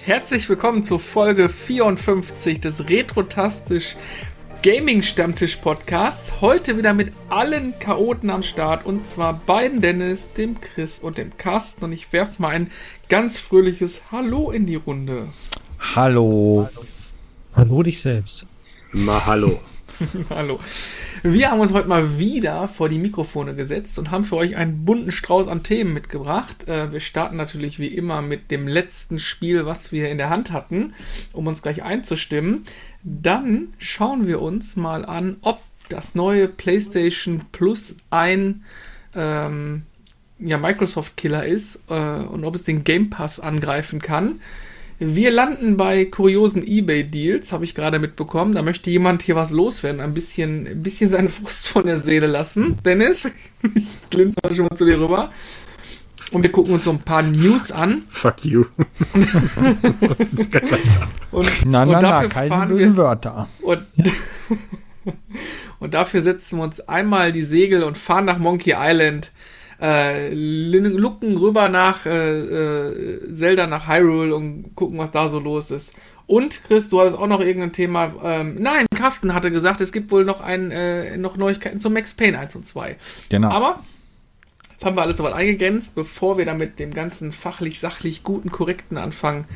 Herzlich willkommen zur Folge 54 des Retrotastisch Gaming Stammtisch Podcasts. Heute wieder mit allen Chaoten am Start und zwar beiden Dennis, dem Chris und dem Carsten. Und ich werfe mal ein ganz fröhliches Hallo in die Runde. Hallo. Hallo dich selbst. Mal hallo. Hallo. Wir haben uns heute mal wieder vor die Mikrofone gesetzt und haben für euch einen bunten Strauß an Themen mitgebracht. Äh, wir starten natürlich wie immer mit dem letzten Spiel, was wir in der Hand hatten, um uns gleich einzustimmen. Dann schauen wir uns mal an, ob das neue PlayStation Plus ein ähm, ja, Microsoft-Killer ist äh, und ob es den Game Pass angreifen kann. Wir landen bei kuriosen Ebay-Deals, habe ich gerade mitbekommen. Da möchte jemand hier was loswerden, ein bisschen, ein bisschen seine Frust von der Seele lassen. Dennis, ich glinse schon mal zu dir rüber. Und wir gucken uns so ein paar News an. Fuck you. ganz einfach. Und, na, und na, dafür na, keine bösen Wörter. Und, und dafür setzen wir uns einmal die Segel und fahren nach Monkey Island äh, lucken rüber nach äh, äh, Zelda, nach Hyrule und gucken, was da so los ist. Und Chris, du hattest auch noch irgendein Thema. Ähm, nein, Carsten hatte gesagt, es gibt wohl noch, ein, äh, noch Neuigkeiten zu Max Payne 1 und 2. Genau. Aber jetzt haben wir alles soweit eingegrenzt, bevor wir dann mit dem ganzen fachlich, sachlich guten, korrekten anfangen.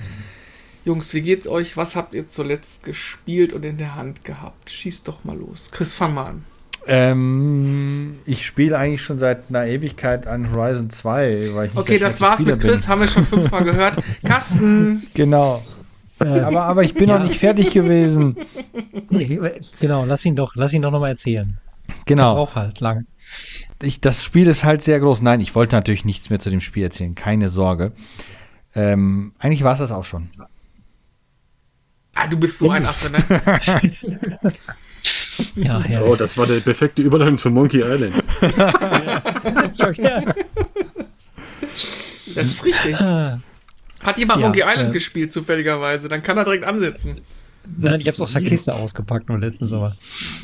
Jungs, wie geht's euch? Was habt ihr zuletzt gespielt und in der Hand gehabt? Schießt doch mal los. Chris, fang mal an. Ähm, ich spiele eigentlich schon seit einer Ewigkeit an Horizon 2, weil ich nicht Okay, das war's Spieler mit Chris, bin. haben wir schon fünfmal gehört. Carsten! Genau. Äh, aber, aber ich bin ja. noch nicht fertig gewesen. Genau, lass ihn doch, lass ihn doch nochmal erzählen. Genau. Braucht halt lang. Ich, das Spiel ist halt sehr groß. Nein, ich wollte natürlich nichts mehr zu dem Spiel erzählen, keine Sorge. Ähm, eigentlich war es das auch schon. Ah, du bist so ein Affe, ne? Ja, ja. Oh, das war der perfekte Übergang zu Monkey Island. das ist richtig. Ah. Hat jemand ja, Monkey Island äh, gespielt, zufälligerweise? Dann kann er direkt ansetzen. Nein, ich habe es aus der Kiste ausgepackt nur letztens sowas.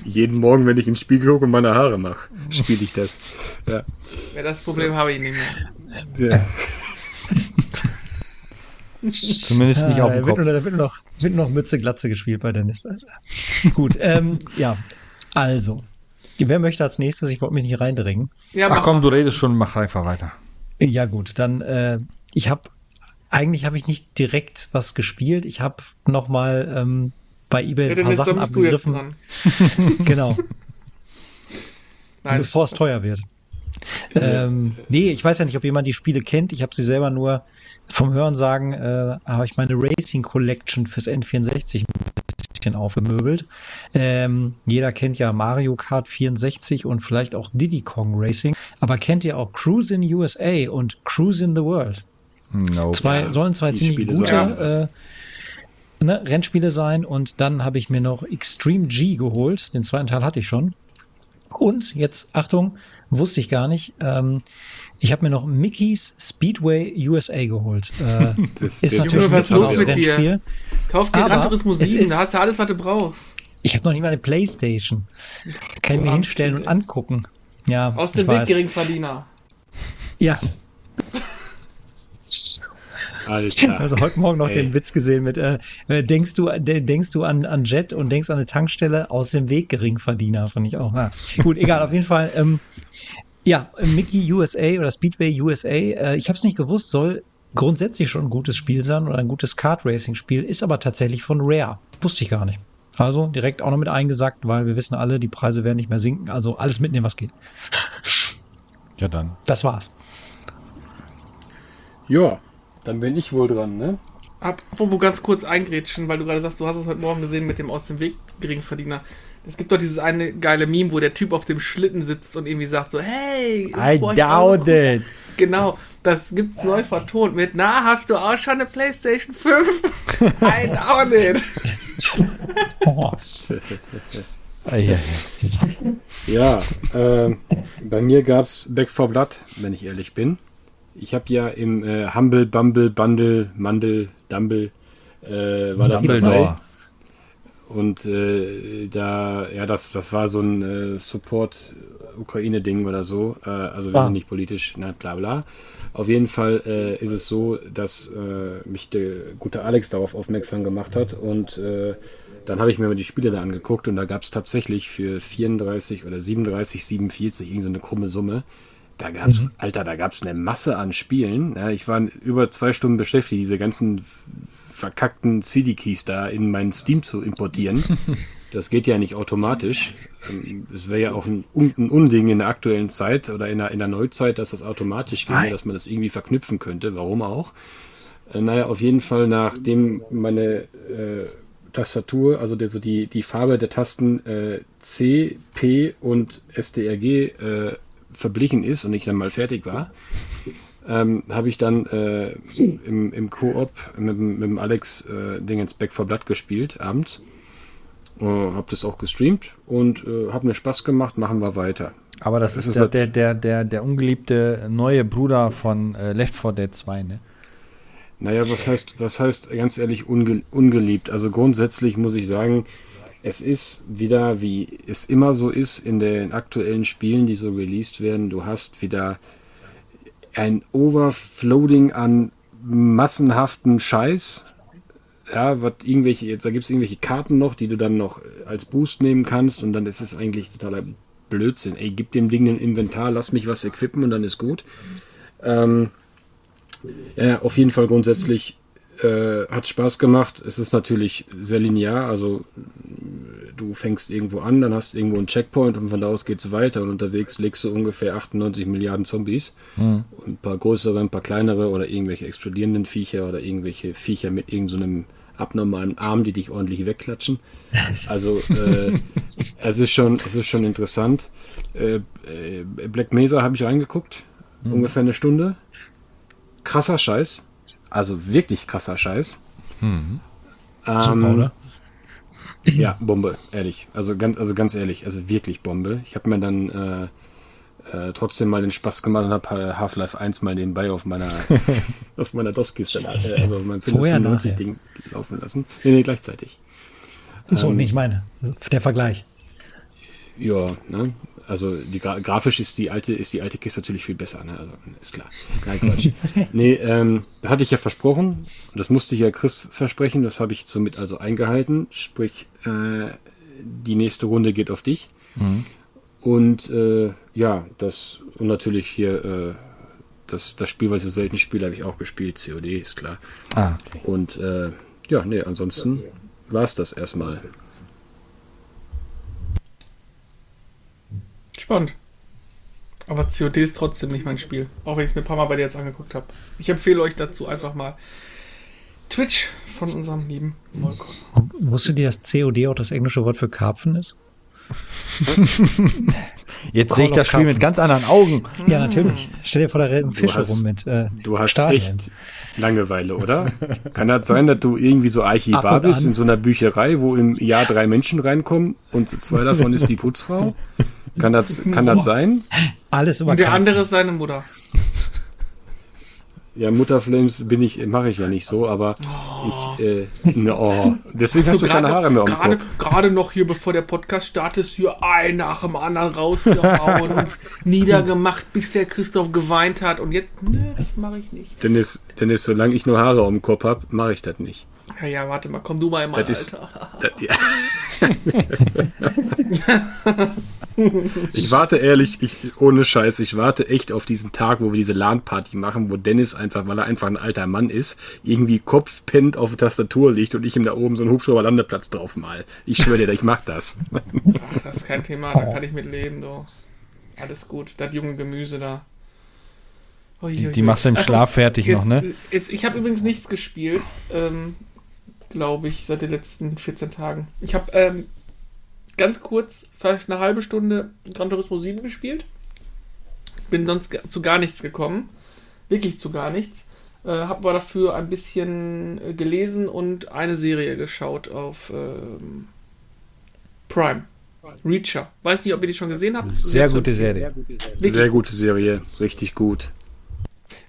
Jeden Morgen, wenn ich ins Spiegel gucke und meine Haare mache, spiele ich das. Ja. ja, das Problem habe ich nicht mehr. Ja. Zumindest nicht auf dem Kopf. Da wird, noch, wird noch Mütze Glatze gespielt bei Dennis. Also. Gut, ähm, ja. Also, wer möchte als nächstes? Ich wollte mich nicht reindringen. Ja, Ach komm, du redest schon, mach einfach weiter. Ja gut, dann äh, ich habe eigentlich habe ich nicht direkt was gespielt. Ich habe noch mal ähm, bei eBay ein paar Dennis, Sachen abgegriffen. genau. Nein, Bevor es teuer wird. Ähm, nee, ich weiß ja nicht, ob jemand die Spiele kennt. Ich habe sie selber nur vom Hörensagen äh, habe ich meine Racing Collection fürs N64 ein bisschen aufgemöbelt. Ähm, jeder kennt ja Mario Kart 64 und vielleicht auch Diddy Kong Racing. Aber kennt ihr auch Cruise in USA und Cruise in the World? No, zwei, ja, sollen zwei ziemlich Spiele gute äh, ne, Rennspiele sein. Und dann habe ich mir noch Extreme G geholt. Den zweiten Teil hatte ich schon. Und jetzt, Achtung, wusste ich gar nicht. Ähm, ich habe mir noch Mickey's Speedway USA geholt. Äh, das ist natürlich was los mit dir? Kauf dir Gran Turismo 7, da hast du alles, was du brauchst. Ich habe noch nicht mal eine Playstation. Kann ich mir hinstellen und angucken. Ja, Aus dem Weg, Geringverdiener. Ja. Alter. Also heute Morgen noch Ey. den Witz gesehen mit, äh, äh denkst du, denkst du an, an Jet und denkst an eine Tankstelle aus dem Weg Geringverdiener, fand ich auch. Na, gut, egal, auf jeden Fall. Ähm, ja, Mickey USA oder Speedway USA, äh, ich habe es nicht gewusst, soll grundsätzlich schon ein gutes Spiel sein oder ein gutes Kart-Racing-Spiel, ist aber tatsächlich von Rare. Wusste ich gar nicht. Also direkt auch noch mit eingesagt, weil wir wissen alle, die Preise werden nicht mehr sinken. Also alles mitnehmen, was geht. Ja, dann. Das war's. Ja, dann bin ich wohl dran, ne? Apropos ganz kurz eingrätschen, weil du gerade sagst, du hast es heute Morgen gesehen mit dem aus dem Weg Geringverdiener. Es gibt doch dieses eine geile Meme, wo der Typ auf dem Schlitten sitzt und irgendwie sagt so, hey, I doubt it. Genau, das gibt's neu vertont mit, na, hast du auch schon eine Playstation 5? I doubt it. ja, äh, bei mir gab's Back for Blood, wenn ich ehrlich bin. Ich habe ja im äh, Humble, Bumble, Bundle, Mandel, Dumble, äh, war das dabei. Und äh, da, ja, das, das war so ein äh, Support Ukraine-Ding oder so. Äh, also wir ah. sind nicht politisch, na, bla bla. Auf jeden Fall äh, ist es so, dass äh, mich der gute Alex darauf aufmerksam gemacht hat und äh, dann habe ich mir mal die Spiele da angeguckt und da gab es tatsächlich für 34 oder 37, 47 irgendeine so eine krumme Summe. Da gab's, mhm. Alter, da gab's eine Masse an Spielen. Ja, ich war über zwei Stunden beschäftigt, diese ganzen verkackten CD-Keys da in meinen Steam zu importieren. Das geht ja nicht automatisch. Ähm, es wäre ja auch ein, ein, Unding in der aktuellen Zeit oder in der, in der Neuzeit, dass das automatisch ginge, dass man das irgendwie verknüpfen könnte. Warum auch? Äh, naja, auf jeden Fall, nachdem meine äh, Tastatur, also die, die, die Farbe der Tasten äh, C, P und SDRG äh, verblichen ist und ich dann mal fertig war, ähm, habe ich dann äh, im, im Koop mit, mit dem Alex äh, Dingens Back for Blood gespielt, abends. Äh, habe das auch gestreamt und äh, hat mir Spaß gemacht, machen wir weiter. Aber das, das ist, ist der, der, der, der, ungeliebte neue Bruder von äh, Left 4 Dead 2, ne? Naja, was heißt, was heißt ganz ehrlich unge ungeliebt? Also grundsätzlich muss ich sagen, es ist wieder, wie es immer so ist in den aktuellen Spielen, die so released werden, du hast wieder ein Overfloading an massenhaften Scheiß. Ja, was irgendwelche, jetzt da gibt es irgendwelche Karten noch, die du dann noch als Boost nehmen kannst und dann ist es eigentlich totaler Blödsinn. Ey, gib dem Ding ein Inventar, lass mich was equippen und dann ist gut. Ähm, ja, auf jeden Fall grundsätzlich äh, hat Spaß gemacht. Es ist natürlich sehr linear, also du fängst irgendwo an, dann hast du irgendwo einen Checkpoint und von da aus geht es weiter und unterwegs legst du ungefähr 98 Milliarden Zombies. Mhm. Ein paar größere, ein paar kleinere oder irgendwelche explodierenden Viecher oder irgendwelche Viecher mit irgendeinem so abnormalen Arm, die dich ordentlich wegklatschen. Also äh, es ist schon, es ist schon interessant. Äh, äh Black Mesa habe ich reingeguckt, mhm. ungefähr eine Stunde. Krasser Scheiß, also wirklich krasser Scheiß. Mhm. Ähm, Super, oder? Ja, Bombe, ehrlich. Also ganz, also ganz ehrlich, also wirklich Bombe. Ich habe mir dann äh, äh, trotzdem mal den Spaß gemacht und habe Half-Life 1 mal nebenbei auf meiner auf meiner DOS-Kiste, äh, also auf meinem Windows 95 Ding laufen lassen. Nee, nee, gleichzeitig. So, ähm, nicht meine. Der Vergleich. Ja, ne? Also die Gra grafisch ist die alte ist die alte Kiste natürlich viel besser, ne? Also ist klar. Nein, Quatsch. nee, ähm, da hatte ich ja versprochen, und das musste ich ja Chris versprechen, das habe ich somit also eingehalten. Sprich, äh, die nächste Runde geht auf dich. Mhm. Und äh, ja, das und natürlich hier äh, das, das Spiel, was ich selten spiele, habe ich auch gespielt. COD ist klar. Ah, okay. Und äh, ja, nee, ansonsten war es das erstmal. Spannend. Aber COD ist trotzdem nicht mein Spiel. Auch wenn ich es mir ein paar Mal bei dir jetzt angeguckt habe. Ich empfehle euch dazu einfach mal Twitch von unserem lieben Molko. Wusstet ihr, dass COD auch das englische Wort für Karpfen ist? Jetzt sehe ich das Spiel Karpfen. mit ganz anderen Augen. Ja, natürlich. Stell dir vor, da rennt ein Fisch rum mit. Äh, du hast Stadien. echt Langeweile, oder? Kann das sein, dass du irgendwie so Archivar bist in so einer Bücherei, wo im Jahr drei Menschen reinkommen und zwei davon ist die Putzfrau? Kann das, kann das sein? Alles über Und der andere ist seine Mutter. Ja, Mutterflames bin ich, mache ich ja nicht so, aber oh. ich, äh, ne, oh. deswegen hast du keine Haare mehr grade, Gerade noch hier, bevor der Podcast startet, hier ein nach dem anderen rausgehauen und niedergemacht, bis der Christoph geweint hat und jetzt, nö, das mache ich nicht. Denn ist, denn ist, solange ich nur Haare um den Kopf habe, mache ich das nicht. Ja, ja, warte mal, komm du mal in mein das Alter. Ist, das, ja. ich warte ehrlich, ich, ohne Scheiß, ich warte echt auf diesen Tag, wo wir diese LAN-Party machen, wo Dennis einfach, weil er einfach ein alter Mann ist, irgendwie kopfpennt auf der Tastatur liegt und ich ihm da oben so einen Hubschrauber-Landeplatz drauf mal. Ich schwöre dir, ich mag das. Ach, das ist kein Thema, da kann ich mit leben, du. Alles gut, das junge Gemüse da. Ui, die, die machst du im also, Schlaf fertig jetzt, noch, ne? Jetzt, ich habe übrigens nichts gespielt, ähm, glaube ich, seit den letzten 14 Tagen. Ich habe ähm, ganz kurz, vielleicht eine halbe Stunde Gran Turismo 7 gespielt. Bin sonst zu gar nichts gekommen. Wirklich zu gar nichts. Äh, hab aber dafür ein bisschen äh, gelesen und eine Serie geschaut auf ähm, Prime. Reacher. Weiß nicht, ob ihr die schon gesehen habt. Sehr, gute Serie. Sehr gute Serie. Richtig gut.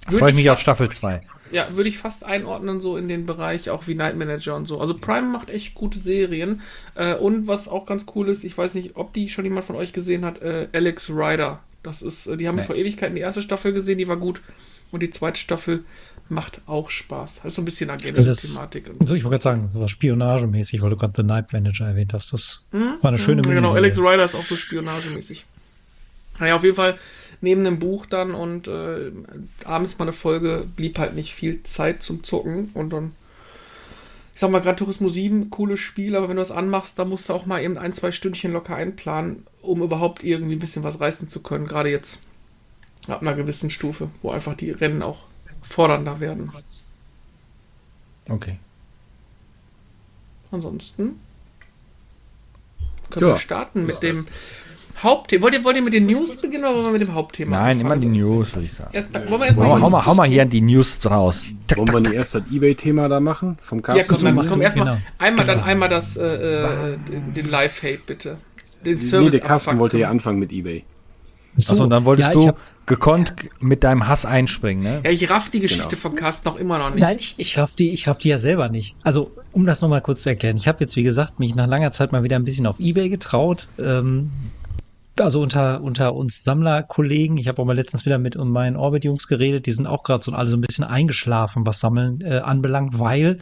Freue ich mich auf Staffel 2. Ja, würde ich fast einordnen, so in den Bereich auch wie Night Manager und so. Also Prime macht echt gute Serien. Äh, und was auch ganz cool ist, ich weiß nicht, ob die schon jemand von euch gesehen hat, äh, Alex Rider. Das ist, äh, die haben nee. vor Ewigkeiten die erste Staffel gesehen, die war gut. Und die zweite Staffel macht auch Spaß. Also so ein bisschen Agenda-Thematik. So, ich wollte gerade sagen, so was spionagemäßig, weil du gerade The Night Manager erwähnt hast. Das hm? war eine schöne hm, Genau, Alex Rider ist auch so spionagemäßig. Naja, auf jeden Fall neben dem Buch dann und äh, abends mal eine Folge blieb halt nicht viel Zeit zum Zucken und dann ich sag mal, Gran Turismo 7, cooles Spiel, aber wenn du das anmachst, da musst du auch mal eben ein, zwei Stündchen locker einplanen, um überhaupt irgendwie ein bisschen was reißen zu können. Gerade jetzt ab einer gewissen Stufe, wo einfach die Rennen auch fordernder werden. Okay. Ansonsten können ja, wir starten mit dem Hauptthema. Wollt ihr, wollt ihr mit den News beginnen oder wollen wir mit dem Hauptthema? Nein, immer die News, würde ich sagen. Erst, wollen wir erst hau, hau, mal, hau mal hier die News draus. wollen wir nicht erst das Ebay-Thema da machen? Vom Carsten? Ja, komm, dann, komm erstmal genau. einmal, dann einmal das, äh, äh den Live-Hate, bitte. Den Service nee, der Carsten wollte ja anfangen mit Ebay. So, Achso, und dann wolltest ja, du gekonnt mit deinem Hass einspringen, ne? Ja, ich raff die Geschichte genau. von Carsten noch immer noch nicht. Nein, ich, ich raff die, ich raff die ja selber nicht. Also, um das nochmal kurz zu erklären. Ich habe jetzt, wie gesagt, mich nach langer Zeit mal wieder ein bisschen auf Ebay getraut. Ähm, also unter, unter uns Sammlerkollegen, ich habe auch mal letztens wieder mit meinen Orbit-Jungs geredet, die sind auch gerade so alle so ein bisschen eingeschlafen, was Sammeln äh, anbelangt, weil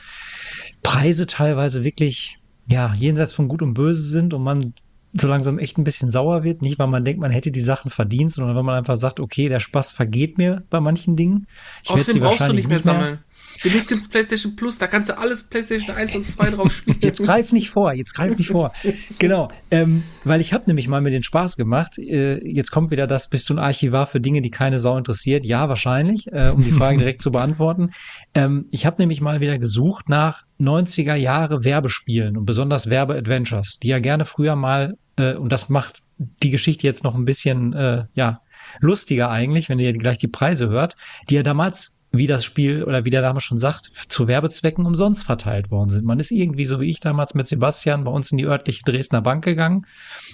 Preise teilweise wirklich ja jenseits von Gut und Böse sind und man so langsam echt ein bisschen sauer wird. Nicht, weil man denkt, man hätte die Sachen verdient, sondern weil man einfach sagt, okay, der Spaß vergeht mir bei manchen Dingen. Ich Außerdem brauchst du nicht mehr sammeln. Belegt ins PlayStation Plus, da kannst du alles PlayStation 1 und 2 drauf spielen. Jetzt greif nicht vor, jetzt greif nicht vor. genau, ähm, weil ich habe nämlich mal mir den Spaß gemacht. Äh, jetzt kommt wieder das, bist du ein Archivar für Dinge, die keine Sau interessiert? Ja, wahrscheinlich, äh, um die Frage direkt zu beantworten. Ähm, ich habe nämlich mal wieder gesucht nach 90er Jahre Werbespielen und besonders Werbeadventures, die ja gerne früher mal, äh, und das macht die Geschichte jetzt noch ein bisschen, äh, ja, lustiger eigentlich, wenn ihr gleich die Preise hört, die ja damals wie das Spiel oder wie der Name schon sagt, zu Werbezwecken umsonst verteilt worden sind. Man ist irgendwie, so wie ich damals mit Sebastian, bei uns in die örtliche Dresdner Bank gegangen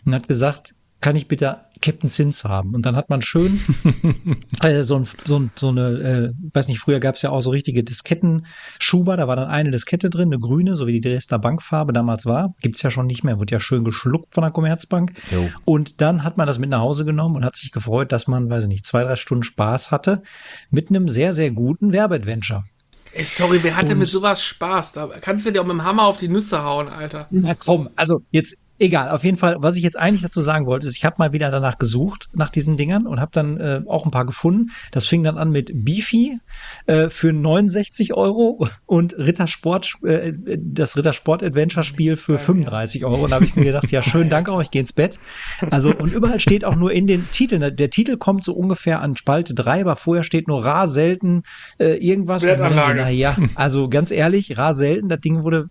und hat gesagt, kann ich bitte Captain Sins haben? Und dann hat man schön äh, so, ein, so, ein, so eine, äh, weiß nicht, früher gab es ja auch so richtige Disketten-Schuber, da war dann eine Diskette drin, eine grüne, so wie die Dresdner Bankfarbe damals war. Gibt's ja schon nicht mehr, wird ja schön geschluckt von der Commerzbank. Jo. Und dann hat man das mit nach Hause genommen und hat sich gefreut, dass man, weiß ich nicht, zwei, drei Stunden Spaß hatte mit einem sehr, sehr guten Werbeadventure. Ey, sorry, wer hatte und, mit sowas Spaß? Da kannst du dir auch mit dem Hammer auf die Nüsse hauen, Alter. Na komm, also jetzt Egal, auf jeden Fall, was ich jetzt eigentlich dazu sagen wollte, ist, ich habe mal wieder danach gesucht, nach diesen Dingern und habe dann äh, auch ein paar gefunden. Das fing dann an mit Beefy äh, für 69 Euro und Rittersport, äh, das Rittersport-Adventure-Spiel für 35 Euro. Und da habe ich mir gedacht, ja, schön, danke auch, ich gehe ins Bett. Also, und überall steht auch nur in den Titeln, der Titel kommt so ungefähr an Spalte 3, aber vorher steht nur rar selten äh, irgendwas. Wertanlage. Naja, also ganz ehrlich, rar selten, das Ding wurde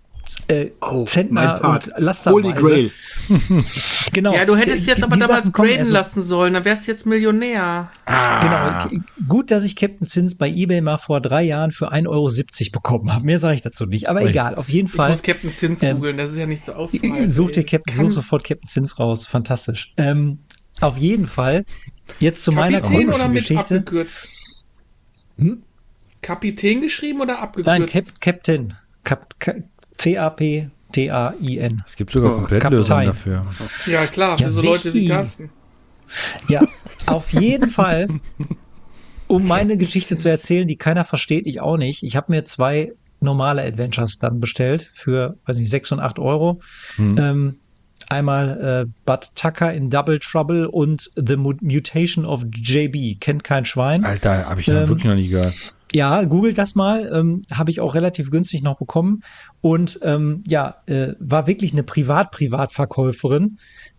äh, oh, Zentner und Laster. Holy Grail. genau. Ja, du hättest jetzt aber damals graden also, lassen sollen, dann wärst du jetzt Millionär. Ah. Genau. Gut, dass ich Captain Zins bei eBay mal vor drei Jahren für 1,70 Euro bekommen habe. Mehr sage ich dazu nicht. Aber Ui. egal, auf jeden Fall. Ich muss Captain Zins ähm, googeln, das ist ja nicht so auszuhalten. Such dir Captain, such sofort Captain Zins raus. Fantastisch. Ähm, auf jeden Fall. Jetzt zu Kapitän meiner komischen oder mit Geschichte. Abgekürzt? Hm? Kapitän geschrieben oder abgekürzt? Nein, Cap Captain. Cap, Cap C-A-P-T-A-I-N. Es gibt sogar oh, Komplettlösungen dafür. Ja, klar, für ja, so Leute wie Carsten. Ja, auf jeden Fall, um meine Geschichte zu erzählen, die keiner versteht, ich auch nicht. Ich habe mir zwei normale Adventures dann bestellt für, weiß nicht, 6 und 8 Euro. Hm. Ähm, einmal äh, Bud Tucker in Double Trouble und The Mutation of JB. Kennt kein Schwein. Alter, habe ich ähm, wirklich noch nie gehört. Ja, googelt das mal. Ähm, Habe ich auch relativ günstig noch bekommen. Und ähm, ja, äh, war wirklich eine Privat-Privatverkäuferin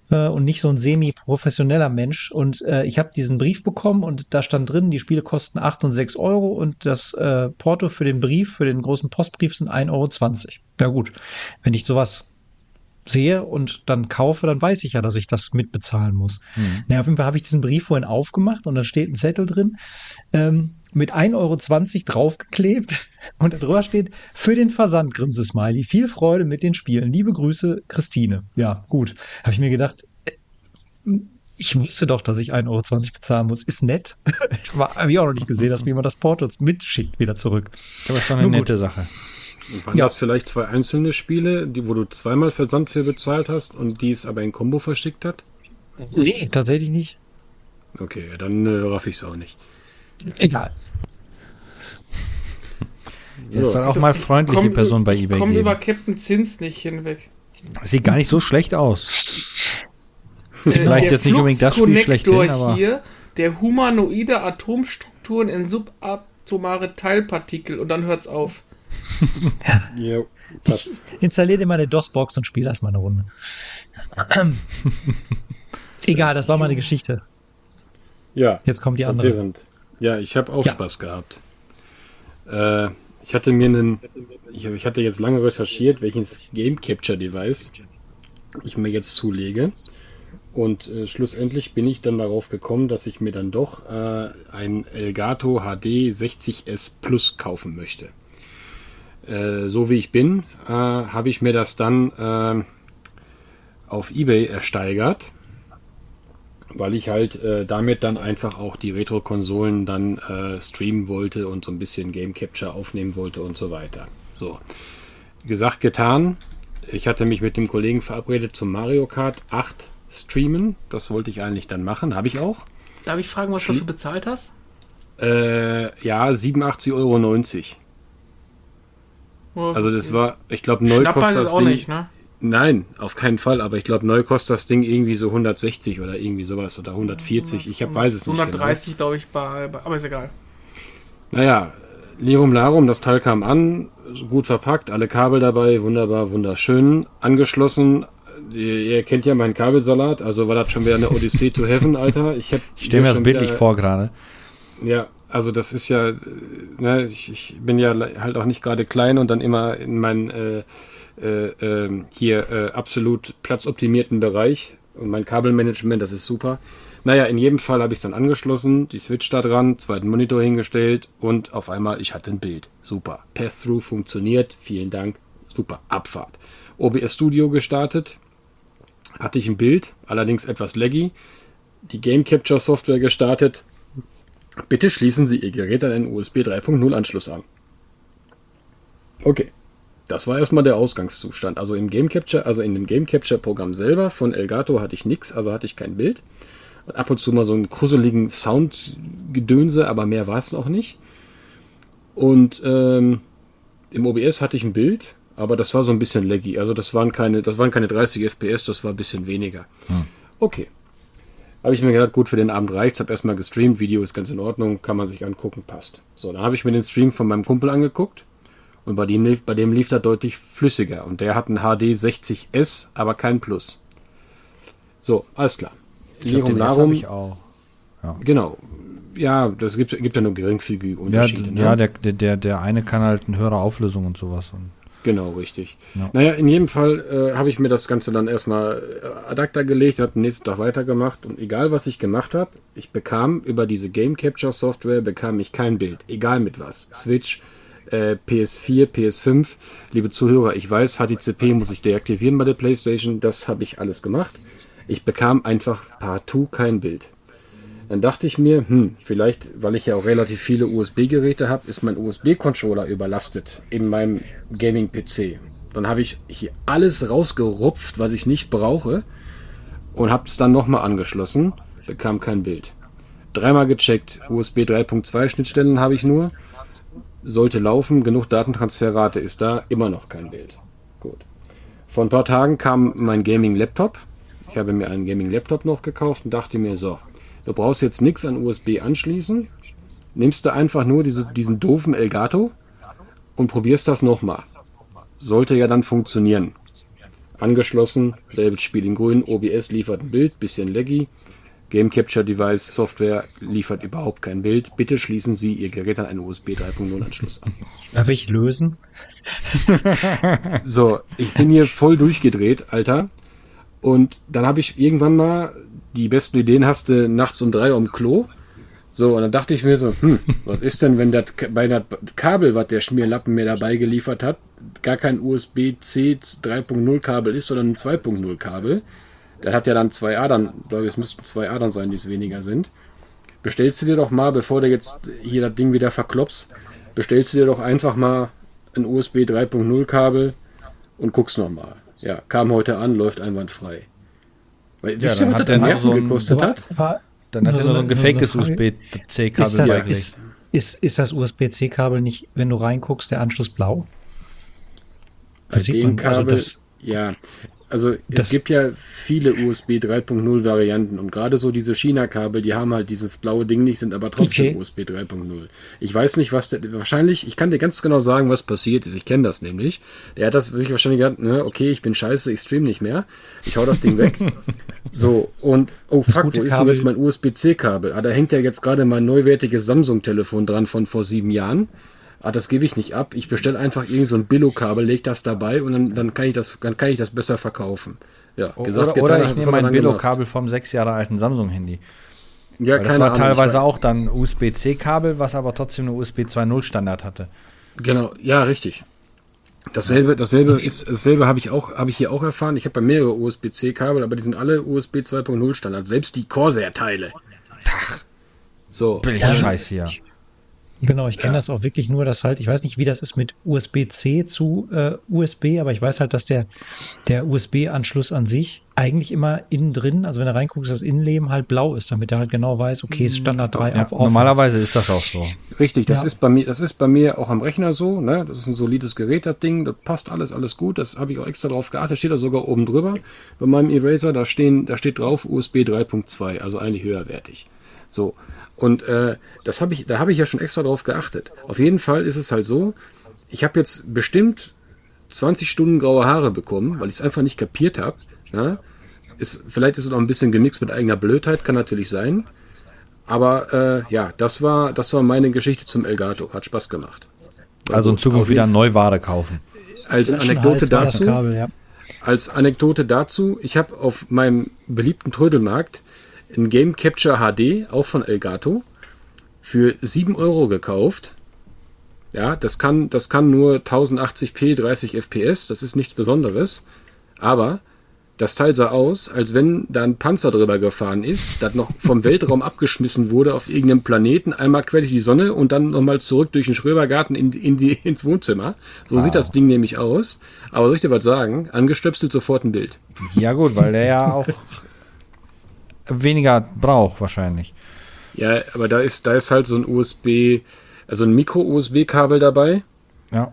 äh, und nicht so ein semi-professioneller Mensch. Und äh, ich habe diesen Brief bekommen und da stand drin, die Spiele kosten 8 und 6 Euro und das äh, Porto für den Brief, für den großen Postbrief sind 1,20 Euro. Ja gut, wenn ich sowas sehe und dann kaufe, dann weiß ich ja, dass ich das mitbezahlen muss. Mhm. Naja, auf jeden Fall habe ich diesen Brief vorhin aufgemacht und da steht ein Zettel drin. Ähm, mit 1,20 Euro draufgeklebt und darüber steht, für den Versand, Grinse-Smiley, viel Freude mit den Spielen. Liebe Grüße, Christine. Ja, gut. Habe ich mir gedacht, äh, Ich wusste doch, dass ich 1,20 Euro bezahlen muss. Ist nett. Habe ich auch noch nicht gesehen, dass mir jemand das Porto mitschickt wieder zurück. Aber ist doch eine nette Sache. Waren ja. das vielleicht zwei einzelne Spiele, die, wo du zweimal Versand für bezahlt hast und die es aber in Combo verschickt hat? Nee, tatsächlich nicht. Okay, dann äh, raff ich es auch nicht. Egal. Er ist dann auch also, mal freundliche komm, Person bei eBay. Kommt über Captain Zins nicht hinweg. Sieht gar nicht so schlecht aus. Äh, Vielleicht jetzt nicht unbedingt das Spiel schlechthin, aber hier, der humanoide Atomstrukturen in subatomare Teilpartikel und dann hört's auf. Ja. passt. Ich installiere dir mal eine DOS-Box und spiele erstmal eine Runde. Egal, das war meine Geschichte. Ja. Jetzt kommt die andere. Ja, ich habe auch ja. Spaß gehabt. Äh, ich hatte mir einen, ich, ich, hatte jetzt lange recherchiert, welches Game Capture Device ich mir jetzt zulege. Und äh, schlussendlich bin ich dann darauf gekommen, dass ich mir dann doch äh, ein Elgato HD 60S Plus kaufen möchte. Äh, so wie ich bin, äh, habe ich mir das dann äh, auf eBay ersteigert weil ich halt äh, damit dann einfach auch die Retro-Konsolen dann streamen wollte und so ein bisschen Game Capture aufnehmen wollte und so weiter. So, gesagt, getan. Ich hatte mich mit dem Kollegen verabredet zum Mario Kart 8 streamen. Das wollte ich eigentlich dann machen, habe ich auch. Darf ich fragen, was du dafür bezahlt hast? Äh, ja, 87,90 Euro. Also das war, ich glaube, neu kostet das auch Ding. Nicht, ne? Nein, auf keinen Fall. Aber ich glaube, neu kostet das Ding irgendwie so 160 oder irgendwie sowas oder 140. Ich hab, weiß es 130, nicht 130, genau. glaube ich, bei, bei, aber ist egal. Naja, Lirum Larum, das Teil kam an, gut verpackt, alle Kabel dabei, wunderbar, wunderschön, angeschlossen. Ihr, kennt ja meinen Kabelsalat, also war das schon wieder eine Odyssee to Heaven, Alter. Ich, ich stelle mir das bildlich wieder, vor gerade. Ja, also das ist ja, ne, ich, ich, bin ja halt auch nicht gerade klein und dann immer in meinen äh, äh, äh, hier äh, absolut platzoptimierten Bereich. Und mein Kabelmanagement, das ist super. Naja, in jedem Fall habe ich es dann angeschlossen, die Switch da dran, zweiten Monitor hingestellt und auf einmal, ich hatte ein Bild. Super. Path-Through funktioniert. Vielen Dank. Super. Abfahrt. OBS Studio gestartet. Hatte ich ein Bild, allerdings etwas laggy. Die Game Capture Software gestartet. Bitte schließen Sie Ihr Gerät an einen USB 3.0 Anschluss an. Okay. Das war erstmal der Ausgangszustand. Also im Game Capture, also in dem Game Capture Programm selber von Elgato hatte ich nichts, also hatte ich kein Bild. Ab und zu mal so einen gruseligen Soundgedönse, aber mehr war es noch nicht. Und ähm, im OBS hatte ich ein Bild, aber das war so ein bisschen laggy. Also das waren keine, das waren keine 30 FPS, das war ein bisschen weniger. Hm. Okay. Habe ich mir gedacht, gut, für den Abend reicht's. Habe erstmal gestreamt, Video ist ganz in Ordnung, kann man sich angucken, passt. So, dann habe ich mir den Stream von meinem Kumpel angeguckt und bei dem, lief, bei dem lief er deutlich flüssiger. Und der hat einen HD 60S, aber kein Plus. So, alles klar. Lirum Larum. Ich auch. Ja. Genau. Ja, das gibt, gibt ja nur geringfügige Unterschiede. Ja, ne? ja der, der, der eine kann halt eine höhere Auflösung und sowas. Und genau, richtig. Ja. Naja, in jedem Fall äh, habe ich mir das Ganze dann erstmal äh, Adapter gelegt, habe den nächsten Tag weitergemacht und egal was ich gemacht habe, ich bekam über diese Game Capture Software bekam ich kein Bild, egal mit was. Switch, äh, PS4, PS5. Liebe Zuhörer, ich weiß, HTCP muss ich deaktivieren bei der PlayStation. Das habe ich alles gemacht. Ich bekam einfach partout kein Bild. Dann dachte ich mir, hm, vielleicht, weil ich ja auch relativ viele USB-Geräte habe, ist mein USB-Controller überlastet in meinem Gaming-PC. Dann habe ich hier alles rausgerupft, was ich nicht brauche und habe es dann nochmal angeschlossen, bekam kein Bild. Dreimal gecheckt, USB 3.2 Schnittstellen habe ich nur sollte laufen, genug Datentransferrate ist da, immer noch kein Bild. Gut. Vor ein paar Tagen kam mein Gaming-Laptop. Ich habe mir einen Gaming-Laptop noch gekauft und dachte mir, so, du brauchst jetzt nichts an USB anschließen, nimmst du einfach nur diese, diesen doofen Elgato und probierst das nochmal. Sollte ja dann funktionieren. Angeschlossen, selbes Spiel in grün, OBS liefert ein Bild, bisschen laggy, Game Capture Device Software liefert überhaupt kein Bild. Bitte schließen Sie Ihr Gerät an einen USB 3.0 Anschluss an. Darf ich lösen? so, ich bin hier voll durchgedreht, Alter. Und dann habe ich irgendwann mal die besten Ideen hast du nachts um drei um Klo. So, und dann dachte ich mir so, hm, was ist denn, wenn das bei das Kabel, was der Schmierlappen mir dabei geliefert hat, gar kein USB-C 3.0 Kabel ist, sondern ein 2.0 Kabel? der hat ja dann zwei Adern, glaube ich, es müssten zwei Adern sein, die es weniger sind. Bestellst du dir doch mal, bevor du jetzt hier das Ding wieder verklopst, bestellst du dir doch einfach mal ein USB 3.0 Kabel und guckst nochmal. Ja, kam heute an, läuft einwandfrei. Weil, ja, wisst ihr, was das an Nerven so gekostet hat? Dann hat er nur so ein gefaktes USB-C-Kabel eigentlich. Ist, ist, ist das USB-C-Kabel nicht, wenn du reinguckst, der Anschluss blau? Bei dem man, also Kabel, das, ja. Also das es gibt ja viele USB 3.0 Varianten und gerade so diese China-Kabel, die haben halt dieses blaue Ding nicht, sind aber trotzdem okay. USB 3.0. Ich weiß nicht, was der, wahrscheinlich, ich kann dir ganz genau sagen, was passiert ist. Ich kenne das nämlich. Der hat das sich wahrscheinlich gedacht, ne, okay, ich bin scheiße, ich stream nicht mehr. Ich hau das Ding weg. so, und, oh fuck, wo ist denn jetzt mein USB-C-Kabel? Ah, da hängt ja jetzt gerade mein neuwertiges Samsung-Telefon dran von vor sieben Jahren ah, das gebe ich nicht ab. Ich bestelle einfach irgend so ein Billo-Kabel, lege das dabei und dann, dann, kann ich das, dann kann ich das besser verkaufen. Ja, gesagt, oder, oder ich nehme mein Billo-Kabel vom sechs Jahre alten Samsung-Handy. Ja, Weil das war Ahnung, teilweise auch dann USB-C-Kabel, was aber trotzdem eine USB 2.0 Standard hatte. Genau, ja, richtig. Dasselbe, dasselbe ist, dasselbe habe ich auch, habe ich hier auch erfahren. Ich habe bei mehrere USB-C-Kabel, aber die sind alle USB 2.0 Standard. Selbst die Corsair-Teile. Ach, so. Billig Scheiß hier. Genau, ich kenne ja. das auch wirklich nur, dass halt, ich weiß nicht, wie das ist mit USB-C zu äh, USB, aber ich weiß halt, dass der, der USB-Anschluss an sich eigentlich immer innen drin, also wenn du reinguckst, das Innenleben halt blau ist, damit er halt genau weiß, okay, ist Standard 3 ja, auf. Normalerweise ist das auch so. Richtig, das ja. ist bei mir, das ist bei mir auch am Rechner so, ne? Das ist ein solides Gerät, das Ding, das passt alles, alles gut. Das habe ich auch extra drauf geachtet, steht da sogar oben drüber. Bei meinem Eraser, da stehen, da steht drauf USB 3.2, also eigentlich höherwertig. So. Und äh, das habe ich, da habe ich ja schon extra drauf geachtet. Auf jeden Fall ist es halt so, ich habe jetzt bestimmt 20 Stunden graue Haare bekommen, weil ich es einfach nicht kapiert habe. Ja? Ist, vielleicht ist es auch ein bisschen genixt mit eigener Blödheit, kann natürlich sein. Aber äh, ja, das war, das war meine Geschichte zum Elgato. Hat Spaß gemacht. Also, also in Zukunft wieder Neuware kaufen. Als Anekdote dazu, Kabel, ja. als Anekdote dazu, ich habe auf meinem beliebten Trödelmarkt ein Game Capture HD, auch von Elgato, für 7 Euro gekauft. Ja, das kann, das kann nur 1080p 30 FPS, das ist nichts Besonderes. Aber das Teil sah aus, als wenn da ein Panzer drüber gefahren ist, das noch vom Weltraum abgeschmissen wurde auf irgendeinem Planeten, einmal quer durch die Sonne und dann nochmal zurück durch den Schröbergarten in, in die, ins Wohnzimmer. So wow. sieht das Ding nämlich aus. Aber soll ich dir was sagen? Angestöpselt sofort ein Bild. Ja gut, weil der ja auch weniger braucht wahrscheinlich. Ja, aber da ist, da ist halt so ein USB, also ein Micro-USB-Kabel dabei. Ja.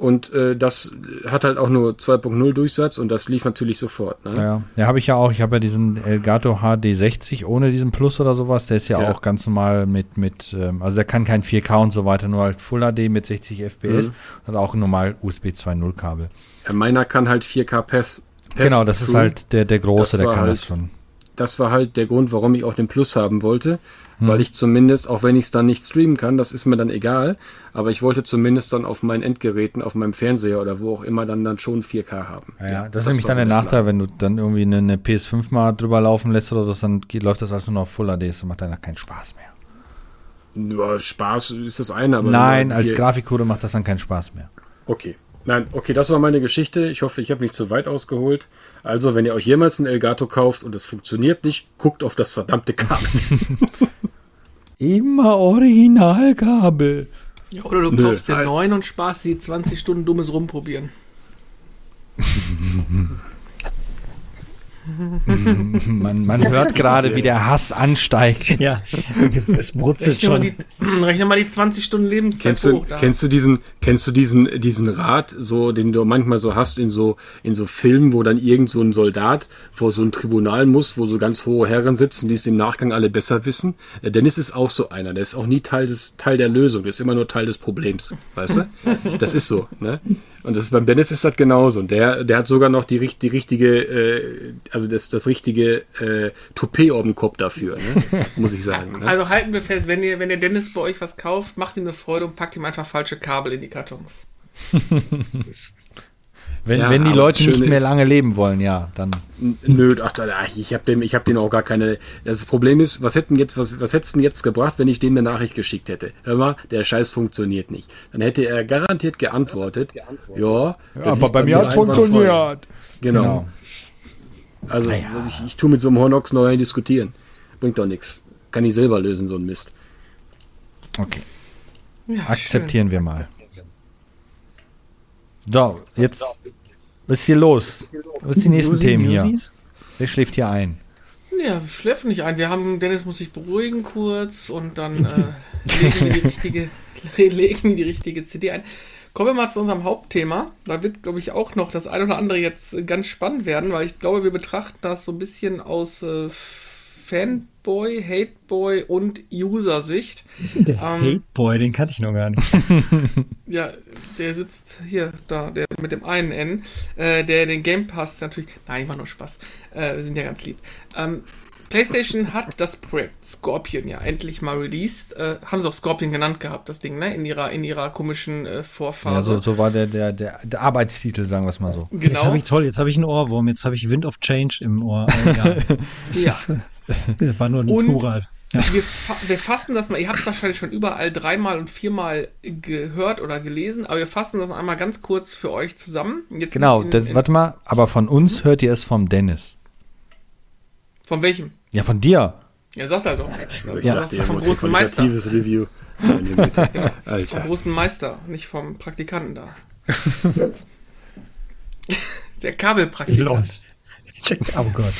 Und äh, das hat halt auch nur 2.0 Durchsatz und das lief natürlich sofort. Ne? Ja, ja habe ich ja auch. Ich habe ja diesen Elgato HD60 ohne diesen Plus oder sowas. Der ist ja, ja. auch ganz normal mit, mit ähm, also der kann kein 4K und so weiter, nur halt Full HD mit 60 FPS mhm. und auch normal USB 2.0 Kabel. Ja, meiner kann halt 4K PES. genau, das ist halt der, der große, der kann halt, das schon das war halt der Grund, warum ich auch den Plus haben wollte. Hm. Weil ich zumindest, auch wenn ich es dann nicht streamen kann, das ist mir dann egal, aber ich wollte zumindest dann auf meinen Endgeräten, auf meinem Fernseher oder wo auch immer dann, dann schon 4K haben. Ja, ja das, das, ist nämlich dann der Nachteil, wenn du dann irgendwie eine, eine, PS5 mal drüber laufen lässt oder das, dann geht, läuft das alles nur noch auf Full HD, das macht dann keinen Spaß mehr. Ja, Spaß ist das eine, aber. Nein, als Grafikcode macht das dann keinen Spaß mehr. Okay. Nein, okay, das war meine Geschichte. Ich hoffe, ich habe nicht zu weit ausgeholt. Also, wenn ihr euch jemals ein Elgato kauft und es funktioniert nicht, guckt auf das verdammte Kabel. Immer Originalkabel. Ja, oder du Nö, kaufst den neuen und sparst die 20 Stunden dummes Rumprobieren. man, man hört gerade, wie der Hass ansteigt. Ja, es, es brutzelt rechne schon. Mal die, rechne mal die 20 Stunden Lebenszeit kennst du, hoch. Da. Kennst du diesen, kennst du diesen, diesen Rat, so, den du manchmal so hast in so, in so Filmen, wo dann irgend so ein Soldat vor so ein Tribunal muss, wo so ganz hohe Herren sitzen, die es im Nachgang alle besser wissen? Äh, Dennis ist auch so einer. Der ist auch nie Teil des, Teil der Lösung. Der ist immer nur Teil des Problems. Weißt du? Das ist so, ne? Und das ist, beim Dennis ist das genauso. Und der, der hat sogar noch die, die richtige, äh, also das, das richtige äh, Toupet auf dem Kopf dafür, ne? muss ich sagen. Ne? Also halten wir fest, wenn ihr, wenn der Dennis bei euch was kauft, macht ihm eine Freude und packt ihm einfach falsche Kabel in die Kartons. Wenn, ja, wenn die Leute nicht mehr lange leben wollen, ja, dann. Nö, ach, ich habe dem, ich habe den auch gar keine. Das Problem ist, was hätten jetzt, was, was hättest du jetzt gebracht, wenn ich dem eine Nachricht geschickt hätte? Hör mal, der Scheiß funktioniert nicht. Dann hätte er garantiert geantwortet. Ja, ja aber bei, bei mir hat funktioniert. Genau. genau. Also ja. ich, ich tue mit so einem Hornox neu diskutieren. Bringt doch nichts. Kann ich selber lösen, so ein Mist. Okay. Ja, Akzeptieren schön. wir mal. So, jetzt was ist hier los? Was sind die nächsten Josi, Themen hier? Wer schläft hier ein? Ja, wir schläfen nicht ein. Wir haben, Dennis muss sich beruhigen kurz und dann äh, legen, wir die richtige, legen die richtige CD ein. Kommen wir mal zu unserem Hauptthema. Da wird, glaube ich, auch noch das eine oder andere jetzt ganz spannend werden, weil ich glaube, wir betrachten das so ein bisschen aus äh, Fanboy, Hateboy und User-Sicht. Ist denn der ähm, Hateboy? Den kannte ich noch gar nicht. ja, der sitzt hier, da, der mit dem einen N, äh, der den Game Pass natürlich. Nein, war nur Spaß. Äh, wir sind ja ganz lieb. Ähm, PlayStation hat das Projekt Scorpion ja endlich mal released. Äh, haben sie auch Scorpion genannt gehabt, das Ding, ne? In ihrer, in ihrer komischen äh, Vorphase. Ja, so, so war der, der, der, der, Arbeitstitel, sagen wir es mal so. Genau. Jetzt habe ich toll, jetzt habe ich einen Ohrwurm, jetzt habe ich Wind of Change im Ohr. Äh, ja. ja. Ist, das war nur ein und Plural. Ja. Wir, fa wir, fassen das mal, ihr habt wahrscheinlich schon überall dreimal und viermal gehört oder gelesen, aber wir fassen das einmal ganz kurz für euch zusammen. Jetzt genau, in, in, warte mal, aber von uns hört ihr es vom Dennis. Von welchem? Ja, von dir. Ja, sagt er doch. Ja. dachte, vom großen Meister. Review. ja, vom großen Meister, nicht vom Praktikanten da. Der Kabelpraktikant. Oh Gott.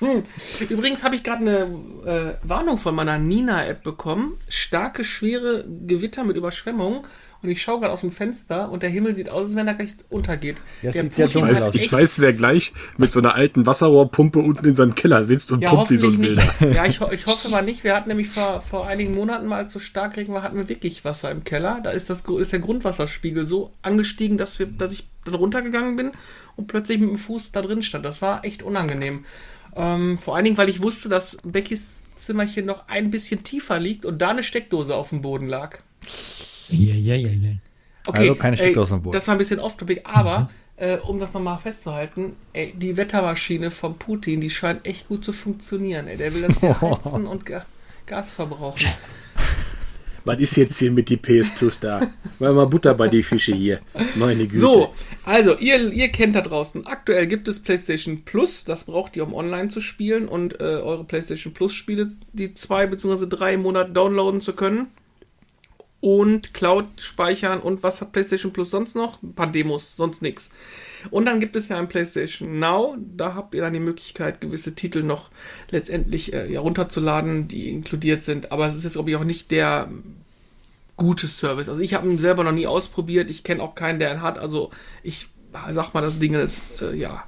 Hm. Übrigens habe ich gerade eine äh, Warnung von meiner Nina-App bekommen. Starke, schwere Gewitter mit Überschwemmungen. Und ich schaue gerade aus dem Fenster und der Himmel sieht aus, als wenn er gleich untergeht. Ja, sieht sehr dunkel aus. Ich weiß, wer gleich mit so einer alten Wasserrohrpumpe unten in seinem Keller sitzt und ja, pumpt wie so ein Wilder. Ja, ich, ich hoffe mal nicht. Wir hatten nämlich vor, vor einigen Monaten mal, als so stark Regen war, hatten wir wirklich Wasser im Keller. Da ist, das, ist der Grundwasserspiegel so angestiegen, dass, wir, dass ich da runtergegangen bin und plötzlich mit dem Fuß da drin stand. Das war echt unangenehm. Ähm, vor allen Dingen, weil ich wusste, dass Beckys Zimmerchen noch ein bisschen tiefer liegt und da eine Steckdose auf dem Boden lag. Ja, ja, ja, ja. Okay, also keine Steckdose auf dem Boden. Das war ein bisschen off-topic, aber mhm. äh, um das nochmal festzuhalten, ey, die Wettermaschine von Putin, die scheint echt gut zu funktionieren. Ey. Der will das heizen und Gas verbrauchen. Was ist jetzt hier mit die PS Plus da? Mal mal Butter bei die Fische hier. Meine Güte. So, also ihr, ihr kennt da draußen. Aktuell gibt es PlayStation Plus. Das braucht ihr, um online zu spielen und äh, eure PlayStation Plus Spiele, die zwei bzw. drei Monate downloaden zu können. Und Cloud speichern und was hat PlayStation Plus sonst noch? Ein paar Demos, sonst nichts. Und dann gibt es ja ein PlayStation Now. Da habt ihr dann die Möglichkeit, gewisse Titel noch letztendlich äh, ja, runterzuladen, die inkludiert sind. Aber es ist jetzt, glaube ich, auch nicht der gute Service. Also ich habe ihn selber noch nie ausprobiert. Ich kenne auch keinen, der ihn hat. Also ich sag mal, das Ding ist, äh, ja,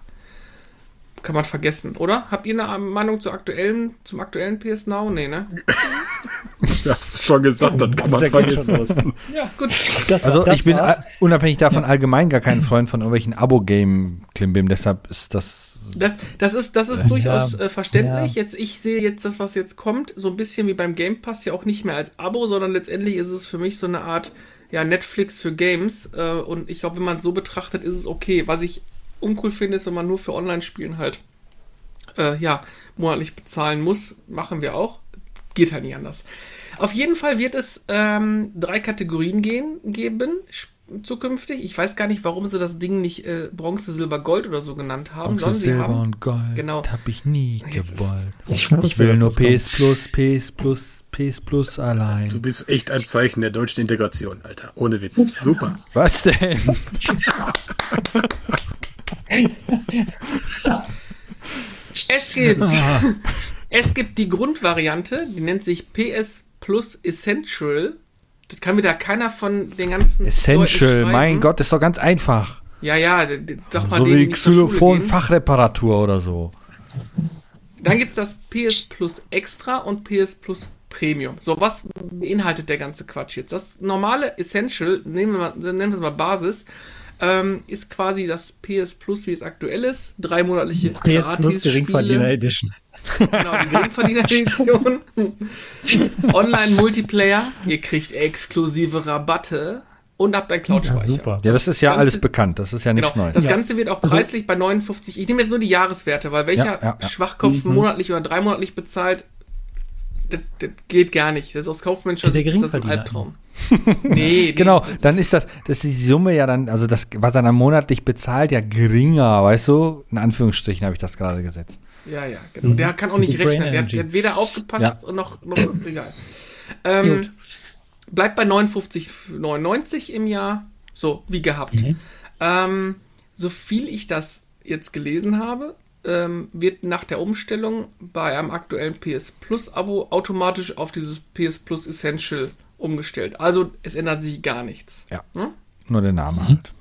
kann man vergessen, oder? Habt ihr eine Meinung zur aktuellen, zum aktuellen PS Now? Nee, ne? das hast du schon gesagt, das kann man vergessen. ja, gut. Das, also das ich bin unabhängig davon ja. allgemein gar kein Freund von irgendwelchen Abo-Game-Klimbim, deshalb ist das das, das ist, das ist ja, durchaus äh, verständlich. Ja. Jetzt, ich sehe jetzt das, was jetzt kommt, so ein bisschen wie beim Game Pass, ja auch nicht mehr als Abo, sondern letztendlich ist es für mich so eine Art ja, Netflix für Games. Äh, und ich glaube, wenn man es so betrachtet, ist es okay. Was ich uncool finde, ist, wenn man nur für Online-Spielen halt äh, ja, monatlich bezahlen muss. Machen wir auch. Geht halt nicht anders. Auf jeden Fall wird es ähm, drei Kategorien gehen, geben zukünftig. Ich weiß gar nicht, warum sie das Ding nicht äh, Bronze, Silber, Gold oder so genannt haben. Bronze, Silber haben, und Gold. Genau. Hab ich nie gewollt. Ich, ich will nur PS Plus, PS Plus, PS Plus allein. Du bist echt ein Zeichen der deutschen Integration, Alter. Ohne Witz. Super. Was denn? es gibt, es gibt die Grundvariante, die nennt sich PS Plus Essential. Das kann wieder keiner von den ganzen. Essential, mein Gott, ist doch ganz einfach. Ja, ja, doch mal So wie Xylophon-Fachreparatur oder so. Dann gibt es das PS Plus Extra und PS Plus Premium. So, was beinhaltet der ganze Quatsch jetzt? Das normale Essential, nehmen wir mal, nennen wir es mal Basis, ähm, ist quasi das PS Plus, wie es aktuell ist. Drei monatliche PS Plus Geringverdiener Edition. Genau, die Geringverdiener Edition. Online-Multiplayer. Ihr kriegt exklusive Rabatte und habt ein Cloud-Speicher. Ja, super. Ja, das ist ja Ganze, alles bekannt. Das ist ja nichts genau, Neues. Das Ganze wird auch also preislich also, bei 59. Ich nehme jetzt nur die Jahreswerte, weil welcher ja, ja, Schwachkopf mhm. monatlich oder dreimonatlich bezahlt, das, das, geht gar nicht. Das ist aus kaufmännischer Sicht ist das ein Albtraum. nee, genau, nee, dann ist das, das ist die Summe ja dann, also das, was er dann monatlich bezahlt, ja geringer, weißt du? In Anführungsstrichen habe ich das gerade gesetzt. Ja, ja, genau. Mhm. Der kann auch nicht rechnen. Der, der, hat weder aufgepasst ja. noch, noch egal. Ähm, bleibt bei 59,99 im Jahr. So, wie gehabt. Mhm. Ähm, so viel ich das jetzt gelesen habe, ähm, wird nach der Umstellung bei einem aktuellen PS Plus Abo automatisch auf dieses PS Plus Essential umgestellt. Also es ändert sich gar nichts. Ja. Hm? Nur der Name mhm. halt.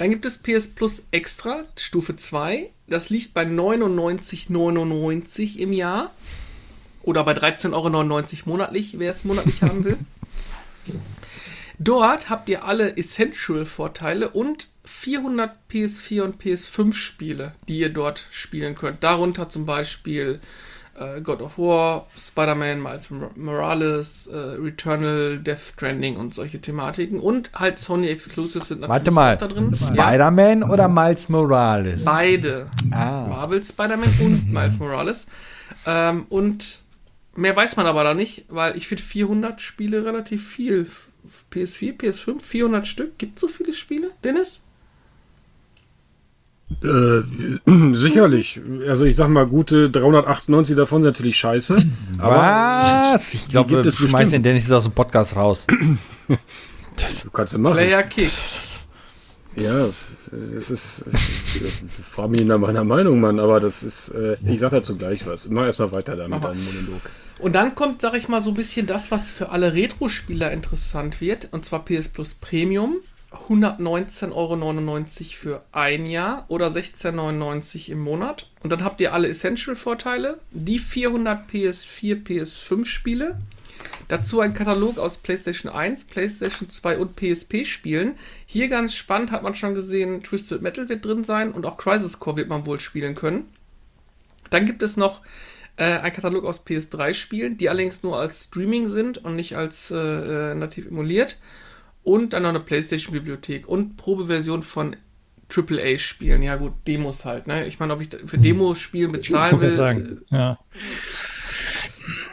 Dann gibt es PS Plus Extra, Stufe 2. Das liegt bei 99,99 im Jahr. Oder bei 13,99 Euro monatlich, wer es monatlich haben will. Dort habt ihr alle Essential-Vorteile und 400 PS4 und PS5 Spiele, die ihr dort spielen könnt. Darunter zum Beispiel äh, God of War, Spider-Man, Miles Morales, äh, Returnal, Death Stranding und solche Thematiken. Und halt Sony Exclusives sind natürlich Warte mal, da drin. Spider-Man ja. oder Miles Morales? Beide. Ah. Marvel Spider-Man und Miles Morales. Ähm, und mehr weiß man aber da nicht, weil ich finde 400 Spiele relativ viel PS4, PS5, 400 Stück. Gibt es so viele Spiele, Dennis? Äh, sicherlich. Also ich sag mal, gute 398 davon sind natürlich scheiße. Was? ich glaube, wir schmeißen den Dennis aus dem Podcast raus. das du kannst du machen. Player Kick. Ja, es ist. Ich frage mich nach meiner Meinung, Mann, aber das ist. Äh, ich sag dazu gleich was. Mach erstmal weiter da mit deinem Monolog. Und dann kommt, sag ich mal, so ein bisschen das, was für alle Retro-Spieler interessant wird, und zwar PS Plus Premium. 119,99 Euro für ein Jahr oder 16,99 Euro im Monat. Und dann habt ihr alle Essential-Vorteile, die 400 PS4, PS5 Spiele, dazu ein Katalog aus PlayStation 1, PlayStation 2 und PSP-Spielen. Hier ganz spannend, hat man schon gesehen, Twisted Metal wird drin sein und auch Crisis Core wird man wohl spielen können. Dann gibt es noch äh, ein Katalog aus PS3-Spielen, die allerdings nur als Streaming sind und nicht als äh, äh nativ emuliert. Und dann noch eine PlayStation-Bibliothek und Probeversion von AAA-Spielen. Ja, gut, Demos halt. Ne? Ich meine, ob ich für hm. Demos-Spielen bezahlen will. Sagen. Äh, ja.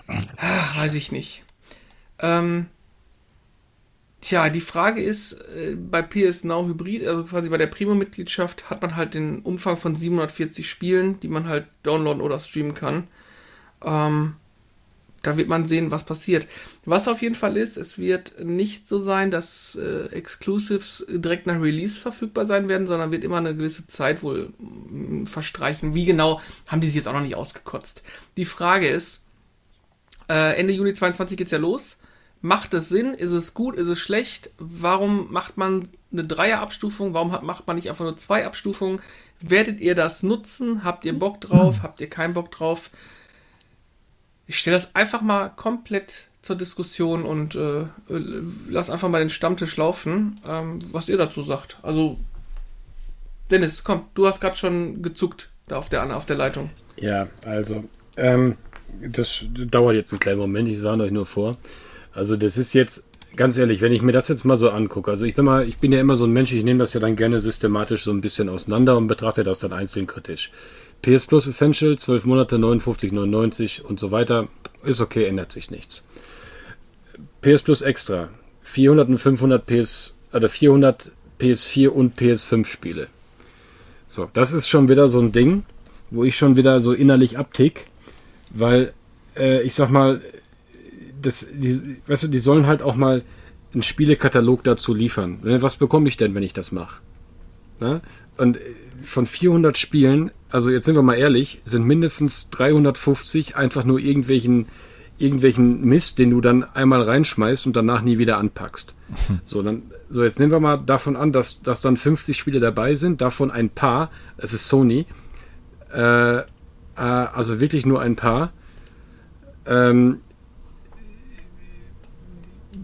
Weiß ich nicht. Ähm, tja, die Frage ist, äh, bei PS Now Hybrid, also quasi bei der Primo-Mitgliedschaft, hat man halt den Umfang von 740 Spielen, die man halt downloaden oder streamen kann. Ähm, da wird man sehen, was passiert. Was auf jeden Fall ist, es wird nicht so sein, dass äh, Exclusives direkt nach Release verfügbar sein werden, sondern wird immer eine gewisse Zeit wohl mh, mm, verstreichen. Wie genau, haben die sich jetzt auch noch nicht ausgekotzt. Die Frage ist, äh, Ende Juni 22 geht's ja los. Macht es Sinn? Ist es gut? Ist es schlecht? Warum macht man eine Dreierabstufung? Warum hat, macht man nicht einfach nur zwei Abstufungen? Werdet ihr das nutzen? Habt ihr Bock drauf? Habt ihr keinen Bock drauf? Ich stelle das einfach mal komplett zur Diskussion und äh, lass einfach mal den Stammtisch laufen, ähm, was ihr dazu sagt. Also, Dennis, komm, du hast gerade schon gezuckt da auf der, auf der Leitung. Ja, also, ähm, das dauert jetzt einen kleinen Moment, ich warne euch nur vor. Also, das ist jetzt, ganz ehrlich, wenn ich mir das jetzt mal so angucke, also ich sag mal, ich bin ja immer so ein Mensch, ich nehme das ja dann gerne systematisch so ein bisschen auseinander und betrachte das dann einzeln kritisch. PS Plus Essential, 12 Monate, 59,99 und so weiter. Ist okay, ändert sich nichts. PS Plus Extra, 400 und 500 PS, oder 400 PS4 und PS5 Spiele. So, das ist schon wieder so ein Ding, wo ich schon wieder so innerlich abtick, weil äh, ich sag mal, das, die, weißt du, die sollen halt auch mal einen Spielekatalog dazu liefern. Was bekomme ich denn, wenn ich das mache? Und von 400 Spielen, also jetzt sind wir mal ehrlich, sind mindestens 350 einfach nur irgendwelchen, irgendwelchen Mist, den du dann einmal reinschmeißt und danach nie wieder anpackst. So, dann, so jetzt nehmen wir mal davon an, dass, dass dann 50 Spiele dabei sind, davon ein paar, es ist Sony, äh, äh, also wirklich nur ein paar, ähm,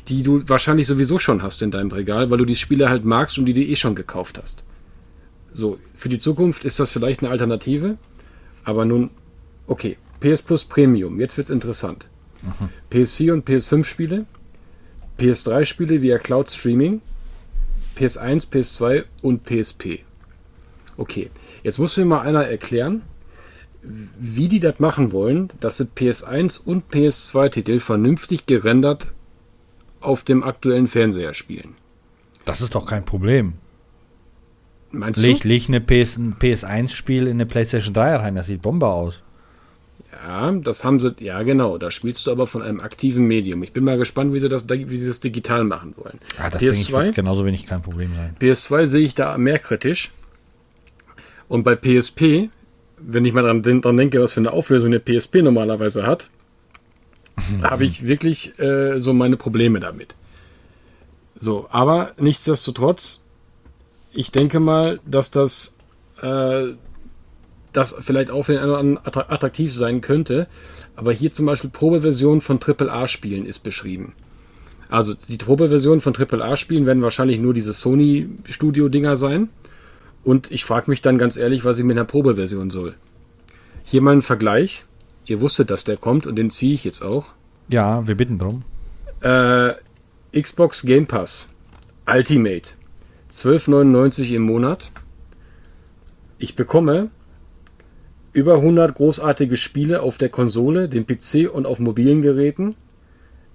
die du wahrscheinlich sowieso schon hast in deinem Regal, weil du die Spiele halt magst und die du eh schon gekauft hast. So, für die Zukunft ist das vielleicht eine Alternative, aber nun, okay, PS Plus Premium, jetzt wird's interessant. Aha. PS4 und PS5 Spiele, PS3 Spiele via Cloud Streaming, PS1, PS2 und PSP. Okay, jetzt muss mir mal einer erklären, wie die das machen wollen, dass sie PS1 und PS2-Titel vernünftig gerendert auf dem aktuellen Fernseher spielen. Das ist doch kein Problem. Meinst leg, du? Leg eine PS, ein PS1-Spiel in eine PlayStation 3 rein, das sieht Bombe aus. Ja, das haben sie, ja genau, da spielst du aber von einem aktiven Medium. Ich bin mal gespannt, wie sie das, wie sie das digital machen wollen. Ja, das PS2, ich, wird genauso wenig kein Problem sein. PS2 sehe ich da mehr kritisch. Und bei PSP, wenn ich mal dran, dran denke, was für eine Auflösung der PSP normalerweise hat, habe ich wirklich äh, so meine Probleme damit. So, aber nichtsdestotrotz, ich denke mal, dass das, äh, das vielleicht auch für den einen oder anderen attraktiv sein könnte. Aber hier zum Beispiel Probeversion von AAA-Spielen ist beschrieben. Also die Probeversion von AAA-Spielen werden wahrscheinlich nur diese Sony-Studio-Dinger sein. Und ich frage mich dann ganz ehrlich, was ich mit einer Probeversion soll. Hier mal ein Vergleich. Ihr wusstet, dass der kommt und den ziehe ich jetzt auch. Ja, wir bitten drum. Äh, Xbox Game Pass Ultimate 12,99 im Monat. Ich bekomme über 100 großartige Spiele auf der Konsole, dem PC und auf mobilen Geräten.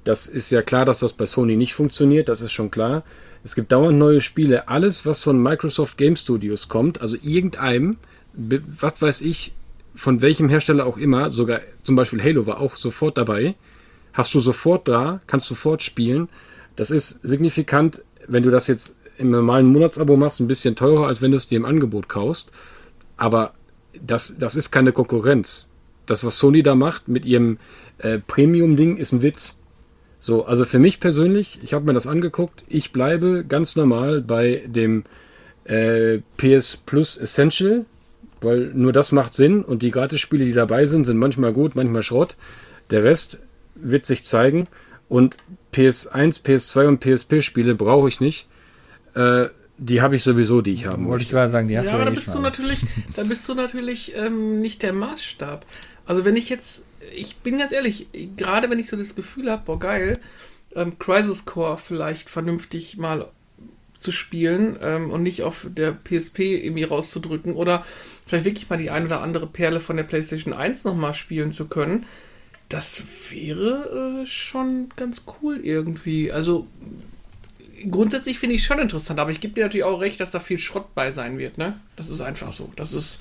Das ist ja klar, dass das bei Sony nicht funktioniert, das ist schon klar. Es gibt dauernd neue Spiele. Alles, was von Microsoft Game Studios kommt, also irgendeinem, was weiß ich, von welchem Hersteller auch immer, sogar zum Beispiel Halo war auch sofort dabei, hast du sofort da, kannst sofort spielen. Das ist signifikant, wenn du das jetzt im normalen Monatsabo machst, ein bisschen teurer, als wenn du es dir im Angebot kaufst. Aber das, das ist keine Konkurrenz. Das, was Sony da macht mit ihrem äh, Premium-Ding, ist ein Witz. So, also für mich persönlich, ich habe mir das angeguckt, ich bleibe ganz normal bei dem äh, PS Plus Essential, weil nur das macht Sinn und die Gratis-Spiele, die dabei sind, sind manchmal gut, manchmal Schrott. Der Rest wird sich zeigen und PS1, PS2 und PSP-Spiele brauche ich nicht. Äh, die habe ich sowieso, die ich haben Wollte ich gerade sagen, die hast ja, du aber da bist du natürlich, da bist du natürlich ähm, nicht der Maßstab. Also wenn ich jetzt, ich bin ganz ehrlich, gerade wenn ich so das Gefühl habe, boah geil, ähm, Crisis Core vielleicht vernünftig mal zu spielen ähm, und nicht auf der PSP irgendwie rauszudrücken oder vielleicht wirklich mal die ein oder andere Perle von der PlayStation 1 nochmal spielen zu können, das wäre äh, schon ganz cool irgendwie. Also grundsätzlich finde ich schon interessant, aber ich gebe dir natürlich auch recht, dass da viel Schrott bei sein wird, ne? Das ist einfach so. Das ist.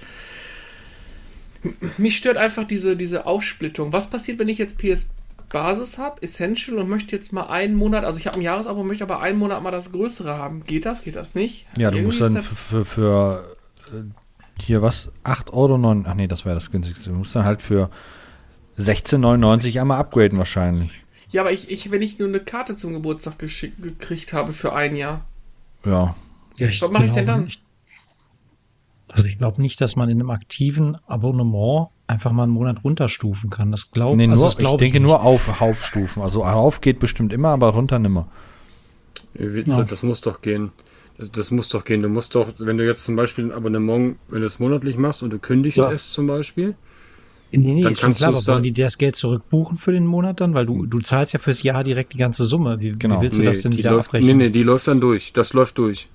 Mich stört einfach diese, diese Aufsplittung. Was passiert, wenn ich jetzt PS Basis habe, Essential und möchte jetzt mal einen Monat, also ich habe ein Jahresabo, möchte aber einen Monat mal das größere haben. Geht das? Geht das nicht? Ja, du musst dann für, für, für, äh, hier was, 8 Euro, 9, ach nee, das wäre das günstigste. Du musst dann halt für 16,99 einmal upgraden wahrscheinlich. Ja, aber ich, ich, wenn ich nur eine Karte zum Geburtstag gekriegt habe für ein Jahr. Ja. ja ich Was mache ich denn dann? Nicht. Also ich glaube nicht, dass man in einem aktiven Abonnement einfach mal einen Monat runterstufen kann. Das glaube nee, also ich. Ich denke ich nur auf Aufstufen. Also auf geht bestimmt immer, aber runter nimmer. Ja. Das muss doch gehen. Das, das, muss doch gehen. Du musst doch, wenn du jetzt zum Beispiel ein Abonnement, wenn du es monatlich machst und du kündigst ja. es zum Beispiel, Nee, nee, dann ist kannst schon klar, aber wollen die das Geld zurückbuchen für den Monat dann? Weil du, du zahlst ja fürs Jahr direkt die ganze Summe. Wie, genau. wie willst du nee, das denn wieder läuft, abrechnen? Nee, nee, die läuft dann durch. Das läuft durch.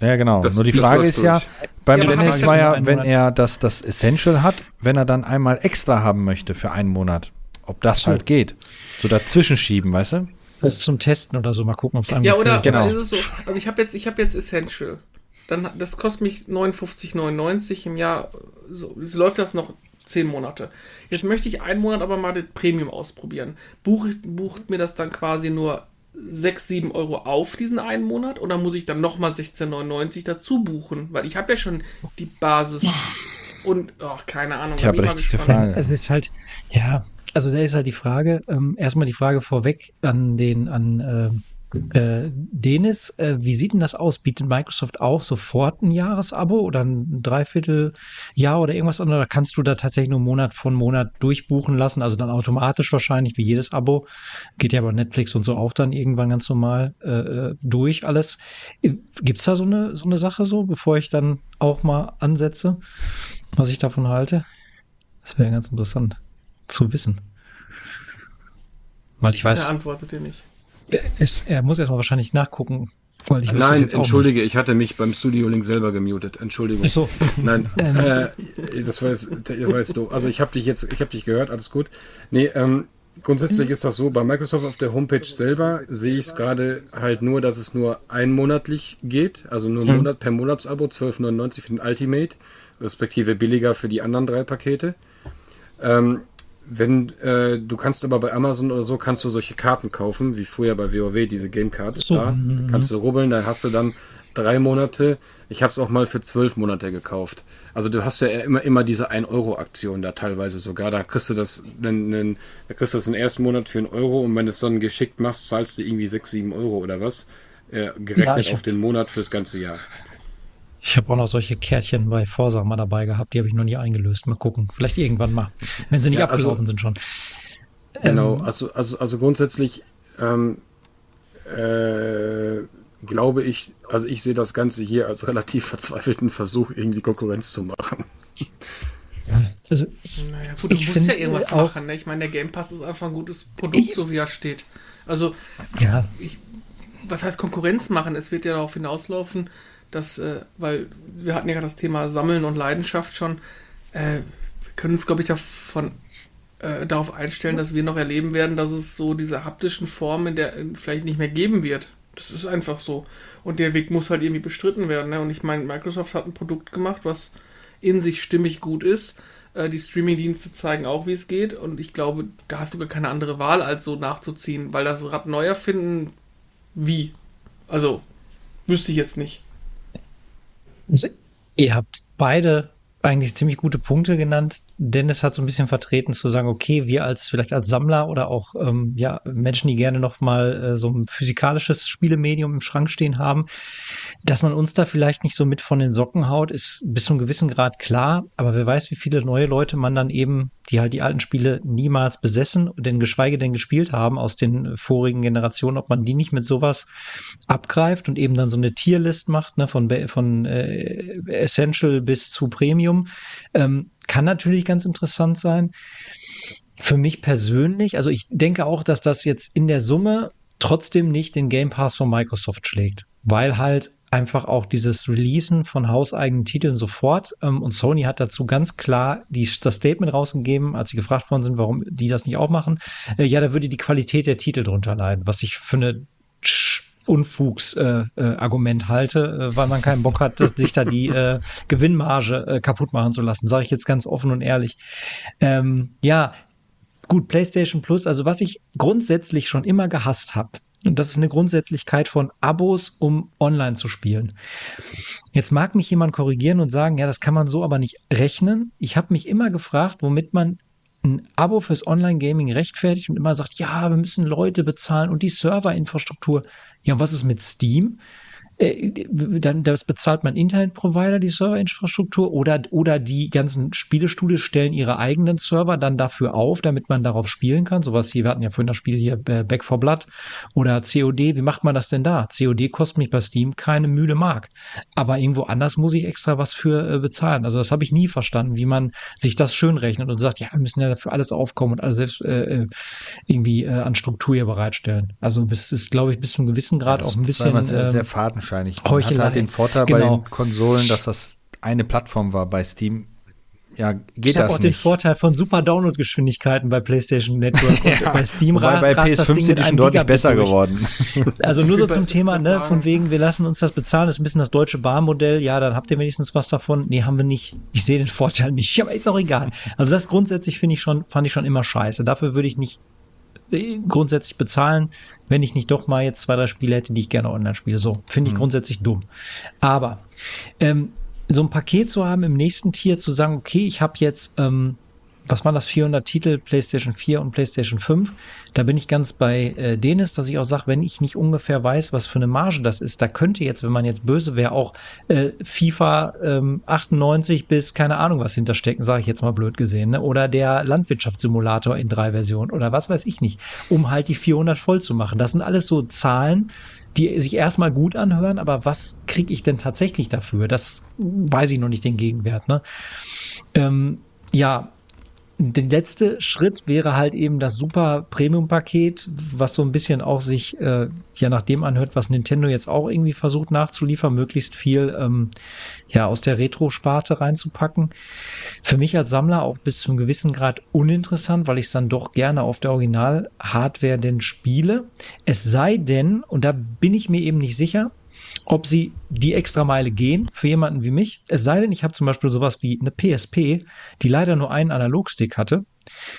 Ja, genau. Das, Nur die Frage ist durch. ja, beim ja, Dennis war ja, wenn er das, das Essential hat, wenn er dann einmal extra haben möchte für einen Monat, ob das so. halt geht. So dazwischen schieben, weißt du? Das ist zum Testen oder so, mal gucken, ob es Ja, oder, genau. oder ist es so, also ich habe jetzt, ich habe jetzt Essential. Dann, das kostet mich 59,99 im Jahr. So, läuft das noch zehn Monate. Jetzt möchte ich einen Monat aber mal das Premium ausprobieren. Bucht, bucht mir das dann quasi nur 6, 7 Euro auf diesen einen Monat oder muss ich dann nochmal 16,99 dazu buchen? Weil ich habe ja schon die Basis und oh, keine Ahnung. Ich habe richtige Frage. Es ist halt, ja, also da ist halt die Frage, ähm, erstmal die Frage vorweg an den, an äh, äh, Denis, äh, wie sieht denn das aus? Bietet Microsoft auch sofort ein Jahresabo oder ein Dreivierteljahr oder irgendwas anderes? Oder kannst du da tatsächlich nur Monat von Monat durchbuchen lassen? Also dann automatisch wahrscheinlich wie jedes Abo. Geht ja bei Netflix und so auch dann irgendwann ganz normal äh, äh durch alles. Gibt's da so eine, so eine Sache so, bevor ich dann auch mal ansetze, was ich davon halte? Das wäre ganz interessant zu wissen. Weil ich weiß. Er antwortet dir nicht. Es, er muss erstmal wahrscheinlich nachgucken, Ich Nein, entschuldige, ich hatte mich beim Studio Link selber gemutet. Entschuldigung. Ach so. Nein, ähm. äh, das war jetzt, das war jetzt doof. Also ich habe dich jetzt, ich habe dich gehört, alles gut. Nee, ähm, grundsätzlich ist das so, bei Microsoft auf der Homepage selber sehe ich es gerade halt nur, dass es nur einmonatlich geht, also nur Monat per Monatsabo, 12,99 für den Ultimate, respektive billiger für die anderen drei Pakete. Ähm, wenn äh, du kannst aber bei Amazon oder so kannst du solche Karten kaufen, wie früher bei WoW diese Game Cards so. da. Mhm. Kannst du rubbeln, da hast du dann drei Monate. Ich habe es auch mal für zwölf Monate gekauft. Also du hast ja immer immer diese 1 Euro Aktion da teilweise sogar. Da kriegst du das, dann, dann, da kriegst du das den ersten Monat für einen Euro und wenn du es dann geschickt machst, zahlst du irgendwie sechs, sieben Euro oder was. Äh, gerechnet ja, auf den Monat fürs ganze Jahr. Ich habe auch noch solche Kärtchen bei Forsa mal dabei gehabt, die habe ich noch nie eingelöst. Mal gucken. Vielleicht irgendwann mal, wenn sie nicht ja, also abgelaufen also, sind schon. Genau, ähm, also, also, also grundsätzlich ähm, äh, glaube ich, also ich sehe das Ganze hier als relativ verzweifelten Versuch, irgendwie Konkurrenz zu machen. Ja, also naja, gut, du musst ja irgendwas auch, machen. Ne? Ich meine, der Game Pass ist einfach ein gutes Produkt, ich, so wie er steht. Also, ja. Ich, was heißt Konkurrenz machen? Es wird ja darauf hinauslaufen, dass, äh, weil wir hatten ja gerade das Thema Sammeln und Leidenschaft schon. Äh, wir können uns, glaube ich, davon äh, darauf einstellen, dass wir noch erleben werden, dass es so diese haptischen Formen in der vielleicht nicht mehr geben wird. Das ist einfach so. Und der Weg muss halt irgendwie bestritten werden. Ne? Und ich meine, Microsoft hat ein Produkt gemacht, was in sich stimmig gut ist. Äh, die Streaming-Dienste zeigen auch, wie es geht. Und ich glaube, da hast du gar keine andere Wahl, als so nachzuziehen. Weil das Rad neu erfinden, wie? Also, wüsste ich jetzt nicht. Also, ihr habt beide eigentlich ziemlich gute Punkte genannt. Dennis hat so ein bisschen vertreten zu sagen, okay, wir als vielleicht als Sammler oder auch ähm, ja Menschen, die gerne noch mal äh, so ein physikalisches Spielemedium im Schrank stehen haben, dass man uns da vielleicht nicht so mit von den Socken haut, ist bis zu einem gewissen Grad klar. Aber wer weiß, wie viele neue Leute man dann eben, die halt die alten Spiele niemals besessen, denn geschweige denn gespielt haben aus den vorigen Generationen, ob man die nicht mit sowas abgreift und eben dann so eine Tierlist macht, ne, von von äh, Essential bis zu Premium. Ähm, kann natürlich ganz interessant sein. Für mich persönlich, also ich denke auch, dass das jetzt in der Summe trotzdem nicht den Game Pass von Microsoft schlägt, weil halt einfach auch dieses Releasen von hauseigenen Titeln sofort. Ähm, und Sony hat dazu ganz klar die, das Statement rausgegeben, als sie gefragt worden sind, warum die das nicht auch machen. Äh, ja, da würde die Qualität der Titel drunter leiden, was ich für eine Unfugs-Argument äh, äh, halte, äh, weil man keinen Bock hat, sich da die äh, Gewinnmarge äh, kaputt machen zu lassen. Sage ich jetzt ganz offen und ehrlich. Ähm, ja, gut, PlayStation Plus, also was ich grundsätzlich schon immer gehasst habe, und das ist eine Grundsätzlichkeit von Abos, um online zu spielen. Jetzt mag mich jemand korrigieren und sagen, ja, das kann man so aber nicht rechnen. Ich habe mich immer gefragt, womit man ein Abo fürs Online-Gaming rechtfertigt und immer sagt, ja, wir müssen Leute bezahlen und die Serverinfrastruktur. Ja, und was ist mit Steam? Äh, dann das bezahlt man Internetprovider, die Serverinfrastruktur, oder, oder die ganzen Spielestudios stellen ihre eigenen Server dann dafür auf, damit man darauf spielen kann. Sowas hier, wir hatten ja vorhin das Spiel hier äh, Back for Blood oder COD. Wie macht man das denn da? COD kostet mich bei Steam keine müde Mark. Aber irgendwo anders muss ich extra was für äh, bezahlen. Also das habe ich nie verstanden, wie man sich das schön rechnet und sagt, ja, wir müssen ja dafür alles aufkommen und alles selbst äh, äh irgendwie äh, an Struktur hier bereitstellen. Also das ist, glaube ich, bis zu einem gewissen Grad ja, auch ein bisschen. Sehr, ähm, sehr fadenscheinig. Man Heuchelei. hat halt den Vorteil genau. bei den Konsolen, dass das eine Plattform war. Bei Steam ja, geht ich das auch nicht. den Vorteil von super Download-Geschwindigkeiten bei PlayStation Network und ja, bei Steam Wobei bei PS5 sind die schon deutlich besser durch. geworden. Also nur so zum Thema, ne, von wegen, wir lassen uns das bezahlen, das ist ein bisschen das deutsche Barmodell, ja, dann habt ihr wenigstens was davon. Nee, haben wir nicht. Ich sehe den Vorteil nicht, aber ist auch egal. Also das grundsätzlich finde ich schon, fand ich schon immer scheiße. Dafür würde ich nicht grundsätzlich bezahlen, wenn ich nicht doch mal jetzt zwei, drei Spiele hätte, die ich gerne online spiele. So, finde ich mhm. grundsätzlich dumm. Aber ähm, so ein Paket zu haben im nächsten Tier, zu sagen, okay, ich habe jetzt ähm, was waren das, 400 Titel, PlayStation 4 und PlayStation 5. Da bin ich ganz bei äh, Denis, dass ich auch sage, wenn ich nicht ungefähr weiß, was für eine Marge das ist, da könnte jetzt, wenn man jetzt böse wäre, auch äh, FIFA ähm, 98 bis keine Ahnung was hinterstecken, sage ich jetzt mal blöd gesehen, ne? oder der Landwirtschaftssimulator in drei Versionen oder was weiß ich nicht, um halt die 400 voll zu machen. Das sind alles so Zahlen, die sich erstmal gut anhören, aber was kriege ich denn tatsächlich dafür? Das weiß ich noch nicht den Gegenwert. Ne? Ähm, ja, der letzte Schritt wäre halt eben das super Premium-Paket, was so ein bisschen auch sich äh, ja nach dem anhört, was Nintendo jetzt auch irgendwie versucht nachzuliefern, möglichst viel ähm, ja aus der Retro-Sparte reinzupacken. Für mich als Sammler auch bis zum gewissen Grad uninteressant, weil ich es dann doch gerne auf der Original-Hardware denn spiele. Es sei denn, und da bin ich mir eben nicht sicher, ob sie die Extrameile gehen für jemanden wie mich. Es sei denn, ich habe zum Beispiel sowas wie eine PSP, die leider nur einen Analogstick hatte,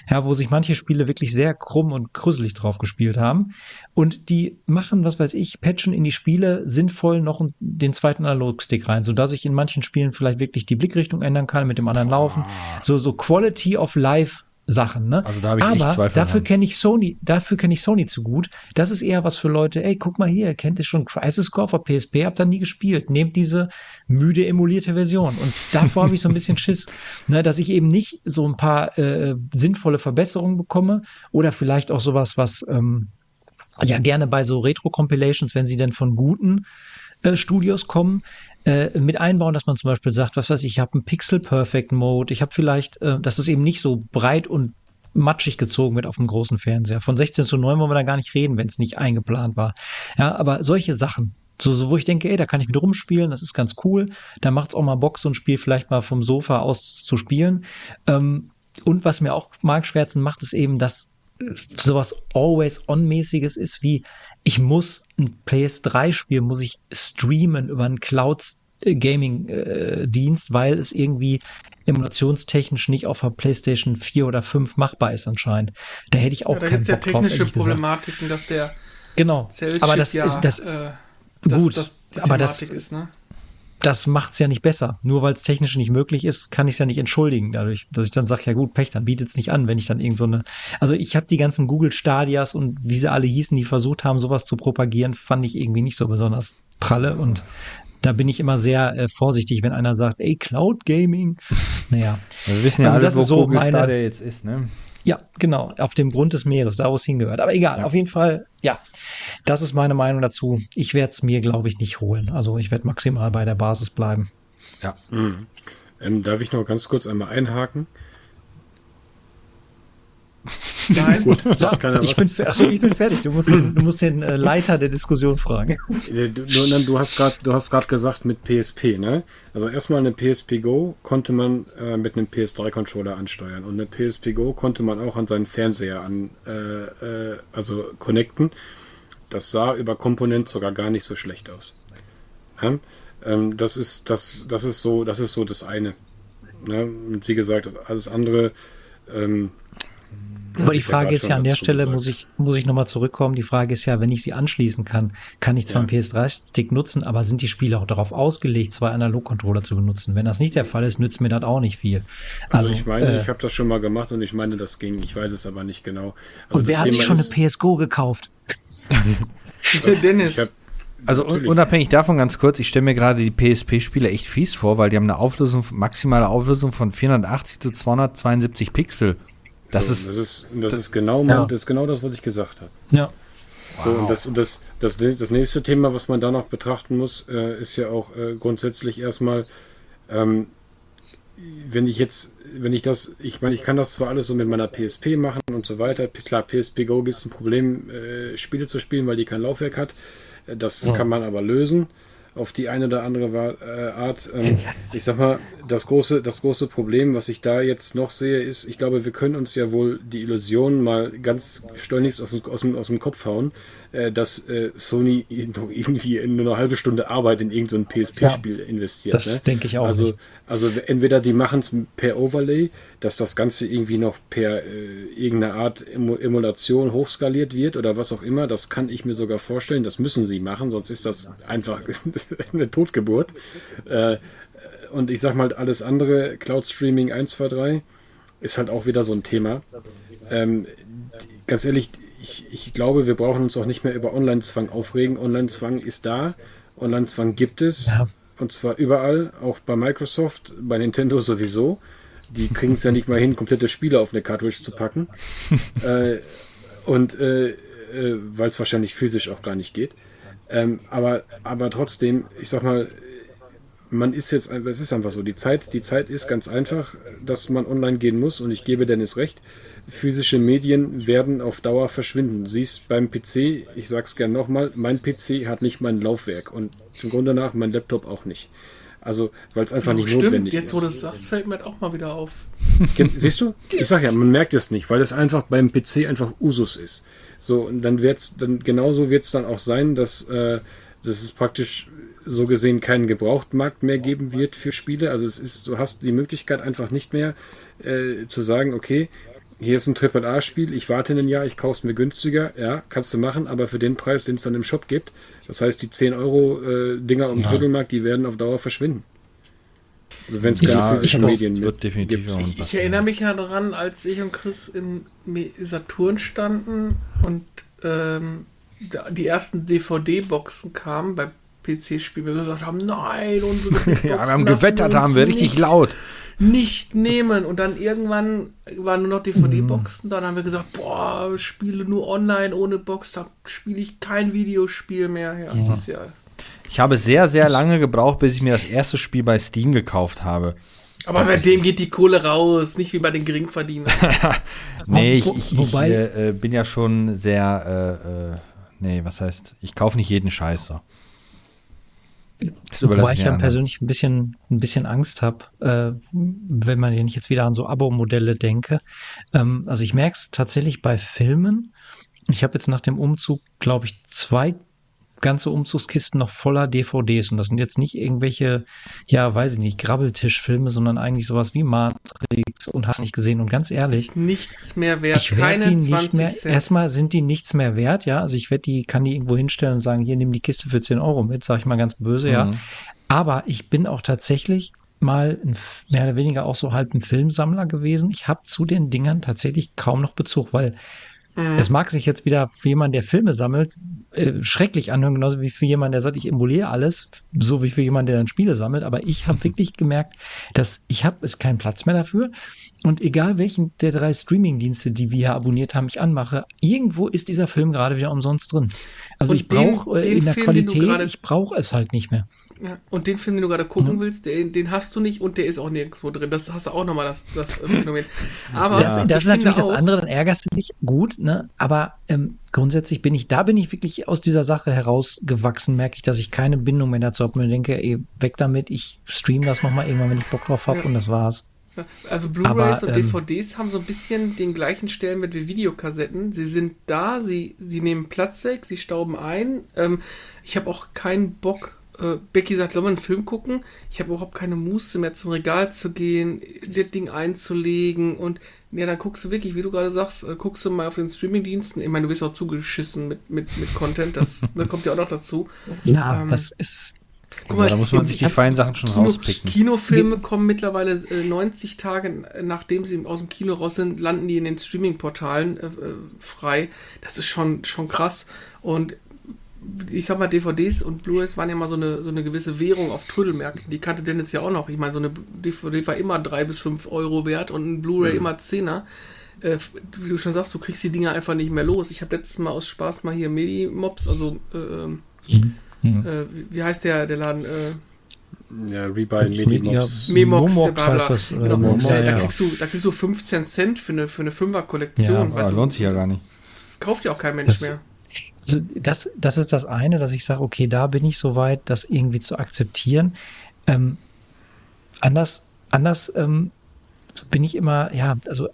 ja, wo sich manche Spiele wirklich sehr krumm und krüsselig drauf gespielt haben. Und die machen, was weiß ich, patchen in die Spiele sinnvoll noch den zweiten Analogstick rein, sodass ich in manchen Spielen vielleicht wirklich die Blickrichtung ändern kann, mit dem anderen laufen. So, so Quality of Life Sachen, ne? Also da habe ich Aber Zweifel dafür kenne ich Sony, dafür kenne ich Sony zu gut. Das ist eher was für Leute, ey, guck mal hier, kennt ihr schon Crisis Core auf PSP, habt ihr nie gespielt. Nehmt diese müde emulierte Version. Und davor habe ich so ein bisschen Schiss, ne, dass ich eben nicht so ein paar äh, sinnvolle Verbesserungen bekomme oder vielleicht auch sowas, was ähm, ja gerne bei so Retro-Compilations, wenn sie denn von guten äh, Studios kommen, äh, mit einbauen, dass man zum Beispiel sagt, was weiß ich, ich habe einen Pixel Perfect Mode, ich habe vielleicht, äh, dass es eben nicht so breit und matschig gezogen wird auf dem großen Fernseher. Von 16 zu 9 wollen wir da gar nicht reden, wenn es nicht eingeplant war. Ja, aber solche Sachen, so, so, wo ich denke, ey, da kann ich mit rumspielen, das ist ganz cool. Da macht es auch mal Bock, so ein Spiel vielleicht mal vom Sofa aus zu spielen. Ähm, und was mir auch Markschwärzen macht, ist eben, dass sowas Always-On-mäßiges ist wie, ich muss ein PS3-Spiel, muss ich streamen über einen Cloud-Gaming-Dienst, weil es irgendwie emulationstechnisch nicht auf der PlayStation 4 oder 5 machbar ist anscheinend. Da hätte ich auch ja, da keinen Bock ja technische drauf, Problematiken, dass der genau, aber das, ja, das, äh, gut, das, das aber das ist, ne? das macht es ja nicht besser. Nur weil es technisch nicht möglich ist, kann ich es ja nicht entschuldigen, dadurch, dass ich dann sage, ja gut, Pech, dann bietet es nicht an, wenn ich dann irgend so eine. Also ich habe die ganzen Google Stadias und wie sie alle hießen, die versucht haben, sowas zu propagieren, fand ich irgendwie nicht so besonders pralle und da bin ich immer sehr äh, vorsichtig, wenn einer sagt, ey, Cloud Gaming. Naja. Wir wissen ja also alle, wo so Google meine, Stadia jetzt ist, ne? Ja, genau, auf dem Grund des Meeres, da wo es hingehört. Aber egal, ja. auf jeden Fall, ja, das ist meine Meinung dazu. Ich werde es mir, glaube ich, nicht holen. Also ich werde maximal bei der Basis bleiben. Ja. Mhm. Ähm, darf ich noch ganz kurz einmal einhaken? Nein, gut. Ja, ich, bin, achso, ich bin fertig. Du musst den, du musst den äh, Leiter der Diskussion fragen. Du, du, du hast gerade gesagt mit PSP, ne? Also erstmal eine PSP Go konnte man äh, mit einem PS3-Controller ansteuern und eine PSP Go konnte man auch an seinen Fernseher an, äh, äh, also connecten. Das sah über Komponent sogar gar nicht so schlecht aus. Ja? Ähm, das ist das, das ist so, das ist so das eine. Ne? Und wie gesagt, alles andere ähm, aber die Frage ist ja an der Stelle, gesagt. muss ich, muss ich nochmal zurückkommen. Die Frage ist ja, wenn ich sie anschließen kann, kann ich zwar ja. einen PS3-Stick nutzen, aber sind die Spiele auch darauf ausgelegt, zwei Analog-Controller zu benutzen? Wenn das nicht der Fall ist, nützt mir das auch nicht viel. Also, also ich meine, äh, ich habe das schon mal gemacht und ich meine, das ging. Ich weiß es aber nicht genau. Also und wer hat Thema sich schon eine PS Go gekauft? das, Dennis. Also Natürlich. unabhängig davon ganz kurz, ich stelle mir gerade die PSP-Spiele echt fies vor, weil die haben eine Auflösung, maximale Auflösung von 480 zu 272 Pixel. Das, so, ist, das ist das ist genau ja. das ist genau das, was ich gesagt habe. Ja. So, wow. und, das, und das, das, das nächste Thema, was man da noch betrachten muss, äh, ist ja auch äh, grundsätzlich erstmal, ähm, wenn ich jetzt, wenn ich das, ich meine, ich kann das zwar alles so mit meiner PSP machen und so weiter. Klar, PSP Go gibt es ein Problem, äh, Spiele zu spielen, weil die kein Laufwerk hat. Äh, das ja. kann man aber lösen auf die eine oder andere äh, Art. Ähm, ich sag mal, das große, das große Problem, was ich da jetzt noch sehe, ist, ich glaube, wir können uns ja wohl die Illusion mal ganz schleunigst aus, aus, dem, aus dem Kopf hauen, äh, dass äh, Sony noch irgendwie in nur eine halbe Stunde Arbeit in irgendein so PSP-Spiel ja, investiert. Das ne? denke ich auch. Also, also entweder die machen es per Overlay, dass das Ganze irgendwie noch per äh, irgendeine Art Emulation hochskaliert wird oder was auch immer. Das kann ich mir sogar vorstellen. Das müssen sie machen, sonst ist das einfach eine Totgeburt. Äh, und ich sag mal, alles andere, Cloud Streaming 1, 2, 3, ist halt auch wieder so ein Thema. Ähm, ganz ehrlich, ich, ich glaube, wir brauchen uns auch nicht mehr über Online-Zwang aufregen. Online-Zwang ist da. Online-Zwang gibt es. Ja. Und zwar überall, auch bei Microsoft, bei Nintendo sowieso. Die kriegen es ja nicht mal hin, komplette Spiele auf eine Cartridge zu packen. äh, und äh, äh, weil es wahrscheinlich physisch auch gar nicht geht. Ähm, aber, aber trotzdem, ich sag mal, man ist jetzt, es ist einfach so, die Zeit, die Zeit ist ganz einfach, dass man online gehen muss und ich gebe Dennis recht, physische Medien werden auf Dauer verschwinden. Siehst beim PC, ich sag's gern nochmal, mein PC hat nicht mein Laufwerk und im Grunde nach mein Laptop auch nicht. Also, weil es einfach oh, nicht stimmt. notwendig Jetzt, ist. Jetzt, wo du es sagst, fällt mir auch mal wieder auf. Siehst du? Ich sag ja, man merkt es nicht, weil es einfach beim PC einfach Usus ist. So, und dann wird's, dann genauso wird es dann auch sein, dass, äh, dass es praktisch so gesehen keinen Gebrauchtmarkt mehr geben wird für Spiele. Also es ist, du hast die Möglichkeit einfach nicht mehr äh, zu sagen, okay, hier ist ein AAA-Spiel, ich warte ein Jahr, ich kaufe es mir günstiger, ja, kannst du machen, aber für den Preis, den es dann im Shop gibt. Das heißt, die 10 Euro äh, Dinger um ja. Trödelmarkt, die werden auf Dauer verschwinden. Also wenn es keine physischen Medien wird definitiv gibt. Ich, ich erinnere mich ja daran, als ich und Chris in Saturn standen und ähm, die ersten DVD-Boxen kamen bei PC-Spiel wir gesagt haben, nein, unsere Ja, wir haben gewettert, haben wir richtig laut. Nicht nehmen. Und dann irgendwann waren nur noch DVD-Boxen. Dann haben wir gesagt, boah, spiele nur online ohne Box, da spiele ich kein Videospiel mehr. Ja, ja. ja. Ich habe sehr, sehr lange gebraucht, bis ich mir das erste Spiel bei Steam gekauft habe. Aber bei dem geht die Kohle raus, nicht wie bei den Geringverdienern. nee, ich, ich, ich äh, bin ja schon sehr, äh, äh, nee, was heißt, ich kaufe nicht jeden Scheiß so. Wobei ich ja persönlich ein bisschen, ein bisschen Angst habe, äh, wenn man nicht jetzt wieder an so Abo-Modelle denke. Ähm, also ich merke es tatsächlich bei Filmen. Ich habe jetzt nach dem Umzug, glaube ich, zwei ganze Umzugskisten noch voller DVDs. Und das sind jetzt nicht irgendwelche, ja, weiß ich nicht, Grabbeltischfilme, sondern eigentlich sowas wie Matrix und hast nicht gesehen. Und ganz ehrlich. Ist nichts mehr wert. Ich werde die nicht mehr, Cent. erstmal sind die nichts mehr wert, ja. Also ich werde die, kann die irgendwo hinstellen und sagen, hier, nimm die Kiste für 10 Euro mit, sag ich mal ganz böse, mhm. ja. Aber ich bin auch tatsächlich mal ein, mehr oder weniger auch so halb ein Filmsammler gewesen. Ich habe zu den Dingern tatsächlich kaum noch Bezug, weil. Das mag sich jetzt wieder für jemanden, der Filme sammelt, äh, schrecklich anhören, genauso wie für jemanden, der sagt, ich emuliere alles, so wie für jemanden, der dann Spiele sammelt. Aber ich habe wirklich gemerkt, dass ich habe es keinen Platz mehr dafür. Und egal welchen der drei Streaming-Dienste, die wir hier abonniert haben, ich anmache, irgendwo ist dieser Film gerade wieder umsonst drin. Also und ich brauche äh, in der Film, Qualität, ich brauche es halt nicht mehr. Ja, und den Film, den du gerade gucken mhm. willst, den, den, hast du nicht und der ist auch nirgendwo drin. Das hast du auch nochmal das, das äh, Phänomen. Aber ja. das, das ist natürlich das andere, dann ärgerst du dich gut, ne? Aber ähm, grundsätzlich bin ich, da bin ich wirklich aus dieser Sache herausgewachsen, merke ich, dass ich keine Bindung mehr dazu habe und denke, ey, weg damit, ich stream das nochmal irgendwann, wenn ich Bock drauf habe ja. und das war's. Also Blu-rays und ähm, DVDs haben so ein bisschen den gleichen Stellenwert wie Videokassetten. Sie sind da, sie, sie nehmen Platz weg, sie stauben ein. Ähm, ich habe auch keinen Bock, äh, Becky sagt, wollen wir einen Film gucken? Ich habe überhaupt keine Muße mehr zum Regal zu gehen, das Ding einzulegen und ja, dann guckst du wirklich, wie du gerade sagst, äh, guckst du mal auf den Streamingdiensten. Ich meine, du bist auch zugeschissen mit, mit, mit Content, das, das kommt ja auch noch dazu. Ja, ähm, das ist. Guck mal, da muss man sich die feinen Sachen schon Kino, rauspicken. Kinofilme kommen mittlerweile äh, 90 Tage, nachdem sie aus dem Kino raus sind, landen die in den Streaming-Portalen äh, äh frei. Das ist schon, schon krass. Und ich sag mal, DVDs und Blu-rays waren ja mal so eine, so eine gewisse Währung auf Trödelmärkten. Die kannte Dennis ja auch noch. Ich meine, so eine DVD war immer drei bis fünf Euro wert und ein Blu-ray mhm. immer Zehner. Äh, wie du schon sagst, du kriegst die Dinger einfach nicht mehr los. Ich habe letztes Mal aus Spaß mal hier Medi-Mobs, also äh, mhm. äh, wie heißt der, der Laden? Äh, ja, Rebuy Medimox. Memox, Momox heißt das. Genau, Momox, ja, da, kriegst du, da kriegst du 15 Cent für eine, für eine Fünfer-Kollektion. Ja, lohnt sich ja gar nicht. Kauft ja auch kein Mensch das, mehr. Also das, das ist das eine, dass ich sage, okay, da bin ich soweit, das irgendwie zu akzeptieren. Ähm, anders, anders ähm, bin ich immer, ja, also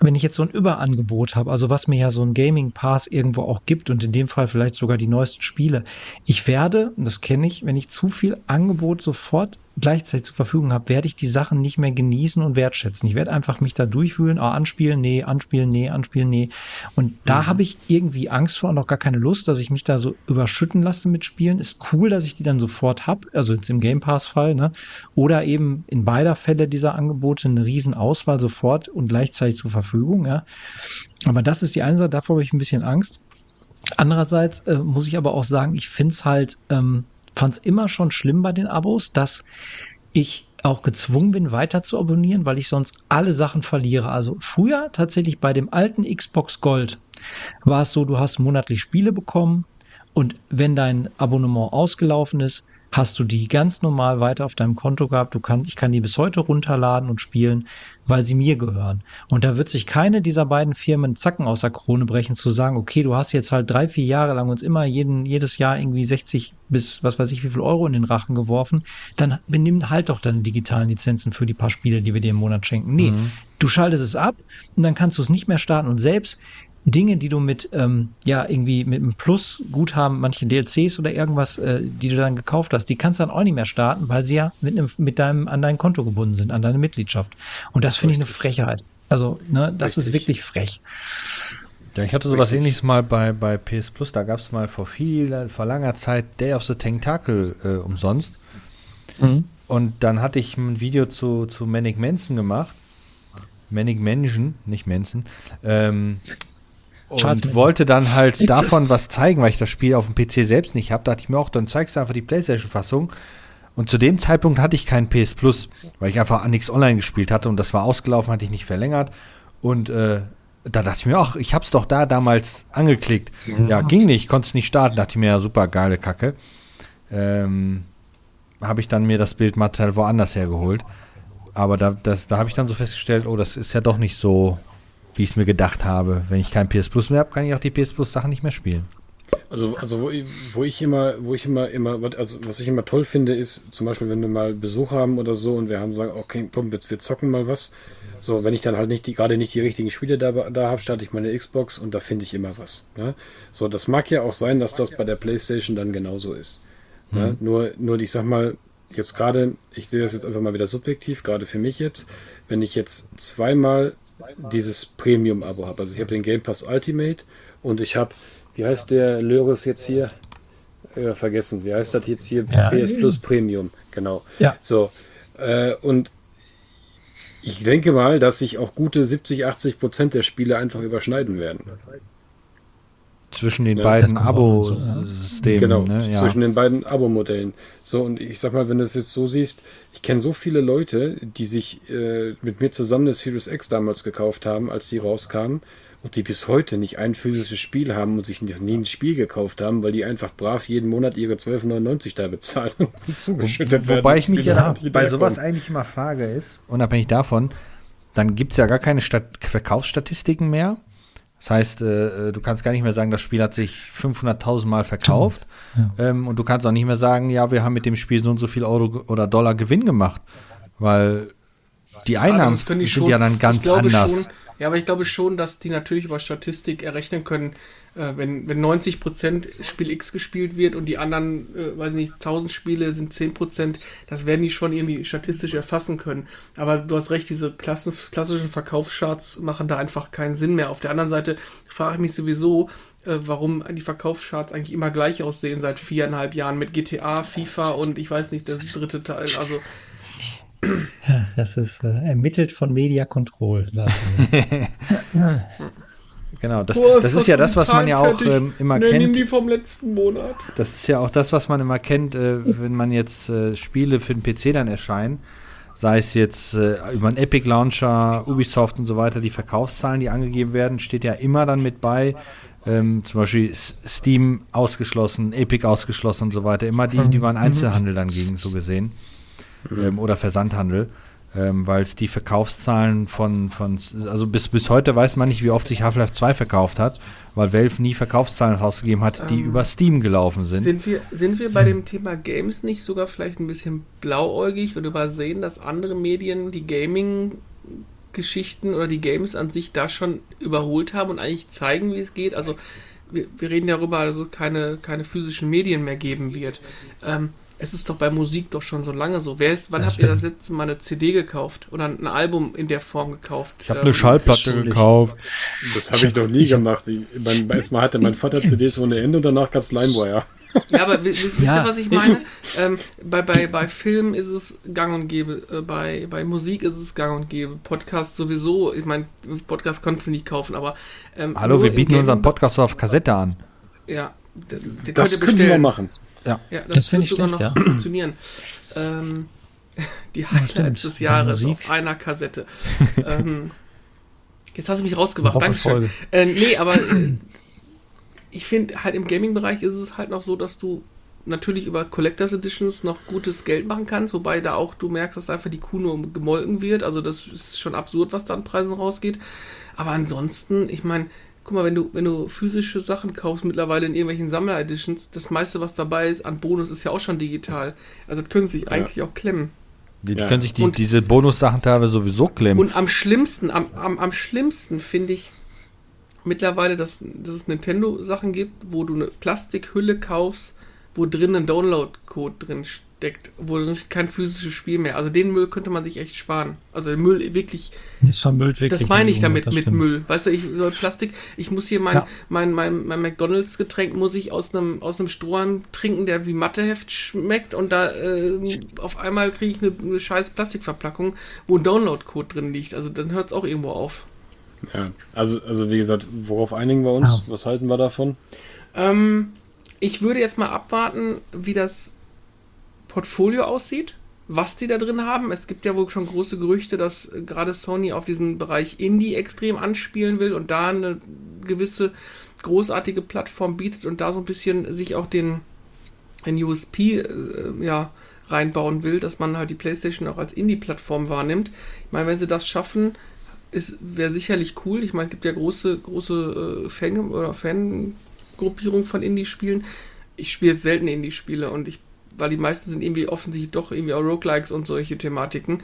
wenn ich jetzt so ein Überangebot habe, also was mir ja so ein Gaming Pass irgendwo auch gibt und in dem Fall vielleicht sogar die neuesten Spiele, ich werde, und das kenne ich, wenn ich zu viel Angebot sofort gleichzeitig zur Verfügung habe, werde ich die Sachen nicht mehr genießen und wertschätzen. Ich werde einfach mich da durchfühlen, oh, anspielen, nee, anspielen, nee, anspielen, nee. Und da mhm. habe ich irgendwie Angst vor und auch gar keine Lust, dass ich mich da so überschütten lasse mit Spielen. Ist cool, dass ich die dann sofort habe, also jetzt im Game Pass-Fall, ne? Oder eben in beider Fälle dieser Angebote eine riesen Auswahl sofort und gleichzeitig zur Verfügung, ja. Aber das ist die eine Seite, davor habe ich ein bisschen Angst. Andererseits äh, muss ich aber auch sagen, ich finde es halt ähm, fand es immer schon schlimm bei den Abos, dass ich auch gezwungen bin, weiter zu abonnieren, weil ich sonst alle Sachen verliere. Also früher tatsächlich bei dem alten Xbox Gold war es so, du hast monatlich Spiele bekommen und wenn dein Abonnement ausgelaufen ist, hast du die ganz normal weiter auf deinem Konto gehabt. Du kannst, ich kann die bis heute runterladen und spielen, weil sie mir gehören. Und da wird sich keine dieser beiden Firmen Zacken aus der Krone brechen, zu sagen, okay, du hast jetzt halt drei, vier Jahre lang uns immer jeden, jedes Jahr irgendwie 60 bis was weiß ich wie viel Euro in den Rachen geworfen. Dann benimm halt doch deine digitalen Lizenzen für die paar Spiele, die wir dir im Monat schenken. Nee, mhm. du schaltest es ab und dann kannst du es nicht mehr starten. Und selbst Dinge, die du mit, ähm, ja, irgendwie mit einem Plus-Guthaben, manche DLCs oder irgendwas, äh, die du dann gekauft hast, die kannst du dann auch nicht mehr starten, weil sie ja mit, einem, mit deinem, an dein Konto gebunden sind, an deine Mitgliedschaft. Und das finde ich eine Frechheit. Also, ne, das Richtig. ist wirklich frech. Ja, ich hatte sowas Richtig. ähnliches mal bei, bei PS Plus, da gab es mal vor viel, vor langer Zeit Day of the Tentacle äh, umsonst. Mhm. Und dann hatte ich ein Video zu, zu Manic Manson gemacht. Manic Mansion, nicht Manson. Ähm, und wollte dann halt davon was zeigen, weil ich das Spiel auf dem PC selbst nicht habe. Da dachte ich mir auch, dann zeigst du einfach die PlayStation-Fassung. Und zu dem Zeitpunkt hatte ich keinen PS Plus, weil ich einfach an nichts online gespielt hatte und das war ausgelaufen, hatte ich nicht verlängert. Und äh, da dachte ich mir, ach, ich hab's doch da damals angeklickt. Ja, ging nicht, konnte es nicht starten. Da dachte ich mir, ja, super geile Kacke. Ähm, habe ich dann mir das Bildmaterial woanders hergeholt. Aber da, da habe ich dann so festgestellt, oh, das ist ja doch nicht so wie ich es mir gedacht habe. Wenn ich kein PS Plus mehr habe, kann ich auch die PS Plus Sachen nicht mehr spielen. Also, also wo, ich, wo ich immer, wo ich immer, immer, also was ich immer toll finde, ist zum Beispiel, wenn wir mal Besuch haben oder so und wir haben sagen, okay, komm, wir, wir zocken mal was. So, wenn ich dann halt nicht die, gerade nicht die richtigen Spiele da, da habe, starte ich meine Xbox und da finde ich immer was. Ne? So, das mag ja auch sein, dass das bei der PlayStation dann genauso ist. Ne? Mhm. Ne? Nur, nur, ich sag mal, jetzt gerade, ich sehe das jetzt einfach mal wieder subjektiv, gerade für mich jetzt, wenn ich jetzt zweimal dieses Premium-Abo habe. Also ich habe den Game Pass Ultimate und ich habe, wie heißt der Löris jetzt hier? Äh, vergessen, wie heißt das jetzt hier? Ja. PS Plus Premium, genau. Ja. So, äh, und ich denke mal, dass sich auch gute 70, 80 Prozent der Spiele einfach überschneiden werden zwischen den ja, beiden Abo-Systemen. Genau, ne? ja. zwischen den beiden Abo-Modellen. So, und ich sag mal, wenn du es jetzt so siehst, ich kenne so viele Leute, die sich äh, mit mir zusammen das Series X damals gekauft haben, als die rauskamen, und die bis heute nicht ein physisches Spiel haben und sich nie ein Spiel gekauft haben, weil die einfach brav jeden Monat ihre 12,99 da bezahlen und zugeschüttet Wo, Wobei ich mich ja bei sowas eigentlich immer frage ist, unabhängig davon, dann gibt es ja gar keine Stat Verkaufsstatistiken mehr. Das heißt, äh, äh, du kannst gar nicht mehr sagen, das Spiel hat sich 500.000 Mal verkauft. Ja. Ähm, und du kannst auch nicht mehr sagen, ja, wir haben mit dem Spiel so und so viel Euro oder Dollar Gewinn gemacht. Weil die Einnahmen ja, sind schon, ja dann ganz anders. Schon, ja, aber ich glaube schon, dass die natürlich über Statistik errechnen können, äh, wenn, wenn 90% Spiel X gespielt wird und die anderen, äh, weiß nicht, 1000 Spiele sind 10%, das werden die schon irgendwie statistisch erfassen können. Aber du hast recht, diese Klassen, klassischen Verkaufscharts machen da einfach keinen Sinn mehr. Auf der anderen Seite frage ich mich sowieso, äh, warum die Verkaufscharts eigentlich immer gleich aussehen seit viereinhalb Jahren mit GTA, FIFA und ich weiß nicht, das dritte Teil. Also das ist äh, ermittelt von Media Control. genau, das, das ist ja das, was man ja auch ähm, immer kennt. die vom letzten Monat. Das ist ja auch das, was man immer kennt, äh, wenn man jetzt äh, Spiele für den PC dann erscheinen. Sei es jetzt äh, über einen Epic Launcher, Ubisoft und so weiter, die Verkaufszahlen, die angegeben werden, steht ja immer dann mit bei. Ähm, zum Beispiel Steam ausgeschlossen, Epic ausgeschlossen und so weiter. Immer die, die man Einzelhandel dann gegen so gesehen mhm. ähm, oder Versandhandel. Ähm, weil es die Verkaufszahlen von, von, also bis, bis heute weiß man nicht, wie oft sich Half-Life 2 verkauft hat, weil Valve nie Verkaufszahlen rausgegeben hat, die ähm, über Steam gelaufen sind. Sind wir, sind wir bei dem Thema Games nicht sogar vielleicht ein bisschen blauäugig und übersehen, dass andere Medien die Gaming Geschichten oder die Games an sich da schon überholt haben und eigentlich zeigen, wie es geht? Also wir, wir reden darüber, dass es keine, keine physischen Medien mehr geben wird. Ähm, es ist doch bei Musik doch schon so lange so. Wer ist, wann das habt ihr das letzte Mal eine CD gekauft oder ein Album in der Form gekauft? Ich habe ähm, eine Schallplatte gekauft. Das habe ich noch nie gemacht. Ich, mein, erstmal hatte mein Vater CDs ohne Ende und danach gab es LimeWire. Ja, aber wisst ihr, ja. was ich meine? Ähm, bei, bei, bei Film ist es gang und gäbe, äh, bei, bei Musik ist es gang und gäbe, Podcast sowieso, ich meine, Podcast konnten wir nicht kaufen, aber. Ähm, Hallo, wir bieten unseren Podcast auf Kassette an. Ja, das können wir machen. Ja, ja das, das finde ich sogar schlecht, noch ja. funktionieren. Ähm, die Highlights des Jahres auf einer Kassette. ähm, jetzt hast du mich rausgebracht, Dankeschön. Äh, nee, aber äh, ich finde halt im Gaming-Bereich ist es halt noch so, dass du natürlich über Collectors Editions noch gutes Geld machen kannst, wobei da auch du merkst, dass einfach die Kuh nur gemolken wird. Also das ist schon absurd, was da an Preisen rausgeht. Aber ansonsten, ich meine, guck mal, wenn du, wenn du physische Sachen kaufst, mittlerweile in irgendwelchen Sammler-Editions, das meiste, was dabei ist an Bonus, ist ja auch schon digital. Also das können sie sich ja. eigentlich auch klemmen. Die, die ja. können sich die, und, diese Bonussachen teilweise sowieso klemmen. Und am schlimmsten, am, am, am schlimmsten finde ich mittlerweile, dass, dass es Nintendo-Sachen gibt, wo du eine Plastikhülle kaufst, wo drin ein Download-Code drin steckt, wo kein physisches Spiel mehr. Also den Müll könnte man sich echt sparen. Also den Müll wirklich. Es vermüllt wirklich. Das meine ich damit mit Müll. Weißt du, ich soll Plastik. Ich muss hier mein, ja. mein, mein, mein McDonalds-Getränk muss ich aus einem aus einem Strohhalm trinken, der wie Matheheft schmeckt und da äh, auf einmal kriege ich eine, eine scheiß Plastikverpackung, wo ein Download-Code drin liegt. Also dann hört es auch irgendwo auf. Ja, also, also wie gesagt, worauf einigen wir uns? Ah. Was halten wir davon? Ähm, ich würde jetzt mal abwarten, wie das Portfolio aussieht, was die da drin haben. Es gibt ja wohl schon große Gerüchte, dass gerade Sony auf diesen Bereich Indie extrem anspielen will und da eine gewisse großartige Plattform bietet und da so ein bisschen sich auch den, den USP äh, ja, reinbauen will, dass man halt die PlayStation auch als Indie-Plattform wahrnimmt. Ich meine, wenn sie das schaffen, wäre sicherlich cool. Ich meine, es gibt ja große, große äh, Fan- oder Fangruppierung von Indie-Spielen. Ich spiele selten Indie-Spiele und ich, weil die meisten sind irgendwie offensichtlich doch irgendwie auch Roguelikes und solche Thematiken.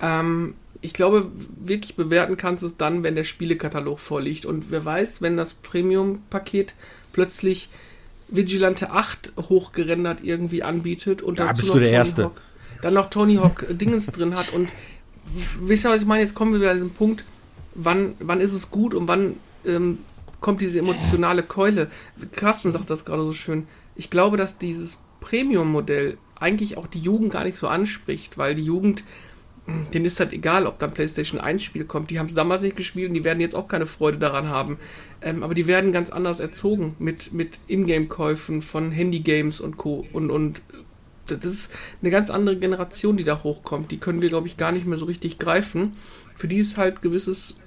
Ähm, ich glaube, wirklich bewerten kannst du es dann, wenn der Spielekatalog vorliegt. Und wer weiß, wenn das Premium-Paket plötzlich Vigilante 8 hochgerendert irgendwie anbietet und ja, dazu noch Tony. Hawk, dann noch Tony Hawk Dingens drin hat und wisst ihr, was ich meine? Jetzt kommen wir wieder an diesen Punkt, wann, wann ist es gut und wann ähm, kommt diese emotionale Keule. Carsten sagt das gerade so schön. Ich glaube, dass dieses Premium-Modell eigentlich auch die Jugend gar nicht so anspricht, weil die Jugend, hm, denen ist halt egal, ob da ein PlayStation 1 Spiel kommt. Die haben es damals nicht gespielt und die werden jetzt auch keine Freude daran haben. Ähm, aber die werden ganz anders erzogen mit, mit Ingame-Käufen von Handy-Games und Co. Und, und das ist eine ganz andere Generation, die da hochkommt. Die können wir, glaube ich, gar nicht mehr so richtig greifen. Für die ist halt gewisses,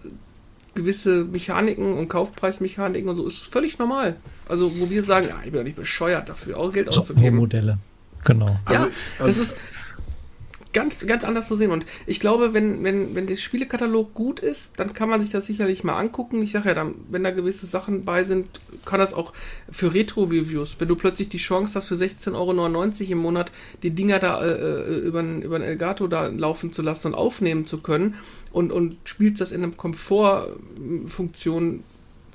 gewisse Mechaniken und Kaufpreismechaniken und so ist völlig normal. Also, wo wir sagen, ja, ich bin doch nicht bescheuert dafür, auch Geld so, auszugeben. Modelle. Genau. Also, ja, also, das ist, ganz, ganz anders zu sehen. Und ich glaube, wenn, wenn, wenn der Spielekatalog gut ist, dann kann man sich das sicherlich mal angucken. Ich sage ja, dann, wenn da gewisse Sachen bei sind, kann das auch für Retro-Reviews, wenn du plötzlich die Chance hast, für 16,99 Euro im Monat die Dinger da äh, äh über, über ein Elgato da laufen zu lassen und aufnehmen zu können und, und spielst das in einer Komfortfunktion,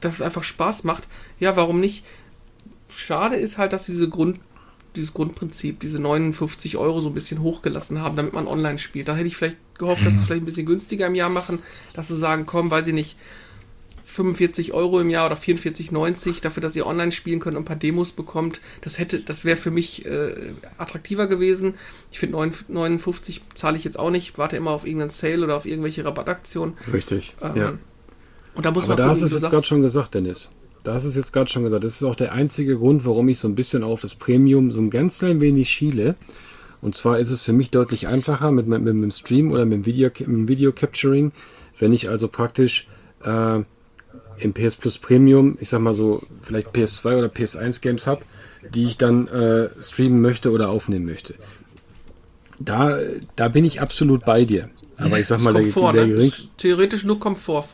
dass es einfach Spaß macht, ja, warum nicht? Schade ist halt, dass diese Grund dieses Grundprinzip, diese 59 Euro so ein bisschen hochgelassen haben, damit man online spielt. Da hätte ich vielleicht gehofft, dass sie es mhm. vielleicht ein bisschen günstiger im Jahr machen, dass sie sagen, komm, weiß ich nicht, 45 Euro im Jahr oder 44,90 dafür, dass ihr online spielen könnt und ein paar Demos bekommt. Das hätte, das wäre für mich äh, attraktiver gewesen. Ich finde 59 zahle ich jetzt auch nicht, warte immer auf irgendeinen Sale oder auf irgendwelche Rabattaktionen. Richtig. Ähm, ja. Und da muss Aber man da hast du es jetzt gerade schon gesagt, Dennis. Da hast du es jetzt gerade schon gesagt. Das ist auch der einzige Grund, warum ich so ein bisschen auf das Premium so ein ganz klein wenig schiele. Und zwar ist es für mich deutlich einfacher mit, mit, mit dem Stream oder mit dem Video, mit dem Video Capturing, wenn ich also praktisch äh, im PS Plus Premium, ich sag mal so, vielleicht PS2 oder PS1 Games habe, die ich dann äh, streamen möchte oder aufnehmen möchte. Da, da bin ich absolut bei dir. Aber ich sag mal, Komfort, der, der ne? theoretisch nur Komfort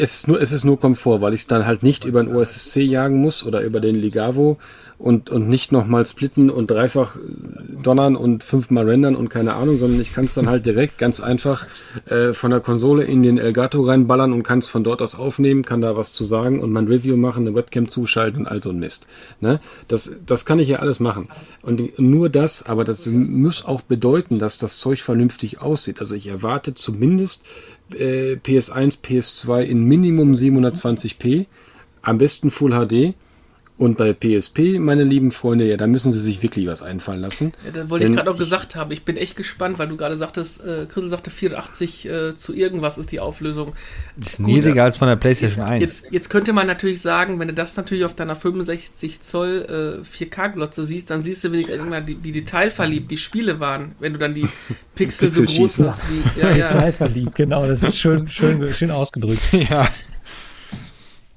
es ist nur, es ist nur Komfort, weil ich es dann halt nicht über den OSSC jagen muss oder über den Ligavo und, und nicht nochmal splitten und dreifach donnern und fünfmal rendern und keine Ahnung, sondern ich kann es dann halt direkt ganz einfach äh, von der Konsole in den Elgato reinballern und kann es von dort aus aufnehmen, kann da was zu sagen und mein Review machen, eine Webcam zuschalten und all so ein Mist. Ne? Das, das kann ich ja alles machen. Und nur das, aber das muss auch bedeuten, dass das Zeug vernünftig aussieht. Also ich erwarte zumindest äh, PS1, PS2 in Minimum 720p, am besten Full HD. Und bei PSP, meine lieben Freunde, ja, da müssen sie sich wirklich was einfallen lassen. Ja, da wollte ich gerade auch gesagt haben, ich bin echt gespannt, weil du gerade sagtest, äh, Chrisel sagte 480 äh, zu irgendwas ist die Auflösung. Das ist niedriger als von der PlayStation 1. Jetzt, jetzt, könnte man natürlich sagen, wenn du das natürlich auf deiner 65 Zoll äh, 4K-Glotze siehst, dann siehst du wenigstens wie detailverliebt die Spiele waren, wenn du dann die Pixel so groß hast wie. Ja, ja. Detailverliebt, genau, das ist schön, schön, schön ausgedrückt. Ja.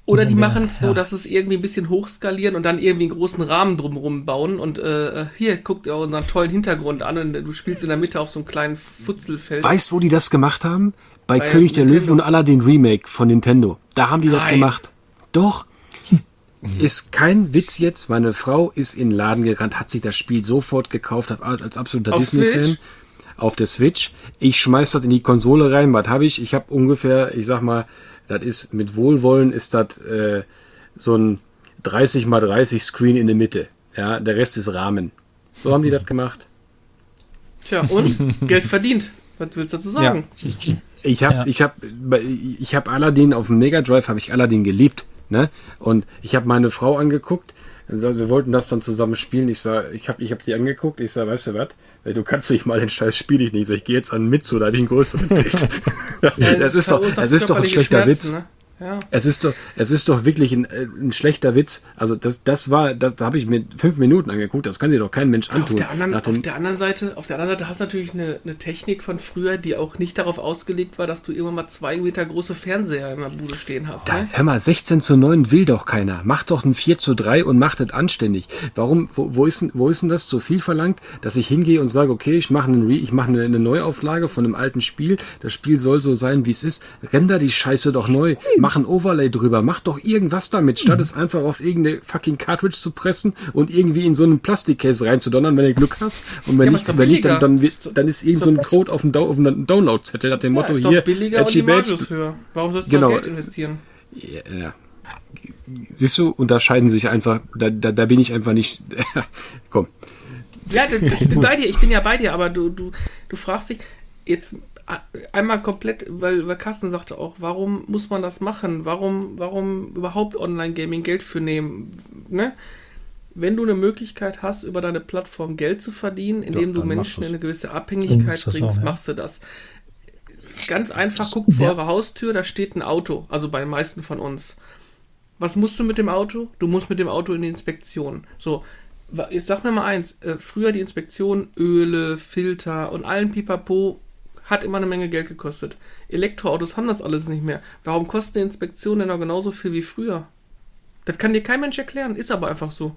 Oder die machen es so, dass es irgendwie ein bisschen hochskalieren und dann irgendwie einen großen Rahmen drumherum bauen und äh, hier, guckt ihr unseren tollen Hintergrund an und du spielst in der Mitte auf so einem kleinen Futzelfeld. Weißt du, wo die das gemacht haben? Bei, Bei König Nintendo. der Löwen und Aladdin Remake von Nintendo. Da haben die Nein. das gemacht. Doch. Ist kein Witz jetzt. Meine Frau ist in den Laden gerannt, hat sich das Spiel sofort gekauft, hat als absoluter Disney-Fan auf der Switch. Ich schmeiß das in die Konsole rein. Was habe ich? Ich habe ungefähr, ich sag mal, das ist mit Wohlwollen ist das äh, so ein 30 mal 30 Screen in der Mitte. Ja, der Rest ist Rahmen. So haben die das gemacht. Tja, und Geld verdient. Was willst du dazu sagen? Ja. Ich habe ja. ich habe ich habe Aladdin auf dem Mega Drive habe ich Aladdin geliebt, ne? Und ich habe meine Frau angeguckt, wir wollten das dann zusammen spielen. Ich sag, ich habe ich hab die angeguckt, ich sag, weißt du was? Du kannst nicht mal den Scheiß Spiel ich nicht. Ich, ich gehe jetzt an Mitsu, da habe ich ein größeres Bild. ja, das, ist doch, das ist doch ein schlechter Witz. Ne? Ja. Es ist doch, es ist doch wirklich ein, äh, ein schlechter Witz. Also das, das war, das, da habe ich mir fünf Minuten angeguckt. Das kann sich doch kein Mensch antun. Auf der anderen, auf der anderen Seite, auf der anderen Seite hast du natürlich eine, eine Technik von früher, die auch nicht darauf ausgelegt war, dass du irgendwann mal zwei Meter große Fernseher in der Bude stehen hast. Da, ne? Hör mal, 16 zu 9 will doch keiner. Mach doch ein 4 zu 3 und mach das anständig. Warum, wo, wo ist, wo ist denn das so viel verlangt, dass ich hingehe und sage, okay, ich mache mache eine, eine Neuauflage von einem alten Spiel. Das Spiel soll so sein, wie es ist. Render die Scheiße doch neu. Mach ein Overlay drüber. Mach doch irgendwas damit, statt mhm. es einfach auf irgendeine fucking Cartridge zu pressen und irgendwie in so einen Plastikcase reinzudonnern, wenn du Glück hast. Und wenn ja, nicht, wenn nicht dann, dann, dann ist irgend so ein Code auf dem, auf einem Download-Zettel nach dem ja, Motto ist hier. billiger und die Marge höher. Warum sollst du genau. Geld investieren? Ja, ja. Siehst du, unterscheiden sich einfach, da, da, da bin ich einfach nicht. Komm. Ja, ich bin bei dir, ich bin ja bei dir, aber du, du, du fragst dich, jetzt einmal komplett, weil, weil Carsten sagte auch, warum muss man das machen? Warum, warum überhaupt Online-Gaming Geld für nehmen? Ne? Wenn du eine Möglichkeit hast, über deine Plattform Geld zu verdienen, indem ja, du Menschen in eine gewisse Abhängigkeit bringst, auch, ja. machst du das. Ganz einfach, guckt vor ja. eure Haustür, da steht ein Auto, also bei den meisten von uns. Was musst du mit dem Auto? Du musst mit dem Auto in die Inspektion. So, jetzt sag mir mal eins, äh, früher die Inspektion, Öle, Filter und allen Pipapo hat immer eine Menge Geld gekostet. Elektroautos haben das alles nicht mehr. Warum kostet die Inspektion denn noch genauso viel wie früher? Das kann dir kein Mensch erklären, ist aber einfach so.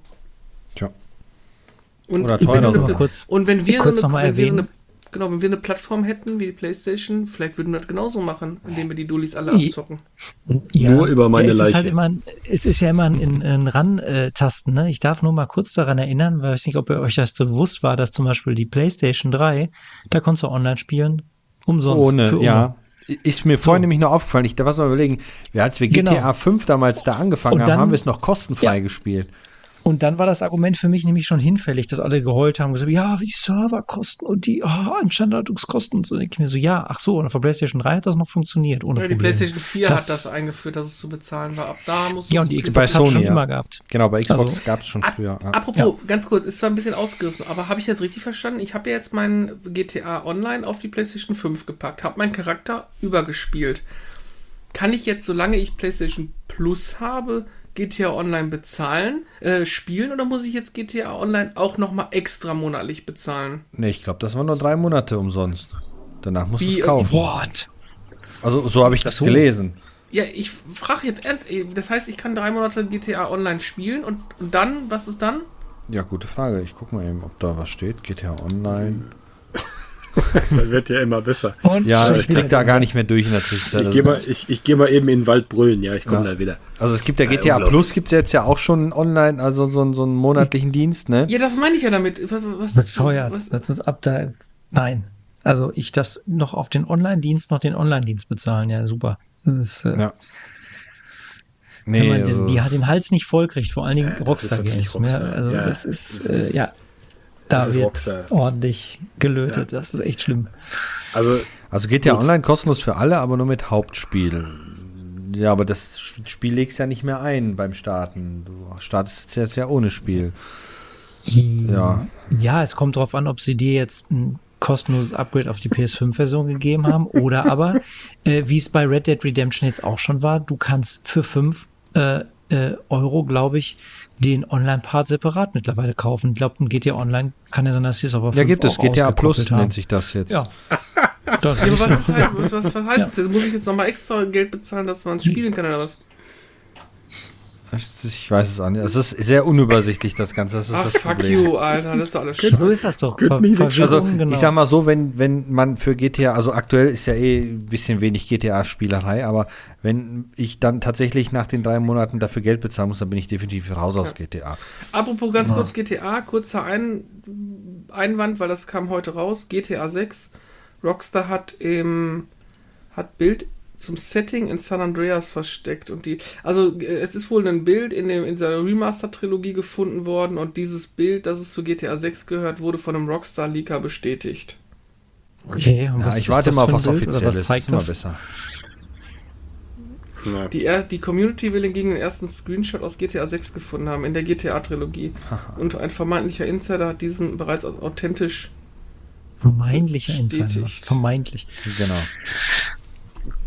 Tja. Und Oder teurer. Eine, kurz, und wenn wir, kurz eine, wenn wir eine, genau, wenn wir eine Plattform hätten wie die Playstation, vielleicht würden wir das genauso machen, indem wir die Dulis alle abzocken. Ja, nur über meine ja, es Leiche. Ist halt immer, es ist ja immer ein, ein Ran-Tasten. Ne? Ich darf nur mal kurz daran erinnern, weil ich weiß nicht, ob ihr euch das so bewusst war, dass zum Beispiel die Playstation 3, da konntest du online spielen, Umsonst. Ohne, ja. Ist mir vorhin so. nämlich noch aufgefallen, ich da was mal überlegen, als wir GTA genau. 5 damals da angefangen dann, haben, haben wir es noch kostenfrei ja. gespielt. Und dann war das Argument für mich nämlich schon hinfällig, dass alle geheult haben, gesagt, ja, die Serverkosten und die oh, Instandhaltungskosten und so. Und ich mir so, ja, ach so, und auf der PlayStation 3 hat das noch funktioniert. Ohne ja, die PlayStation 4 das, hat das eingeführt, dass es zu bezahlen war. Ab da muss Ja, und die Xbox hat schon ja. immer gehabt. Genau, bei Xbox also, gab es schon früher. Ja. Apropos, ja. ganz kurz, ist zwar ein bisschen ausgerissen, aber habe ich jetzt richtig verstanden? Ich habe ja jetzt meinen GTA Online auf die PlayStation 5 gepackt, habe meinen Charakter übergespielt. Kann ich jetzt, solange ich PlayStation Plus habe, GTA Online bezahlen, äh, spielen oder muss ich jetzt GTA Online auch nochmal extra monatlich bezahlen? Nee, ich glaube, das waren nur drei Monate umsonst. Danach musst du es kaufen. What? Also so habe ich das so. gelesen. Ja, ich frage jetzt ernst, das heißt, ich kann drei Monate GTA Online spielen und, und dann, was ist dann? Ja, gute Frage. Ich gucke mal eben, ob da was steht. GTA Online. das wird ja immer besser. Und ja, ich krieg da gar nicht mehr durch in der Zwischenzeit. Ich gehe mal, ich, ich geh mal eben in den Wald brüllen, ja, ich komme ja. da wieder. Also es gibt ja GTA ja, Plus, gibt es jetzt ja auch schon online, also so, so einen monatlichen Dienst, ne? Ja, das meine ich ja damit. Was, was, Bescheuert. Was? Das ist ab da. Nein. Also ich das noch auf den Online-Dienst, noch den Online-Dienst bezahlen, ja, super. Das ist, äh, ja. Nee, wenn man also, die, die, den Hals nicht voll kriegt, vor allen Dingen ja, Rockstar Games. Rockstar. Also ja, das ist, das ist äh, ja, da wird Rockstar. ordentlich gelötet. Ja. Das ist echt schlimm. Also, also geht ja online kostenlos für alle, aber nur mit Hauptspiel. Ja, aber das Spiel legst ja nicht mehr ein beim Starten. Du startest jetzt ja ohne Spiel. Ja. Ja, es kommt darauf an, ob sie dir jetzt ein kostenloses Upgrade auf die PS5-Version gegeben haben oder aber, äh, wie es bei Red Dead Redemption jetzt auch schon war, du kannst für 5 äh, äh, Euro, glaube ich, den Online-Part separat mittlerweile kaufen. Ich glaube, ein GTA Online kann ja sein, dass sie es aber Ja, gibt es. GTA Plus haben. nennt sich das jetzt. Ja. das ja, was, heißt, was, was, heißt ja. das jetzt? Muss ich jetzt nochmal extra Geld bezahlen, dass man es spielen kann oder was? Ich weiß es auch nicht. Es ist sehr unübersichtlich, das Ganze. Das ist Ach, das fuck Problem. you, Alter. Das ist doch alles scheiße. So ist das doch. Ver also, genau. ich sag mal so, wenn, wenn man für GTA, also aktuell ist ja eh ein bisschen wenig GTA-Spielerei, aber wenn ich dann tatsächlich nach den drei Monaten dafür Geld bezahlen muss, dann bin ich definitiv raus ja. aus GTA. Apropos ganz ja. kurz GTA, kurzer Ein Einwand, weil das kam heute raus. GTA 6. Rockstar hat im hat Bild zum Setting in San Andreas versteckt und die, also äh, es ist wohl ein Bild in, dem, in der Remaster-Trilogie gefunden worden und dieses Bild, das es zu GTA 6 gehört, wurde von einem Rockstar-Leaker bestätigt. Okay, und ja, was ich warte mal auf was Offizielles, was zeigt das? Besser. Die, die Community will hingegen den ersten Screenshot aus GTA 6 gefunden haben, in der GTA-Trilogie. Und ein vermeintlicher Insider hat diesen bereits authentisch Vermeintlicher Insider. Vermeintlich. Genau.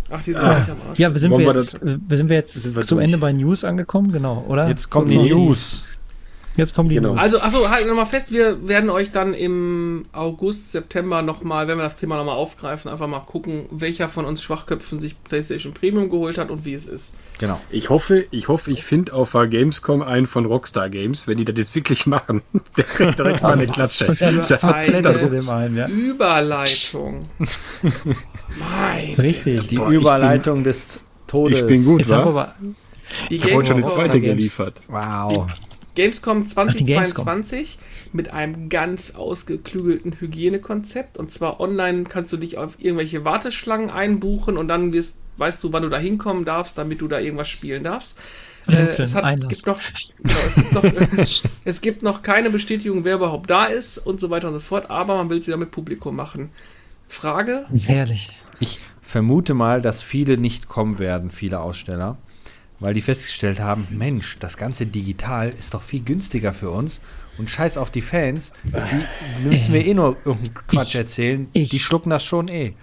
Ach, die sind ah. am Arsch. Ja, sind wir, jetzt, wir sind wir jetzt sind wir zum durch. Ende bei News angekommen, genau, oder? Jetzt kommen die News. Jetzt kommen die genau. News. Also, achso, halt nochmal fest, wir werden euch dann im August, September nochmal, wenn wir das Thema nochmal aufgreifen, einfach mal gucken, welcher von uns Schwachköpfen sich PlayStation Premium geholt hat und wie es ist. Genau. Ich hoffe, ich hoffe, ich finde auf der Gamescom einen von Rockstar Games, wenn die das jetzt wirklich machen. Der kriegt direkt mal eine Klatsche. Eine Überleitung. Mein Richtig, die Boah, Überleitung bin, des Todes. Ich bin gut, Jetzt wa? Die ich habe schon die zweite geliefert. Wow. Die Gamescom 2022 Ach, mit einem ganz ausgeklügelten Hygienekonzept. Und zwar online kannst du dich auf irgendwelche Warteschlangen einbuchen und dann wirst, weißt du, wann du da hinkommen darfst, damit du da irgendwas spielen darfst. Äh, es, hat, gibt noch, genau, es, gibt noch, es gibt noch keine Bestätigung, wer überhaupt da ist und so weiter und so fort, aber man will es wieder mit Publikum machen. Frage? Herrlich. Ich vermute mal, dass viele nicht kommen werden, viele Aussteller, weil die festgestellt haben, Mensch, das ganze digital ist doch viel günstiger für uns und scheiß auf die Fans, die müssen wir eh nur irgendeinen Quatsch ich, erzählen, ich, die schlucken das schon eh.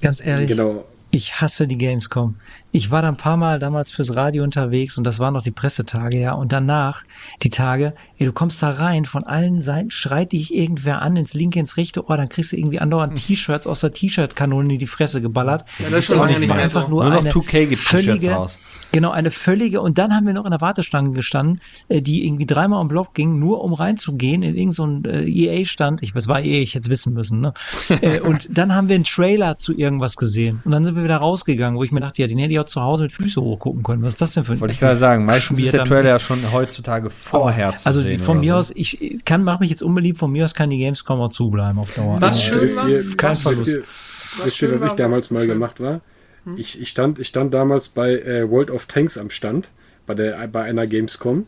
Ganz ehrlich, genau. ich hasse die Gamescom ich war da ein paar Mal damals fürs Radio unterwegs und das waren noch die Pressetage, ja. Und danach die Tage, ey, du kommst da rein, von allen Seiten schreit dich irgendwer an, ins linke, ins rechte Ohr, dann kriegst du irgendwie andauernd hm. T-Shirts aus der T-Shirt-Kanone in die Fresse geballert. Ja, das ist schon nicht einfach so. nur, nur eine 2K gibt völlige, raus. Genau, eine völlige, und dann haben wir noch in der Warteschlange gestanden, äh, die irgendwie dreimal am Block ging, nur um reinzugehen in irgendeinen so äh, EA-Stand. Ich, was war EA, ich hätte es wissen müssen, ne? Äh, und dann haben wir einen Trailer zu irgendwas gesehen. Und dann sind wir wieder rausgegangen, wo ich mir dachte, ja, die hätte ich auch zu Hause mit Füße hochgucken können. Was ist das denn für ein Wollte ich gerade sagen, meistens ist der Trailer ja schon heutzutage vorher zu also sehen. Also von mir so. aus, ich kann, mache mich jetzt unbeliebt, von mir aus kann die Gamescom auch zubleiben auf Dauer. Was schön wisst ihr, Kein Verlust. Wisst ihr, was, wisst ihr, was ich damals mal gemacht war? Hm? Ich, ich, stand, ich stand damals bei äh, World of Tanks am Stand, bei, der, bei einer Gamescom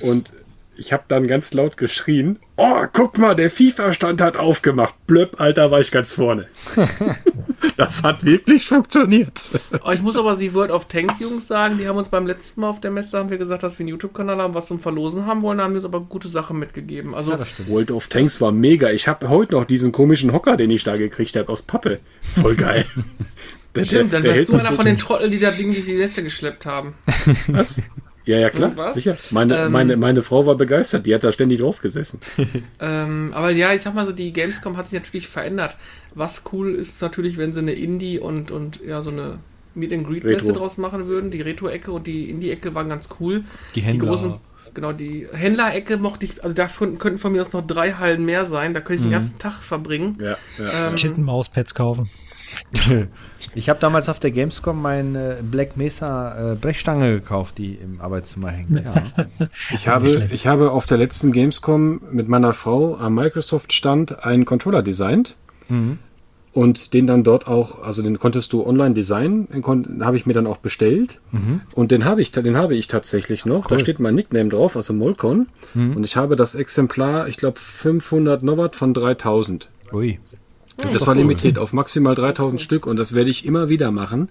und ich habe dann ganz laut geschrien, oh, guck mal, der FIFA-Stand hat aufgemacht. Blöpp, Alter, war ich ganz vorne. das hat wirklich funktioniert. Oh, ich muss aber die World of Tanks Jungs sagen, die haben uns beim letzten Mal auf der Messe, haben wir gesagt, dass wir einen YouTube-Kanal haben, was zum Verlosen haben wollen, da haben uns aber gute Sachen mitgegeben. Also, ja, World of Tanks war mega. Ich habe heute noch diesen komischen Hocker, den ich da gekriegt habe, aus Pappe. Voll geil. Der, Stimmt, dann warst du einer von den Trotteln, die da Ding durch die Neste geschleppt haben. Was? Ja, ja, klar, Was? sicher. Meine, ähm, meine, meine Frau war begeistert, die hat da ständig drauf gesessen. ähm, aber ja, ich sag mal so, die Gamescom hat sich natürlich verändert. Was cool ist natürlich, wenn sie eine Indie und, und ja, so eine Meet and Greet Messe draus machen würden. Die Retro-Ecke und die Indie-Ecke waren ganz cool. Die Händler. Die großen, genau, die Händler-Ecke mochte ich, also da könnten von mir aus noch drei Hallen mehr sein. Da könnte ich mhm. den ganzen Tag verbringen. Ja, ja. Ähm, Titten-Mauspads kaufen. Ich habe damals auf der Gamescom meine Black Mesa äh, Brechstange gekauft, die im Arbeitszimmer hängt. Ja. ich, habe, ich habe auf der letzten Gamescom mit meiner Frau am Microsoft-Stand einen Controller designt. Mhm. Und den dann dort auch, also den konntest du online designen, den habe ich mir dann auch bestellt. Mhm. Und den habe ich, den habe ich tatsächlich noch. Cool. Da steht mein Nickname drauf, also Molcon. Mhm. Und ich habe das Exemplar, ich glaube 500 Novat von 3000. Ui. Das, das war cool. limitiert auf maximal 3000 Stück und das werde ich immer wieder machen.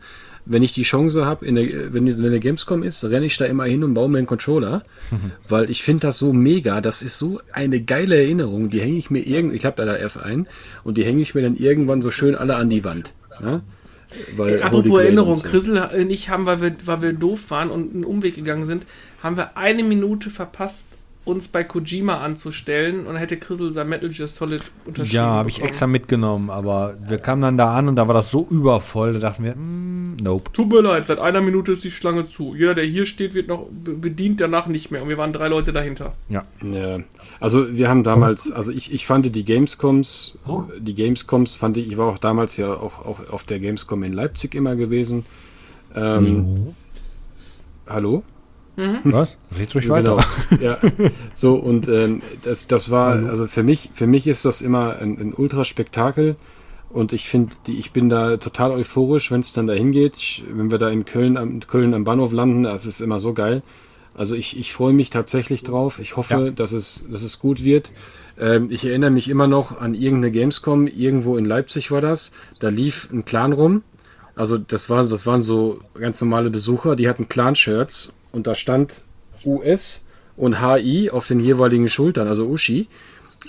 Wenn ich die Chance habe, wenn, wenn der Gamescom ist, renne ich da immer hin und baue mir einen Controller, mhm. weil ich finde das so mega. Das ist so eine geile Erinnerung. Die hänge ich mir irgend, ich habe da erst einen und die hänge ich mir dann irgendwann so schön alle an die Wand. Ja? Weil, Apropos Erinnerung, so. Chrisel und ich haben, weil wir, weil wir doof waren und einen Umweg gegangen sind, haben wir eine Minute verpasst, uns bei Kojima anzustellen und hätte Chrisel sein Metal Gear Solid unterschrieben. Ja, habe ich extra mitgenommen, aber wir kamen dann da an und da war das so übervoll, da dachten wir, mm, nope. Tut mir leid, seit einer Minute ist die Schlange zu. Jeder, der hier steht, wird noch bedient, danach nicht mehr. Und wir waren drei Leute dahinter. Ja. ja. Also wir haben damals, also ich, ich fand die Gamescoms, die Gamescoms fand ich, ich war auch damals ja auch, auch auf der Gamescom in Leipzig immer gewesen. Ähm, mhm. Hallo? Mhm. Was? Red ruhig weiter. Genau. Ja. So, und ähm, das, das war, also für mich, für mich ist das immer ein, ein Ultraspektakel. Und ich finde, ich bin da total euphorisch, wenn es dann dahin geht. Ich, wenn wir da in Köln am, Köln am Bahnhof landen, das ist immer so geil. Also ich, ich freue mich tatsächlich drauf. Ich hoffe, ja. dass, es, dass es gut wird. Ähm, ich erinnere mich immer noch an irgendeine Gamescom, irgendwo in Leipzig war das. Da lief ein Clan rum. Also das, war, das waren so ganz normale Besucher, die hatten Clan-Shirts und da stand US und HI auf den jeweiligen Schultern, also Ushi.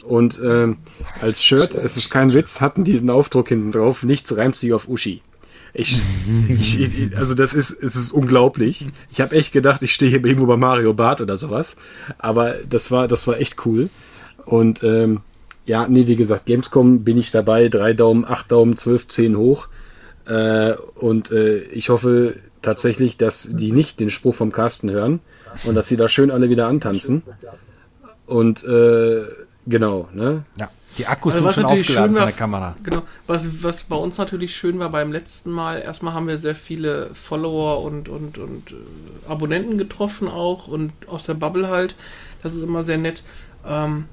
Und äh, als Shirt, es ist kein Witz, hatten die den Aufdruck hinten drauf, nichts reimt sich auf Ushi. Ich, ich, ich, also das ist, es ist unglaublich. Ich habe echt gedacht, ich stehe hier irgendwo bei Mario Bart oder sowas. Aber das war, das war echt cool. Und ähm, ja, nee, wie gesagt, Gamescom bin ich dabei. Drei Daumen, acht Daumen, zwölf, zehn hoch. Äh, und äh, ich hoffe, tatsächlich, dass die nicht den Spruch vom Carsten hören und dass sie da schön alle wieder antanzen. Und äh, genau, ne? Ja. Die Akkus also, sind schon aufgeladen war, von der Kamera. Genau. Was, was bei uns natürlich schön war beim letzten Mal, erstmal haben wir sehr viele Follower und, und, und äh, Abonnenten getroffen auch und aus der Bubble halt. Das ist immer sehr nett. Ähm,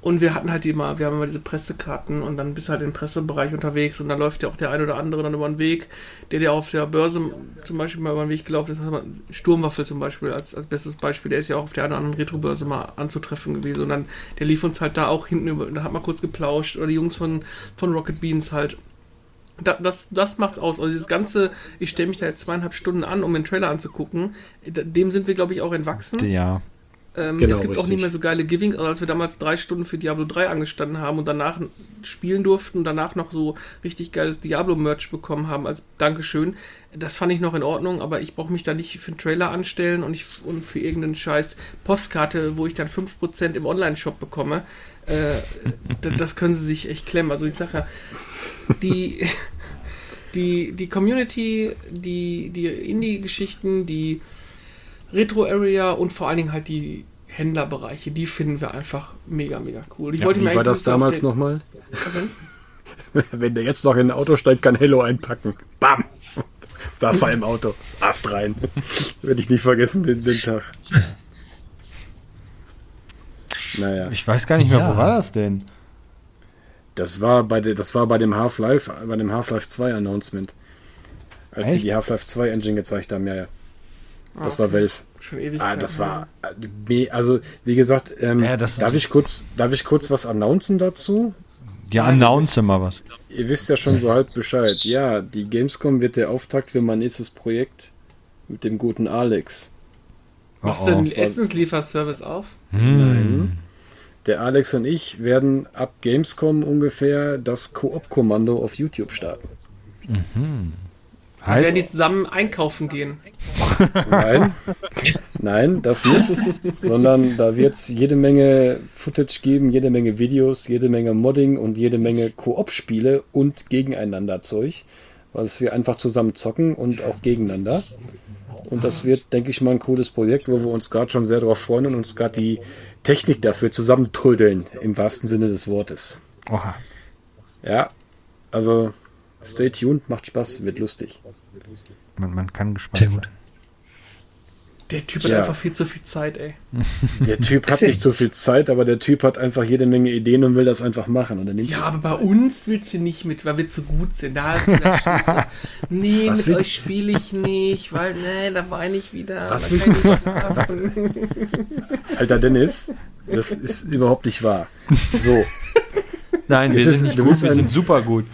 und wir hatten halt immer, wir haben immer diese Pressekarten und dann bist du halt im Pressebereich unterwegs und dann läuft ja auch der ein oder andere dann über den Weg, der dir auf der Börse zum Beispiel mal über den Weg gelaufen ist. Sturmwaffel zum Beispiel als, als bestes Beispiel, der ist ja auch auf der einen oder anderen Retro-Börse mal anzutreffen gewesen und dann, der lief uns halt da auch hinten über, da hat man kurz geplauscht oder die Jungs von, von Rocket Beans halt. Das, das, das macht's aus. Also dieses ganze, ich stelle mich da jetzt zweieinhalb Stunden an, um den Trailer anzugucken, dem sind wir, glaube ich, auch entwachsen. Ja. Ähm, genau, es gibt richtig. auch nicht mehr so geile Givings, also als wir damals drei Stunden für Diablo 3 angestanden haben und danach spielen durften und danach noch so richtig geiles Diablo-Merch bekommen haben als Dankeschön. Das fand ich noch in Ordnung, aber ich brauche mich da nicht für einen Trailer anstellen und, ich, und für irgendeinen scheiß Postkarte, wo ich dann 5% im Online-Shop bekomme. Äh, das können sie sich echt klemmen. Also ich sage ja, die, die, die Community, die, die Indie-Geschichten, die Retro-Area und vor allen Dingen halt die Händlerbereiche, die finden wir einfach mega, mega cool. Ich ja, wollte wie war das damals nochmal? Wenn der jetzt noch in ein Auto steigt, kann Hello einpacken. Bam! Saß er im Auto. Ast rein. Werde ich nicht vergessen, den, den Tag. Naja. Ich weiß gar nicht mehr, ja. wo war das denn? Das war bei, de, das war bei dem Half-Life, bei dem Half-Life 2 Announcement. Als Echt? sie die Half-Life 2 Engine gezeigt haben, ja, ja. Das war Valve. Schon ewig. Ah, das war, äh, also wie gesagt, ähm, ja, darf ich kurz, darf ich kurz was announcen dazu? Ja, announce mal was. Ihr wisst ja schon so halb Bescheid. Ja, die Gamescom wird der Auftakt für mein nächstes Projekt mit dem guten Alex. Machst du oh, den Essenslieferservice auf? Hm. Nein. Der Alex und ich werden ab Gamescom ungefähr das Koop-Kommando auf YouTube starten. Mhm. Heißt, werden die zusammen einkaufen gehen. Nein, nein, das nicht. Sondern da wird es jede Menge Footage geben, jede Menge Videos, jede Menge Modding und jede Menge Koop-Spiele und gegeneinander Zeug. Was wir einfach zusammen zocken und auch gegeneinander. Und das wird, denke ich mal, ein cooles Projekt, wo wir uns gerade schon sehr darauf freuen und uns gerade die Technik dafür zusammentrödeln, im wahrsten Sinne des Wortes. Oha. Ja, also Stay tuned, macht Spaß, wird lustig. Man, man kann gespannt sein. Der Typ hat einfach viel zu viel Zeit, ey. Der Typ hat nicht so viel Zeit, aber der Typ hat einfach jede Menge Ideen und will das einfach machen. Und er nimmt ja, aber bei Zeit. uns willst du nicht mit, weil wir zu gut sind. Da ist der. Nee, was mit euch spiele ich nicht, weil, nee, da weine ich wieder. Was willst du? Was, Alter Dennis, das ist überhaupt nicht wahr. So. Nein, wir sind nicht gut, wir sind super gut.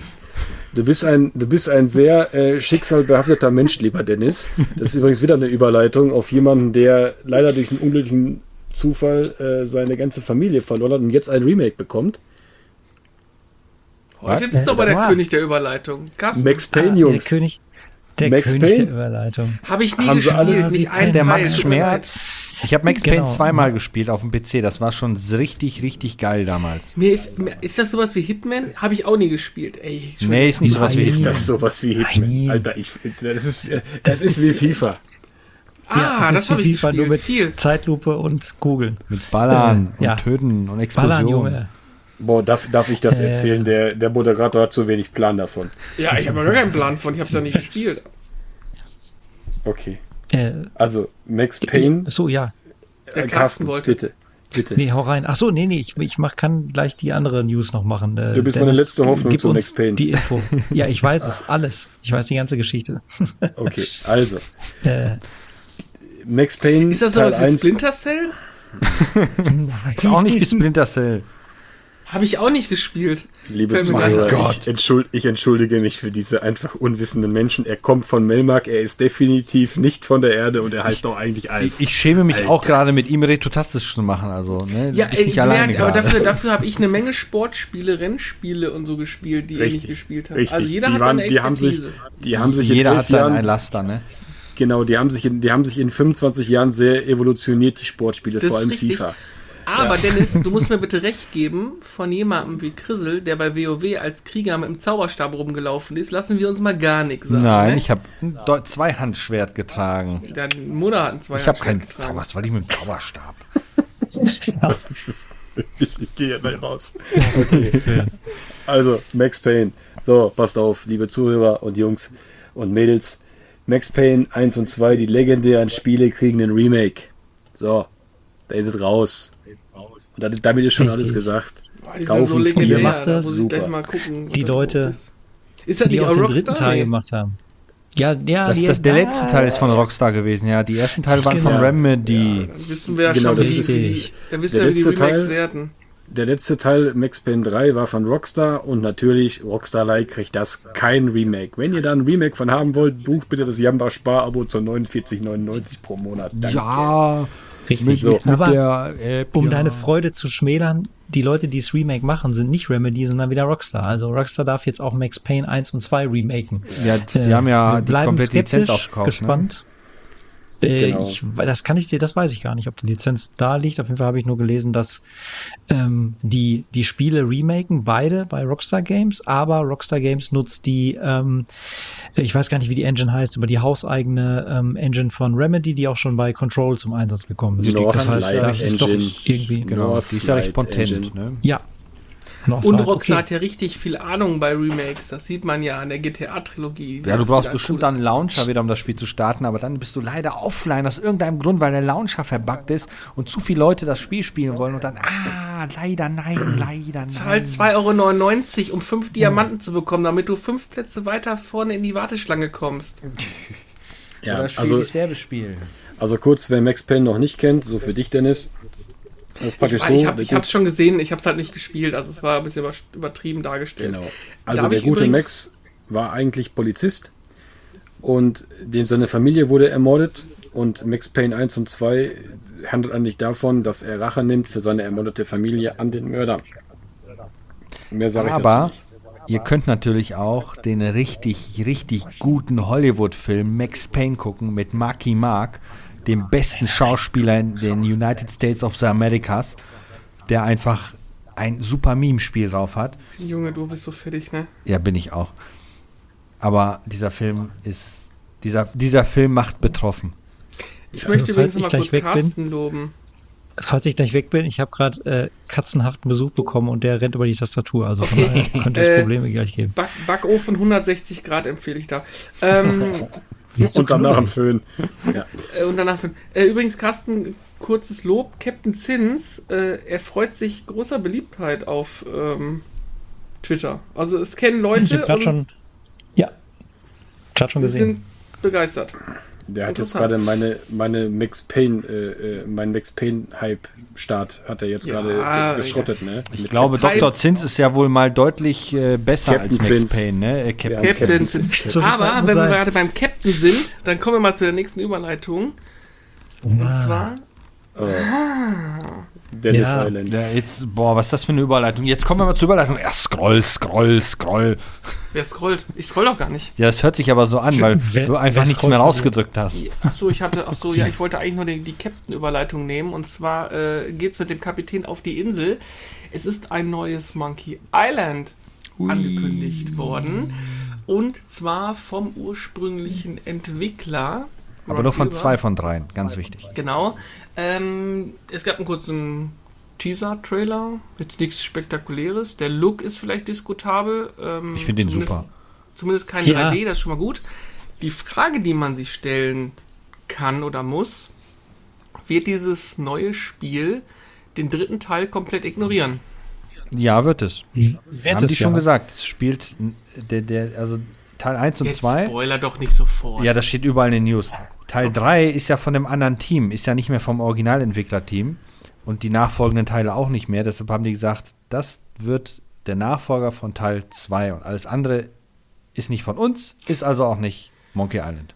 Du bist ein, du bist ein sehr äh, schicksalbehafteter Mensch, lieber Dennis. Das ist übrigens wieder eine Überleitung auf jemanden, der leider durch einen unglücklichen Zufall äh, seine ganze Familie verloren hat und jetzt ein Remake bekommt. Heute bist du aber der König der Überleitung. Carsten. Max Payne, ah, Jungs. Der König, Der Max König Payne? der Überleitung. Habe ich nie Haben sie gespielt, alle- nicht ein Der. Max Schmerz. Ich habe Max Genau. Payne zweimal gespielt auf dem PC. Das war schon richtig, richtig geil damals. Mir ist, ist das sowas wie Hitman? Habe ich auch nie gespielt. Ey, ich- Nee, ist nicht sowas wie Nein. Ist Hitman. das sowas wie Hitman? Nein. Alter, ich, das ist, das ist wie FIFA. Ah, es das ist habe wie ich FIFA, gespielt. nur mit Viel. Zeitlupe und Googeln. Mit Ballern Äh, ja. und Töten und Ballern, Explosionen. Junge. Boah, darf, darf ich das Äh. erzählen? Der, der Moderator hat zu wenig Plan davon. Ja, ich habe ja gar keinen Plan von. Ich habe es ja nie gespielt. Okay. Äh, Also, Max Payne. so, ja. Der Äh, Carsten wollte. Bitte. Bitte. Nee, hau rein. Ach so, nee, nee, ich, ich mach, kann gleich die andere News noch machen. Du bist meine Dennis, letzte Hoffnung gib zu uns Max Payne. Die Info. Ja, ich weiß es alles. Ich weiß die ganze Geschichte. Okay, also. Äh, Ist Max Payne das Teil sowas wie 1. Splinter Cell? Ist auch nicht wie Splinter Cell. Habe ich auch nicht gespielt. Liebe Fällt mir gerade Zuhörer, ein. ich, entschuld, ich entschuldige mich für diese einfach unwissenden Menschen. Er kommt von Melmark, er ist definitiv nicht von der Erde und er heißt auch eigentlich Ich, Alf. ich schäme mich Alter. auch gerade mit ihm retotastisch zu machen. Also, ne? Ja, ey, nicht alleine aber gerade. dafür, dafür habe ich eine Menge Sportspiele, Rennspiele und so gespielt, die Richtig, nicht gespielt habt. Richtig. Also jeder die hat waren, seine die haben sich, Expertise. die haben sich Jeder hat seinen Jahren, Einlaster, ne? genau, die haben sich in, die haben sich in 25 Jahren sehr evolutioniert, die Sportspiele, Das vor allem. FIFA. Aber Dennis, du musst mir bitte recht geben, von jemandem wie Krissel, der bei WoW als Krieger mit dem Zauberstab rumgelaufen ist, lassen wir uns mal gar nichts sagen. Nein, ne? ich habe ein Zweihandschwert getragen. Deine Mutter hat einen zwei Ich habe keinen Zauber, was war ich mit dem Zauberstab? Ich, ich gehe jetzt mal raus. Okay. Also, Max Payne. So, passt auf, liebe Zuhörer und Jungs und Mädels. Max Payne 1 und 2, die legendären Spiele, kriegen einen Remake. So, da ist es raus. Und da- damit ist schon Richtig. alles gesagt. Die sind Kaufen, so legendär, Ihr macht da das super. mal gucken. Die Leute, ist. Ist das die nicht auch auch den Rockstar? dritten Teil Nee. gemacht haben. Ja, ja, Das, die- das, der letzte Teil ist von Rockstar gewesen, ja. Die ersten Teile waren von Genau. Remedy. Dann wissen wir ja Genau, schon, das wie ist- die, dann wissen der wir, wie die letzte Remakes Teil- werden. Der letzte Teil, Max Payne 3, war von Rockstar und natürlich, Rockstar-like kriegt das kein Remake. Wenn ihr da ein Remake von haben wollt, bucht bitte das Jamba Spar-Abo zu 49,99 pro Monat. Danke. Ja, Richtig. So. Aber der App, um ja. deine Freude zu schmälern, die Leute, die das Remake machen, sind nicht Remedy, sondern wieder Rockstar. Also Rockstar darf jetzt auch Max Payne 1 und 2 remaken. Ja, die Äh, haben ja die bleiben komplette Lizenz aufgekauft. Ne? Äh, Genau. ich, das kann ich dir, das weiß ich gar nicht, ob die Lizenz da liegt. Auf jeden Fall habe ich nur gelesen, dass ähm, die, die Spiele remaken, beide bei Rockstar Games, aber Rockstar Games nutzt die, ähm, ich weiß gar nicht, wie die Engine heißt, aber die hauseigene ähm, Engine von Remedy, die auch schon bei Control zum Einsatz gekommen ist. North das heißt, Light da ist doch irgendwie, Genau, die ist ja recht potent. Ne? ja. Noch Und so, Rockstar okay. hat ja richtig viel Ahnung bei Remakes. Das sieht man ja an der GTA-Trilogie. Ja, du brauchst bestimmt dann einen Launcher wieder, um das Spiel zu starten, aber dann bist du leider offline aus irgendeinem Grund, weil der Launcher verbuggt ist und zu viele Leute das Spiel spielen wollen und dann, ah, leider nein, leider nein. Zahl 2,99 Euro, um fünf Diamanten zu bekommen, damit du fünf Plätze weiter vorne in die Warteschlange kommst. Ja, Oder spiel also, das Werbespiel. also kurz, wer Max Payne noch nicht kennt, so für dich, Dennis. Das ist praktisch Ich, so. ich habe hab's schon gesehen, ich habe es halt nicht gespielt. Also es war ein bisschen über- übertrieben dargestellt. Genau. Also Darf der gute Max war eigentlich Polizist und dem seine Familie wurde ermordet und Max Payne 1 und 2 handelt eigentlich davon, dass er Rache nimmt für seine ermordete Familie an den Mörder. Mehr sage ich dazu Aber nicht. ihr könnt natürlich auch den richtig, richtig guten Hollywood-Film Max Payne gucken mit Marky Mark, dem besten Schauspieler in den United States of the Americas, der einfach ein super Meme-Spiel drauf hat. Junge, du bist so fertig, ne? Ja, bin ich auch. Aber dieser Film ist, dieser, dieser Film macht betroffen. Ich möchte Also, übrigens falls mal ich gleich kurz weg bin- Carsten loben. Falls ich gleich weg bin, ich habe gerade äh, katzenhaften Besuch bekommen und der rennt über die Tastatur. Also von daher könnte es Äh, Probleme gleich geben. Back Backofen 160 Grad empfehle ich da. Ähm, Und danach ein Föhn. äh, und danach. Äh, übrigens, Carsten, kurzes Lob. Captain Zins, äh, er freut sich großer Beliebtheit auf ähm, Twitter. Also es kennen Leute Ich habe gerade und schon, ja, gerade schon wir gesehen. sind begeistert. Der hat jetzt gerade meine, meine Max Payne, äh, äh, mein Max Payne Hype Start hat er jetzt Ja, gerade äh, geschrottet, ne? Ich Mit glaube, Captain Dr. Zins. Zins ist ja wohl mal deutlich äh, besser Captain als Max Zins. Payne, ne? Äh, Captain Ja, Captain Captain Zins. Zeit Aber muss wenn wir gerade beim Captain sind, dann kommen wir mal zu der nächsten Überleitung. Und Ah. zwar, Äh, Dennis ja. Island. Ja, jetzt, boah, was ist das für eine Überleitung? Jetzt kommen wir mal zur Überleitung. Ja, scroll, scroll, scroll. Wer scrollt? Ich scroll doch gar nicht. Ja, das hört sich aber so an, weil wer, du einfach nichts mehr rausgedrückt hast. Achso, ich hatte, achso, ja, ich wollte eigentlich nur die, die Captain-Überleitung nehmen. Und zwar äh, es mit dem Kapitän auf die Insel. Es ist ein neues Monkey Island Ui. angekündigt worden. Und zwar vom ursprünglichen Entwickler. Aber nur von zwei von dreien, ganz wichtig. Genau. Ähm, es gab einen kurzen Teaser-Trailer, jetzt nichts Spektakuläres. Der Look ist vielleicht diskutabel. Ähm, ich finde den super. Zumindest kein ja. 3D, das ist schon mal gut. Die Frage, die man sich stellen kann oder muss, wird dieses neue Spiel den dritten Teil komplett ignorieren? Ja, wird es. Hm. Wird Haben es, die schon ja. gesagt. Es spielt der, der, also Teil 1 und Jetzt 2. Spoiler doch nicht sofort. Ja, das steht überall in den News. Teil okay. 3 ist ja von einem anderen Team, ist ja nicht mehr vom Originalentwicklerteam und die nachfolgenden Teile auch nicht mehr. Deshalb haben die gesagt, das wird der Nachfolger von Teil 2 und alles andere ist nicht von uns, ist also auch nicht Monkey Island.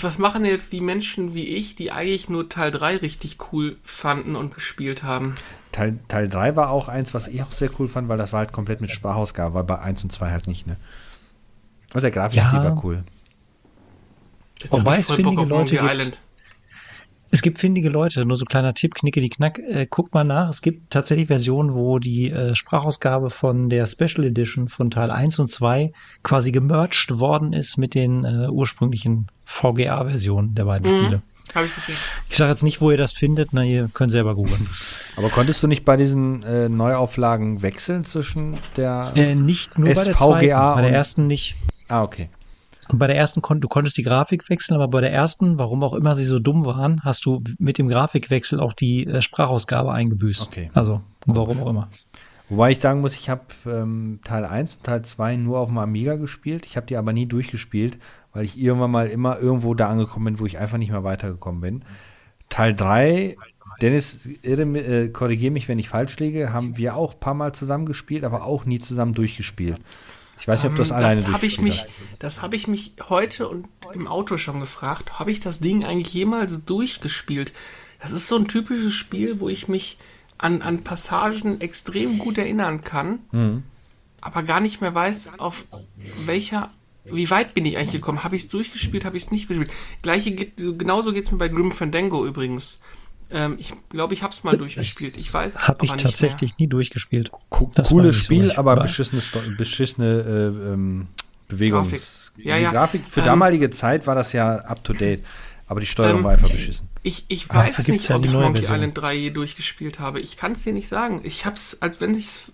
Was machen jetzt die Menschen wie ich, die eigentlich nur Teil 3 richtig cool fanden und gespielt haben? Teil, Teil 3 war auch eins, was ich auch sehr cool fand, weil das war halt komplett mit Sprachausgabe, weil bei 1 und 2 halt nicht, ne? Und der Grafikstil ja. war cool. Jetzt Wobei es findige Leute gibt. Es gibt findige Leute, nur so kleiner Tipp, knicke die Knack, äh, guckt mal nach. Es gibt tatsächlich Versionen, wo die äh, Sprachausgabe von der Special Edition von Teil 1 und 2 quasi gemerged worden ist mit den äh, ursprünglichen VGA-Versionen der beiden mhm. Spiele. Habe ich gesehen. Ich sage jetzt nicht, wo ihr das findet, na, ihr könnt selber googeln. Aber konntest du nicht bei diesen äh, Neuauflagen wechseln zwischen der äh, Nicht nur SVGA bei der zweiten, bei der ersten nicht. Ah, okay. Und bei der ersten, kon du konntest die Grafik wechseln, aber bei der ersten, warum auch immer sie so dumm waren, hast du mit dem Grafikwechsel auch die äh, Sprachausgabe eingebüßt. Okay. Also, cool. warum auch immer. Wobei ich sagen muss, ich habe ähm, Teil 1 und Teil 2 nur auf dem Amiga gespielt. Ich habe die aber nie durchgespielt, weil ich irgendwann mal immer irgendwo da angekommen bin, wo ich einfach nicht mehr weitergekommen bin. Teil 3, Dennis, äh, korrigiere mich, wenn ich falsch liege, haben wir auch ein paar Mal zusammen gespielt, aber auch nie zusammen durchgespielt. Ich weiß nicht, ob du das um, alleine das hab ich mich, Das habe ich mich heute und im Auto schon gefragt. Habe ich das Ding eigentlich jemals durchgespielt? Das ist so ein typisches Spiel, wo ich mich an, an Passagen extrem gut erinnern kann, mhm. aber gar nicht mehr weiß, auf welcher wie weit bin ich eigentlich gekommen? Habe ich es durchgespielt, habe ich es nicht gespielt? Gleiche geht, genauso geht es mir bei Grim Fandango übrigens. Ähm, ich glaube, ich habe es mal durchgespielt. Ich weiß. Habe ich tatsächlich mehr. nie durchgechtigt. Das Cooles Spiel, so aber beschissene, beschissene äh, ähm, Bewegung. Grafik. Ja, ja. Grafik für ähm, damalige Zeit war das ja up to date. Aber die Steuerung ähm, war einfach beschissen. Ich, ich weiß Ach, nicht, ja ob ich Monkey Version. Island 3 je durchgespielt habe. Ich kann es dir nicht sagen. Ich habe es, als wenn ich es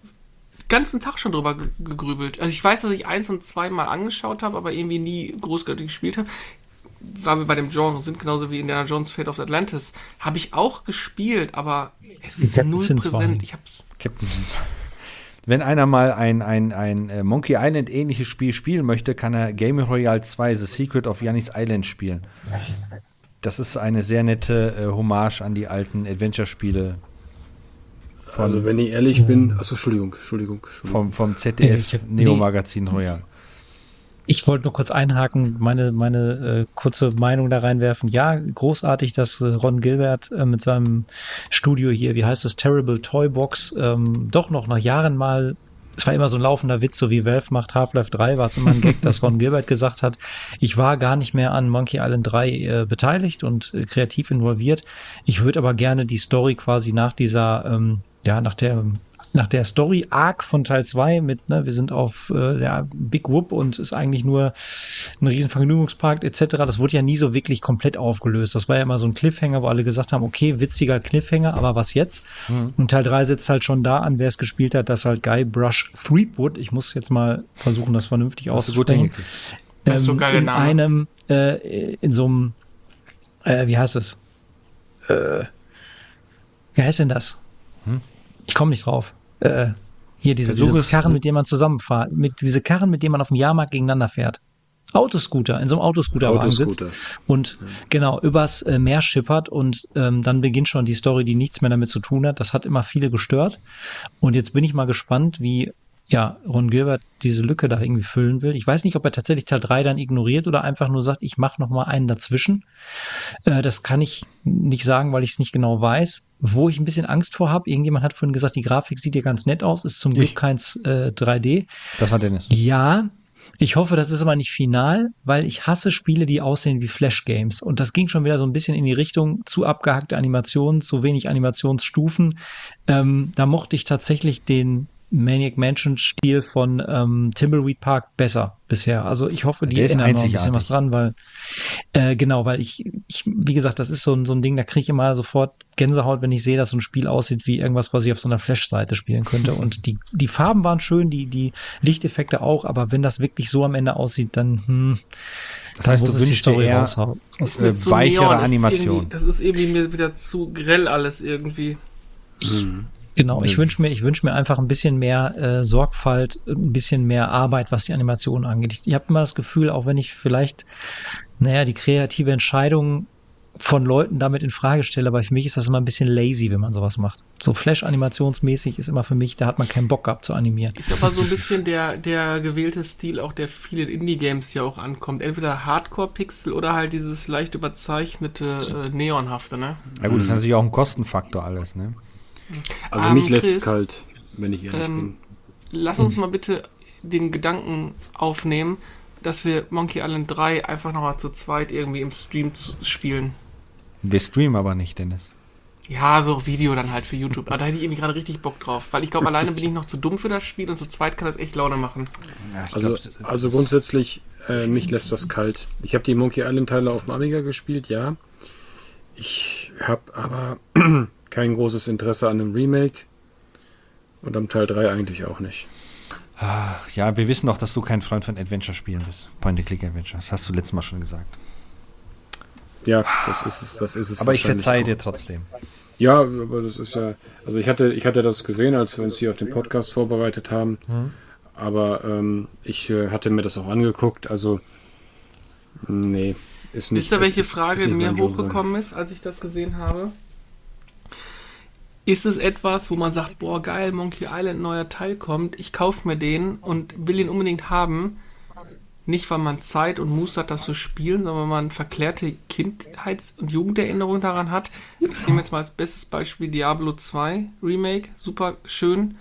ganzen Tag schon drüber gegrübelt. Also ich weiß, dass ich eins und zwei mal angeschaut habe, aber irgendwie nie großartig gespielt habe weil wir bei dem Genre sind, genauso wie Indiana Jones Fate of Atlantis, habe ich auch gespielt, aber es ist Captain null präsent. Ich hab's. Captain Wenn einer mal ein, ein, ein äh, Monkey Island ähnliches Spiel spielen möchte, kann er Game Royale 2 The Secret of Yannis Island spielen. Das ist eine sehr nette äh, Hommage an die alten Adventure-Spiele. Also wenn ich ehrlich bin, achso, Entschuldigung, Entschuldigung, Entschuldigung. Vom, vom ZDF Neo Magazin Royal. Ich wollte nur kurz einhaken, meine, meine äh, kurze Meinung da reinwerfen. Ja, großartig, dass äh, Ron Gilbert äh, mit seinem Studio hier, wie heißt es, Terrible Toy Box, ähm, doch noch nach Jahren mal es war immer so ein laufender Witz, so wie Valve macht Half-Life 3, war es immer ein Gag, dass Ron Gilbert gesagt hat, ich war gar nicht mehr an Monkey Island 3 äh, beteiligt und äh, kreativ involviert. Ich würde aber gerne die Story quasi nach dieser, ähm, ja, nach der nach der Story Arc von Teil 2 mit, ne, wir sind auf äh, der Big Whoop und ist eigentlich nur ein riesen Vergnügungspark etc. Das wurde ja nie so wirklich komplett aufgelöst. Das war ja immer so ein Cliffhanger, wo alle gesagt haben, okay, witziger Cliffhanger, aber was jetzt? Mhm. Und Teil 3 setzt halt schon da an, wer es gespielt hat, dass halt Guy Brush Threepwood, ich muss jetzt mal versuchen, das vernünftig auszusprechen. Das ist so in Name. einem, äh, in so einem, äh, wie heißt es? Äh, wie heißt denn das? Hm? Ich komme nicht drauf äh, hier diese, diese Karren, mit denen man zusammenfahrt, mit diese Karren, mit denen man auf dem Jahrmarkt gegeneinander fährt. Autoscooter, in so einem Autoscooterwagen Autoscooter. sitzt und ja. genau übers äh, Meer schippert und ähm, dann beginnt schon die Story, die nichts mehr damit zu tun hat. Das hat immer viele gestört und jetzt bin ich mal gespannt, wie ja, Ron Gilbert diese Lücke da irgendwie füllen will. Ich weiß nicht, ob er tatsächlich Teil 3 dann ignoriert oder einfach nur sagt, ich mache noch mal einen dazwischen. Äh, das kann ich nicht sagen, weil ich es nicht genau weiß. Wo ich ein bisschen Angst vor habe, irgendjemand hat vorhin gesagt, die Grafik sieht ja ganz nett aus, ist zum ich. Glück keins äh, 3D. Das war Dennis. Ja, ich hoffe, das ist aber nicht final, weil ich hasse Spiele, die aussehen wie Flash-Games. Und das ging schon wieder so ein bisschen in die Richtung zu abgehackte Animationen, zu wenig Animationsstufen. Ähm, da mochte ich tatsächlich den Maniac Mansion Stil von ähm, Timbleweed Park besser bisher. Also ich hoffe, die ändern noch ein bisschen was dran, weil äh, genau, weil ich, ich, wie gesagt, das ist so ein, so ein Ding, da kriege ich immer sofort Gänsehaut, wenn ich sehe, dass so ein Spiel aussieht wie irgendwas, was ich auf so einer Flash-Seite spielen könnte. Und die, die Farben waren schön, die, die Lichteffekte auch, aber wenn das wirklich so am Ende aussieht, dann hm, das heißt, du wünschst dir eher äh, weichere Animation. Das ist irgendwie mir wieder zu grell alles irgendwie. Mhm. Genau, ich wünsche mir, ich wünsche mir einfach ein bisschen mehr äh, Sorgfalt, ein bisschen mehr Arbeit, was die Animation angeht. Ich, ich habe immer das Gefühl, auch wenn ich vielleicht, naja, die kreative Entscheidung von Leuten damit in Frage stelle, aber für mich ist das immer ein bisschen lazy, wenn man sowas macht. So Flash-animationsmäßig ist immer für mich, da hat man keinen Bock gehabt zu animieren. Ist aber so ein bisschen der, der gewählte Stil, auch der vielen Indie-Games ja auch ankommt. Entweder Hardcore-Pixel oder halt dieses leicht überzeichnete, äh, Neonhafte, ne? Ja gut, das ist natürlich auch ein Kostenfaktor alles, ne? Also ähm, mich lässt es kalt, wenn ich ehrlich ähm, bin. Lass uns mal bitte den Gedanken aufnehmen, dass wir Monkey Island 3 einfach nochmal zu zweit irgendwie im Stream spielen. Wir streamen aber nicht, Dennis. Ja, so Video dann halt für YouTube. Aber da hätte ich irgendwie gerade richtig Bock drauf. Weil ich glaube, alleine bin ich noch zu dumm für das Spiel und zu zweit kann das echt Laune machen. Ja, also, glaub, also grundsätzlich, äh, mich lässt das kalt. Ich habe die Monkey Island Teile auf dem Amiga gespielt, ja. Ich habe aber kein großes Interesse an einem Remake. Und am Teil 3 eigentlich auch nicht. Ja, wir wissen doch, dass du kein Freund von Adventure-Spielen bist. Point-and-Click-Adventure. Das hast du letztes Mal schon gesagt. Ja, das ist es. Das ist es aber ich verzeihe auch. dir trotzdem. Ja, aber das ist ja. Also ich hatte, ich hatte das gesehen, als wir uns hier auf den Podcast vorbereitet haben. Mhm. Aber ähm, ich äh, hatte mir das auch angeguckt. Also nee, ist nicht. Wisst ihr, welche Frage in mir hochgekommen ist, als ich das gesehen habe? Ist es etwas, wo man sagt, boah, geil, Monkey Island, neuer Teil kommt, ich kaufe mir den und will ihn unbedingt haben? Nicht, weil man Zeit und Muße hat, das zu spielen, sondern weil man verklärte Kindheits- und Jugenderinnerungen daran hat. Ich nehme jetzt mal als bestes Beispiel Diablo 2 Remake, super schön.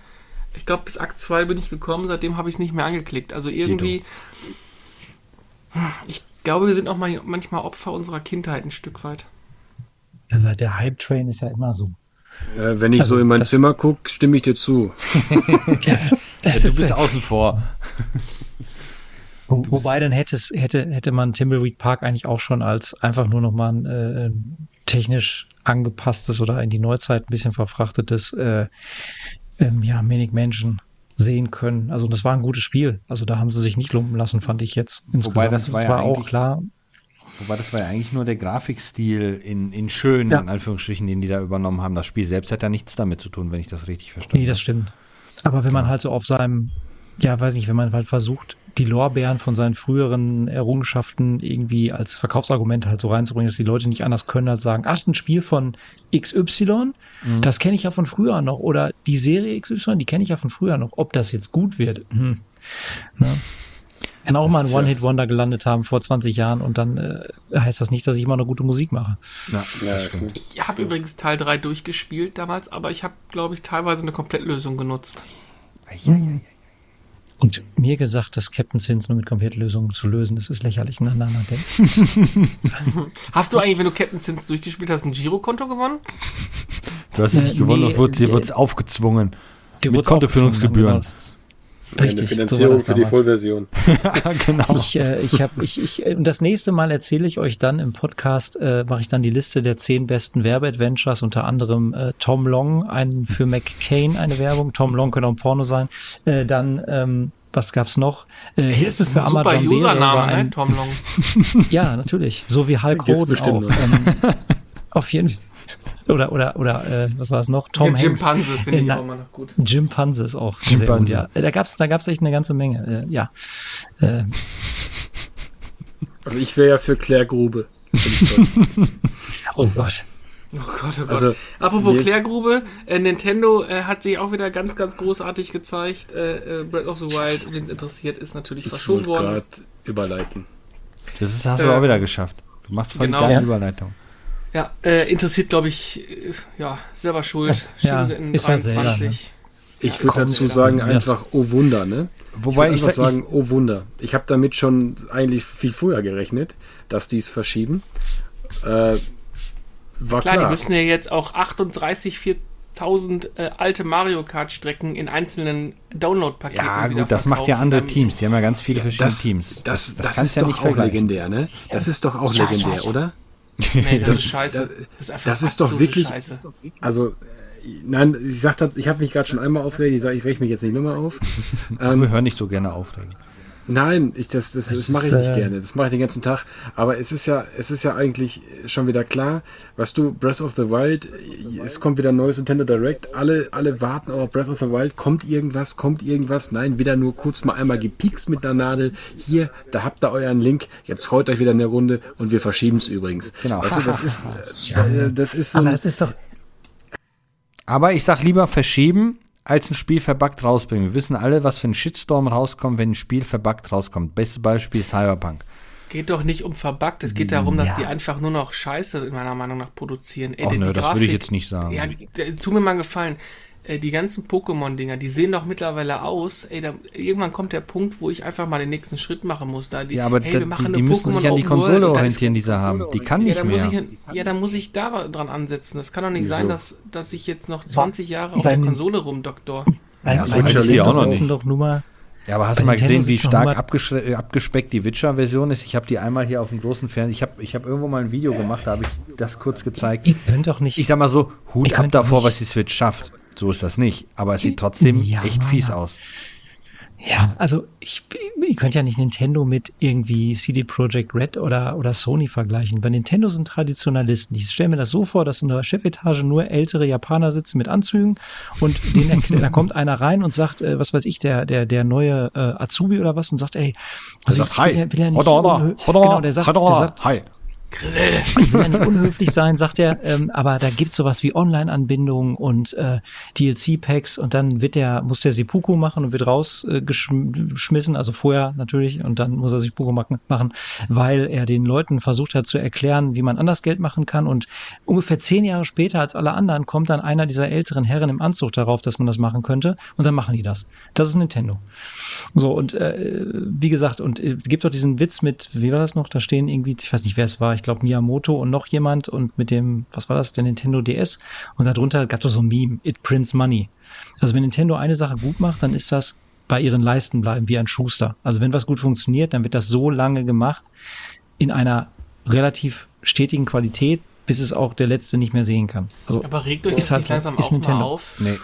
Ich glaube, bis Akt 2 bin ich gekommen, seitdem habe ich es nicht mehr angeklickt. Also irgendwie, ich glaube, wir sind auch manchmal Opfer unserer Kindheit ein Stück weit. Also der Hype-Train ist ja immer so. Äh, wenn ich also, so in mein Zimmer gucke, stimme ich dir zu. ja, ja, du bist außen vor. Wo, wobei dann hätte, hätte, hätte man Timbleweed Park eigentlich auch schon als einfach nur nochmal ein äh, technisch angepasstes oder in die Neuzeit ein bisschen verfrachtetes äh, ähm, ja, Manic Mansion sehen können. Also das war ein gutes Spiel. Also da haben sie sich nicht lumpen lassen, fand ich jetzt. Insgesamt. Wobei das war, das war ja auch klar. Wobei das war ja eigentlich nur der Grafikstil in, in schön, ja. in Anführungsstrichen, den die da übernommen haben. Das Spiel selbst hat ja nichts damit zu tun, wenn ich das richtig verstehe. Nee, das stimmt. Aber wenn genau. man halt so auf seinem, ja, weiß nicht, wenn man halt versucht, die Lorbeeren von seinen früheren Errungenschaften irgendwie als Verkaufsargument halt so reinzubringen, dass die Leute nicht anders können als sagen, ach, ein Spiel von XY, mhm. das kenne ich ja von früher noch. Oder die Serie XY, die kenne ich ja von früher noch. Ob das jetzt gut wird, hm. Ne? kann auch mal ein One-Hit-Wonder gelandet haben vor 20 Jahren und dann äh, heißt das nicht, dass ich immer eine gute Musik mache. Ja, ja, ich habe übrigens Teil 3 durchgespielt damals, aber ich habe, glaube ich, teilweise eine Komplettlösung genutzt. Und mir gesagt, dass Captain Sins nur mit Komplettlösungen zu lösen, das ist lächerlich. Nein, nein, nein. hast du eigentlich, wenn du Captain Sins durchgespielt hast, ein Girokonto gewonnen? Du hast es nicht gewonnen nee, und dir wird es aufgezwungen. Mit Kontoführungsgebühren. Genau. Richtig, eine Finanzierung so für die Vollversion. genau. Ich, äh, ich habe, ich, ich, und das nächste Mal erzähle ich euch dann im Podcast, äh, mache ich dann die Liste der zehn besten Werbeadventures, unter anderem äh, Tom Long, einen für McCain eine Werbung. Tom Long könnte auch ein Porno sein. Äh, dann, ähm, was gab's noch? Äh, Hilfe für Amazon super Username, ne? Tom Long. ja, natürlich. So wie Hulk Hogan auch. Ähm, auf jeden Fall. Oder, oder, oder, äh, was war es noch? Tom ja, Jim Panse finde ich auch immer noch gut. Jim Panse ist auch Jim sehr gut, ja. Da gab es da gab's echt eine ganze Menge, äh, ja. Äh. Also ich wäre ja für Claire Grube. oh Gott. Oh Gott, oh Gott. Also, Apropos Klärgrube, äh, Nintendo äh, hat sich auch wieder ganz, ganz großartig gezeigt. Äh, äh Breath of the Wild, wen es interessiert, ist natürlich ich verschoben worden. gerade überleiten. Das ist, hast du auch wieder geschafft. Du machst voll genau. die geile Überleitung. Ja, äh, interessiert, glaube ich, äh, ja, selber schuld. Das, ja, in ist 23. Halt selber, ne? Ich würde dazu sagen, einfach, oh Wunder, ne? Wobei ich, ich sagen, oh Wunder. Ich habe damit schon eigentlich viel früher gerechnet, dass die es verschieben. Äh, war klar, klar, die müssen ja jetzt auch 38, 4000 äh, alte Mario Kart Strecken in einzelnen Download-Paketen Ja, gut, das macht ja andere Teams. Die haben ja ganz viele ja, verschiedene das, Teams. Das, das, das, das ist ja doch auch legendär, ne? Das ist doch auch legendär, oder? Nee, das, ist scheiße. Das, ist, das ist doch wirklich. Scheiße. Also, nein, ich sag das, ich habe mich gerade schon einmal aufgeregt. Ich sage, ich reg mich jetzt nicht nochmal auf. ähm, Wir hören nicht so gerne aufregen. Nein, ich, das, das, das mache ich nicht äh, gerne. Das mache ich den ganzen Tag. Aber es ist ja, es ist ja eigentlich schon wieder klar, weißt du, Breath of the Wild, es kommt wieder ein neues Nintendo Direct. Alle, alle warten, oh, Breath of the Wild, kommt irgendwas, kommt irgendwas. Nein, wieder nur kurz mal einmal gepiekst mit der Nadel. Hier, da habt ihr euren Link. Jetzt freut euch wieder in der Runde und wir verschieben es übrigens. Genau. Weißt du, das ist, äh, das ist so. Aber es ist doch. Aber ich sag lieber verschieben, als ein Spiel verbuggt rausbringen. Wir wissen alle, was für ein Shitstorm rauskommt, wenn ein Spiel verbuggt rauskommt. Bestes Beispiel Cyberpunk. Geht doch nicht um verbuggt, es geht darum, ja. dass die einfach nur noch Scheiße, in meiner Meinung nach, produzieren. Ey, Och, nö, das würde ich jetzt nicht sagen. Ja, tu mir mal einen Gefallen. Äh, die ganzen Pokémon-Dinger, die sehen doch mittlerweile aus. Ey, da, irgendwann kommt der Punkt, wo ich einfach mal den nächsten Schritt machen muss. Da die, ja, aber hey, da, die, die müssen sich an die Konsole orientieren, die sie haben. Die kann nicht ja, mehr. Ich, ja, dann muss ich da dran ansetzen. Das kann doch nicht Wieso? sein, dass, dass ich jetzt noch 20 Jahre auf der Konsole rumdoktor. Ja, so Witcher auch noch nicht. Doch nur mal ja, aber hast du mal gesehen, wie stark äh, abgespeckt die Witcher-Version ist? Ich habe die einmal hier auf dem großen Fernseher. Ich habe ich hab irgendwo mal ein Video gemacht, da habe ich das kurz gezeigt. Ich könnte doch nicht. Ich sag mal so, Hut ab davor, was die Switch schafft. So ist das nicht. Aber es sieht trotzdem ja, echt fies aus. Ja, also ich, ihr könnt ja nicht Nintendo mit irgendwie CD Projekt Red oder, oder Sony vergleichen. Bei Nintendo sind Traditionalisten. Ich stelle mir das so vor, dass in der Chefetage nur ältere Japaner sitzen mit Anzügen und denen, da kommt einer rein und sagt, äh, was weiß ich, der, der, der neue äh, Azubi oder was und sagt, ey, also ich will, will ja nicht oder, oder, genau, der sagt, der sagt, hi. Grill. Ich will ja nicht unhöflich sein, sagt er, ähm, aber da gibt's sowas wie Online-Anbindungen und äh, DLC-Packs und dann wird der, muss der Seppuku machen und wird rausgeschmissen, äh, also vorher natürlich und dann muss er sich Seppuku machen, weil er den Leuten versucht hat zu erklären, wie man anders Geld machen kann und ungefähr zehn Jahre später als alle anderen kommt dann einer dieser älteren Herren im Anzug darauf, dass man das machen könnte und dann machen die das. Das ist Nintendo. So und äh, wie gesagt, und äh, gibt doch diesen Witz mit, wie war das noch, da stehen irgendwie, ich weiß nicht, wer es war, ich glaube Miyamoto und noch jemand und mit dem, was war das, der Nintendo DS und darunter gab es so ein Meme, It Prints Money. Also wenn Nintendo eine Sache gut macht, dann ist das bei ihren Leisten bleiben wie ein Schuster. Also wenn was gut funktioniert, dann wird das so lange gemacht in einer relativ stetigen Qualität, bis es auch der Letzte nicht mehr sehen kann. Also Aber regt euch ist halt, langsam ist auch Nintendo. mal auf? Nee.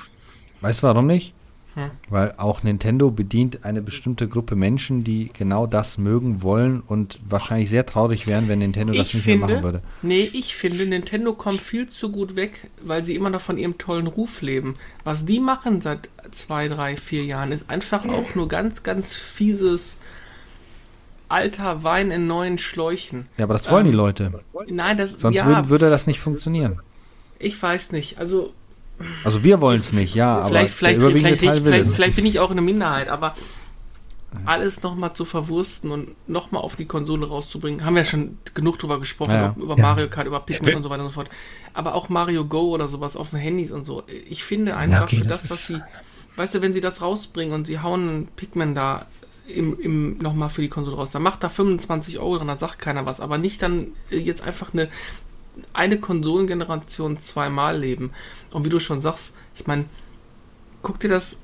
Weißt du warum nicht? Hm. Weil auch Nintendo bedient eine bestimmte Gruppe Menschen, die genau das mögen wollen und wahrscheinlich sehr traurig wären, wenn Nintendo ich das nicht finde, mehr machen würde. Nee, ich finde, Nintendo kommt viel zu gut weg, weil sie immer noch von ihrem tollen Ruf leben. Was die machen seit zwei, drei, vier Jahren, ist einfach auch nur ganz, ganz fieses alter Wein in neuen Schläuchen. Ja, aber das wollen ähm, die Leute. Nein, das Sonst ja, würde, würde das nicht funktionieren. Ich weiß nicht. Also also wir wollen es nicht, ja, aber vielleicht, vielleicht, vielleicht, vielleicht, vielleicht, bin ich auch eine Minderheit, aber alles nochmal zu verwursten und nochmal auf die Konsole rauszubringen, haben wir ja schon genug drüber gesprochen, ja, über ja. Mario Kart, über Pikmin ja. und so weiter und so fort. Aber auch Mario Go oder sowas auf den Handys und so. Ich finde einfach okay, für das, das was sie, weißt du, wenn sie das rausbringen und sie hauen Pikmin da im, im nochmal für die Konsole raus, dann macht da 25 Euro dran, da sagt keiner was, aber nicht dann jetzt einfach eine eine Konsolengeneration zweimal leben. Und wie du schon sagst, ich meine, guck dir das,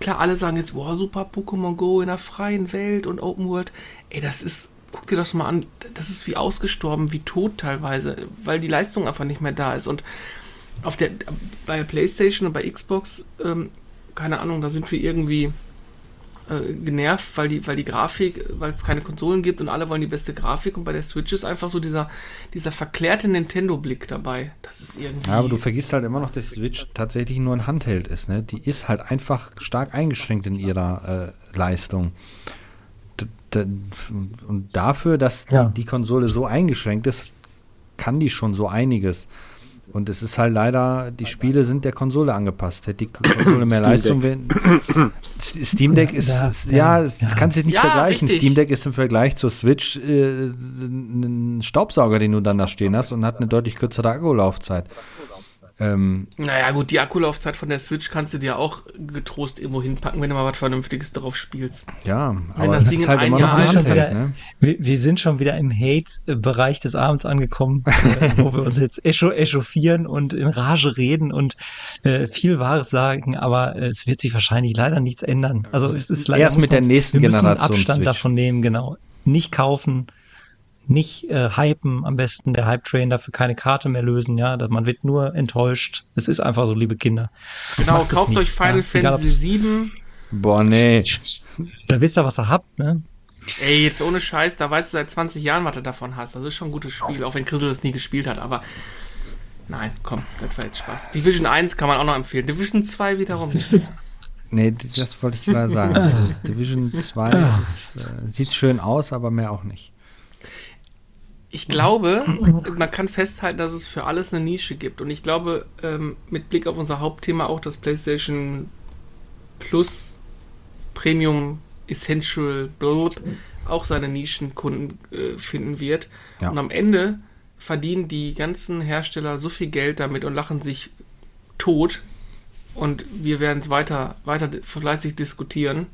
klar, alle sagen jetzt, boah, super Pokémon Go in der freien Welt und Open World. Ey, das ist, guck dir das mal an, das ist wie ausgestorben, wie tot teilweise, weil die Leistung einfach nicht mehr da ist. Und auf der, bei PlayStation und bei Xbox, ähm, keine Ahnung, da sind wir irgendwie äh, genervt, weil die, weil die Grafik, weil es keine Konsolen gibt und alle wollen die beste Grafik und bei der Switch ist einfach so dieser, dieser verklärte Nintendo-Blick dabei. Das ist irgendwie. Ja, aber du vergisst halt immer noch, dass Switch tatsächlich nur ein Handheld ist, ne? Die ist halt einfach stark eingeschränkt in ihrer äh, Leistung. und dafür, dass ja. die, die Konsole so eingeschränkt ist, kann die schon so einiges. Und es ist halt leider, die Spiele sind der Konsole angepasst. Hätte die Konsole mehr Leistung, wenn. Steam Deck ist, ja, ja, ja. das kannst du nicht ja, vergleichen. Richtig. Steam Deck ist im Vergleich zur Switch äh, ein Staubsauger, den du dann da stehen hast und hat eine deutlich kürzere Akkulaufzeit. Ähm, naja, gut, die Akkulaufzeit von der Switch kannst du dir auch getrost irgendwo hinpacken, wenn du mal was Vernünftiges darauf spielst. Ja, wenn aber das, das Ding ist halt immer noch ein wieder, ne? wir, wir, sind schon wieder im Hate-Bereich des Abends angekommen, wo wir uns jetzt echauffieren und in Rage reden und äh, viel Wahres sagen, aber äh, es wird sich wahrscheinlich leider nichts ändern. Also es ist leider erst mit der nächsten wir Generation Abstand Switch. davon nehmen, genau. Nicht kaufen, nicht äh, hypen, am besten der Hype-Train dafür keine Karte mehr lösen, ja, man wird nur enttäuscht. Es ist einfach so, liebe Kinder. Genau, kauft euch Final ja, Fantasy egal, 7. Boah, nee. Da wisst ihr, was ihr habt, ne? Ey, jetzt ohne Scheiß, da weißt du seit 20 Jahren, was du davon hast. Das ist schon ein gutes Spiel, auch wenn Chrisel das nie gespielt hat, aber nein, komm, das war jetzt Spaß. Division 1 kann man auch noch empfehlen. Division 2 wiederum nicht. Nee, das wollte ich klar sagen. Division 2 ist, äh, sieht schön aus, aber mehr auch nicht ich glaube, man kann festhalten, dass es für alles eine Nische gibt. Und ich glaube, ähm, mit Blick auf unser Hauptthema auch, dass PlayStation Plus Premium Essential blub, auch seine Nischenkunden äh, finden wird. Ja. Und am Ende verdienen die ganzen Hersteller so viel Geld damit und lachen sich tot. Und wir werden es weiter, weiter fleißig diskutieren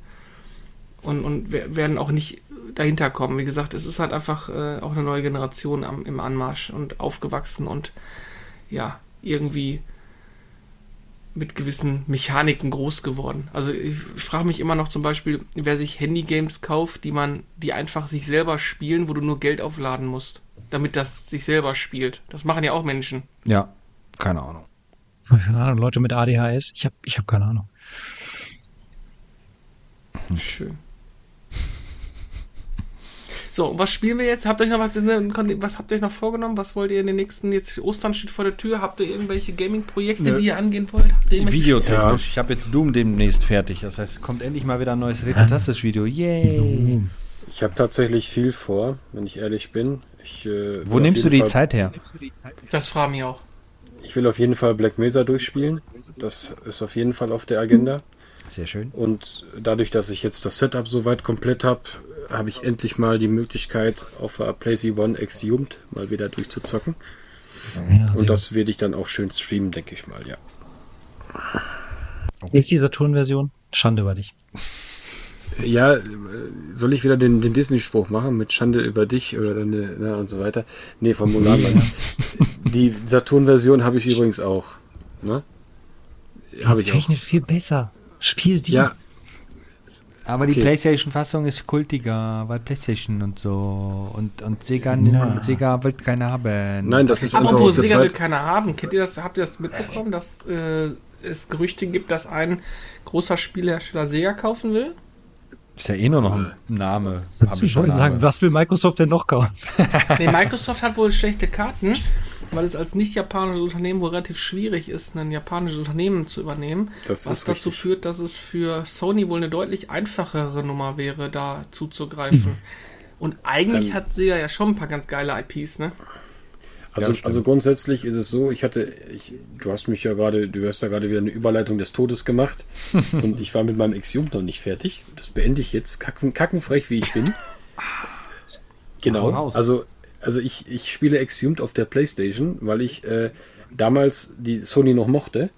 und, und werden auch nicht dahinter kommen. Wie gesagt, es ist halt einfach äh, auch eine neue Generation am, im Anmarsch und aufgewachsen und ja, irgendwie mit gewissen Mechaniken groß geworden. Also ich, ich frage mich immer noch zum Beispiel, wer sich Handygames kauft, die man, die einfach sich selber spielen, wo du nur Geld aufladen musst, damit das sich selber spielt. Das machen ja auch Menschen. Ja, keine Ahnung. Keine Ahnung, Leute mit ADHS, ich habe ich hab keine Ahnung. Schön. So, was spielen wir jetzt? Habt ihr euch noch was, was habt ihr euch noch vorgenommen? Was wollt ihr in den nächsten, jetzt Ostern steht vor der Tür, habt ihr irgendwelche Gaming-Projekte, ne. die ihr angehen wollt? Videotechnisch. Ja. Ich habe jetzt Doom demnächst fertig. Das heißt, es kommt endlich mal wieder ein neues Retrotastisch-Video. Yay! Ich habe tatsächlich viel vor, wenn ich ehrlich bin. Ich, äh, Wo nimmst du die Fall, Zeit her? Das fragen mich auch. Ich will auf jeden Fall Black Mesa durchspielen. Das ist auf jeden Fall auf der Agenda. Sehr schön. Und dadurch, dass ich jetzt das Setup soweit komplett habe, habe ich endlich mal die Möglichkeit, auf der PlayStation One Exhumed mal wieder durchzuzocken. Ja, und das werde ich dann auch schön streamen, denke ich mal, ja. Okay. Nicht die Saturn-Version? Schande über dich. Ja, soll ich wieder den, den Disney-Spruch machen mit Schande über dich oder deine, na, und so weiter? Nee, vom Mulan. Die Saturn-Version habe ich übrigens auch. Ne? Habe ich technisch auch. viel besser. Spiel die. Ja, aber die okay. PlayStation-Fassung ist kultiger, weil PlayStation und so. Und, und Sega, ja. Sega will keiner haben. Nein, das ist einfach aus Sega will keiner haben. Kennt ihr das, habt ihr das mitbekommen, dass äh, es Gerüchte gibt, dass ein großer Spielhersteller Sega kaufen will? Ist ja eh nur noch ein Name. Ich wollte sagen, was will Microsoft denn noch kaufen? nee, Microsoft hat wohl schlechte Karten weil es als nicht japanisches Unternehmen wohl relativ schwierig ist, ein japanisches Unternehmen zu übernehmen. Das was dazu richtig. führt, dass es für Sony wohl eine deutlich einfachere Nummer wäre, da zuzugreifen. Mhm. Und eigentlich ähm, hat Sega ja schon ein paar ganz geile IPs, ne? Also, ja, also grundsätzlich ist es so, ich hatte, ich, du hast mich ja gerade, du hast ja gerade wieder eine Überleitung des Todes gemacht und ich war mit meinem Exium noch nicht fertig. Das beende ich jetzt, kacken, kackenfrech wie ich bin. Genau, also also ich, ich spiele Exhumed auf der Playstation, weil ich äh, damals die Sony noch mochte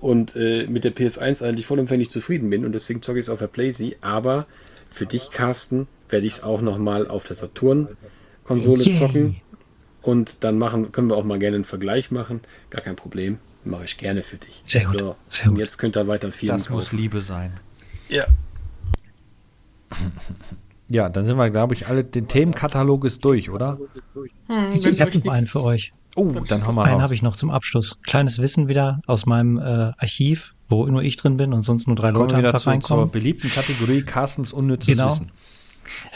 und äh, mit der PS1 eigentlich vollumfänglich zufrieden bin und deswegen zocke ich es auf der Playsee. Aber für dich, Carsten, werde ich es auch nochmal auf der Saturn-Konsole yeah. zocken. Und dann machen, können wir auch mal gerne einen Vergleich machen. Gar kein Problem. Mache ich gerne für dich. Sehr gut. So, Sehr gut. Und jetzt könnt ihr weiter viel Das kaufen. muss Liebe sein. Ja. Ja, dann sind wir, glaube ich, alle, den Themenkatalog ist durch, oder? Hm, ich ich habe noch einen für euch. Oh, dann haben wir Einen habe ich noch zum Abschluss. Kleines Wissen wieder aus meinem äh, Archiv, wo nur ich drin bin und sonst nur drei Leute am Tag reinkommen. Zur beliebten Kategorie Carstens unnützes genau. Wissen.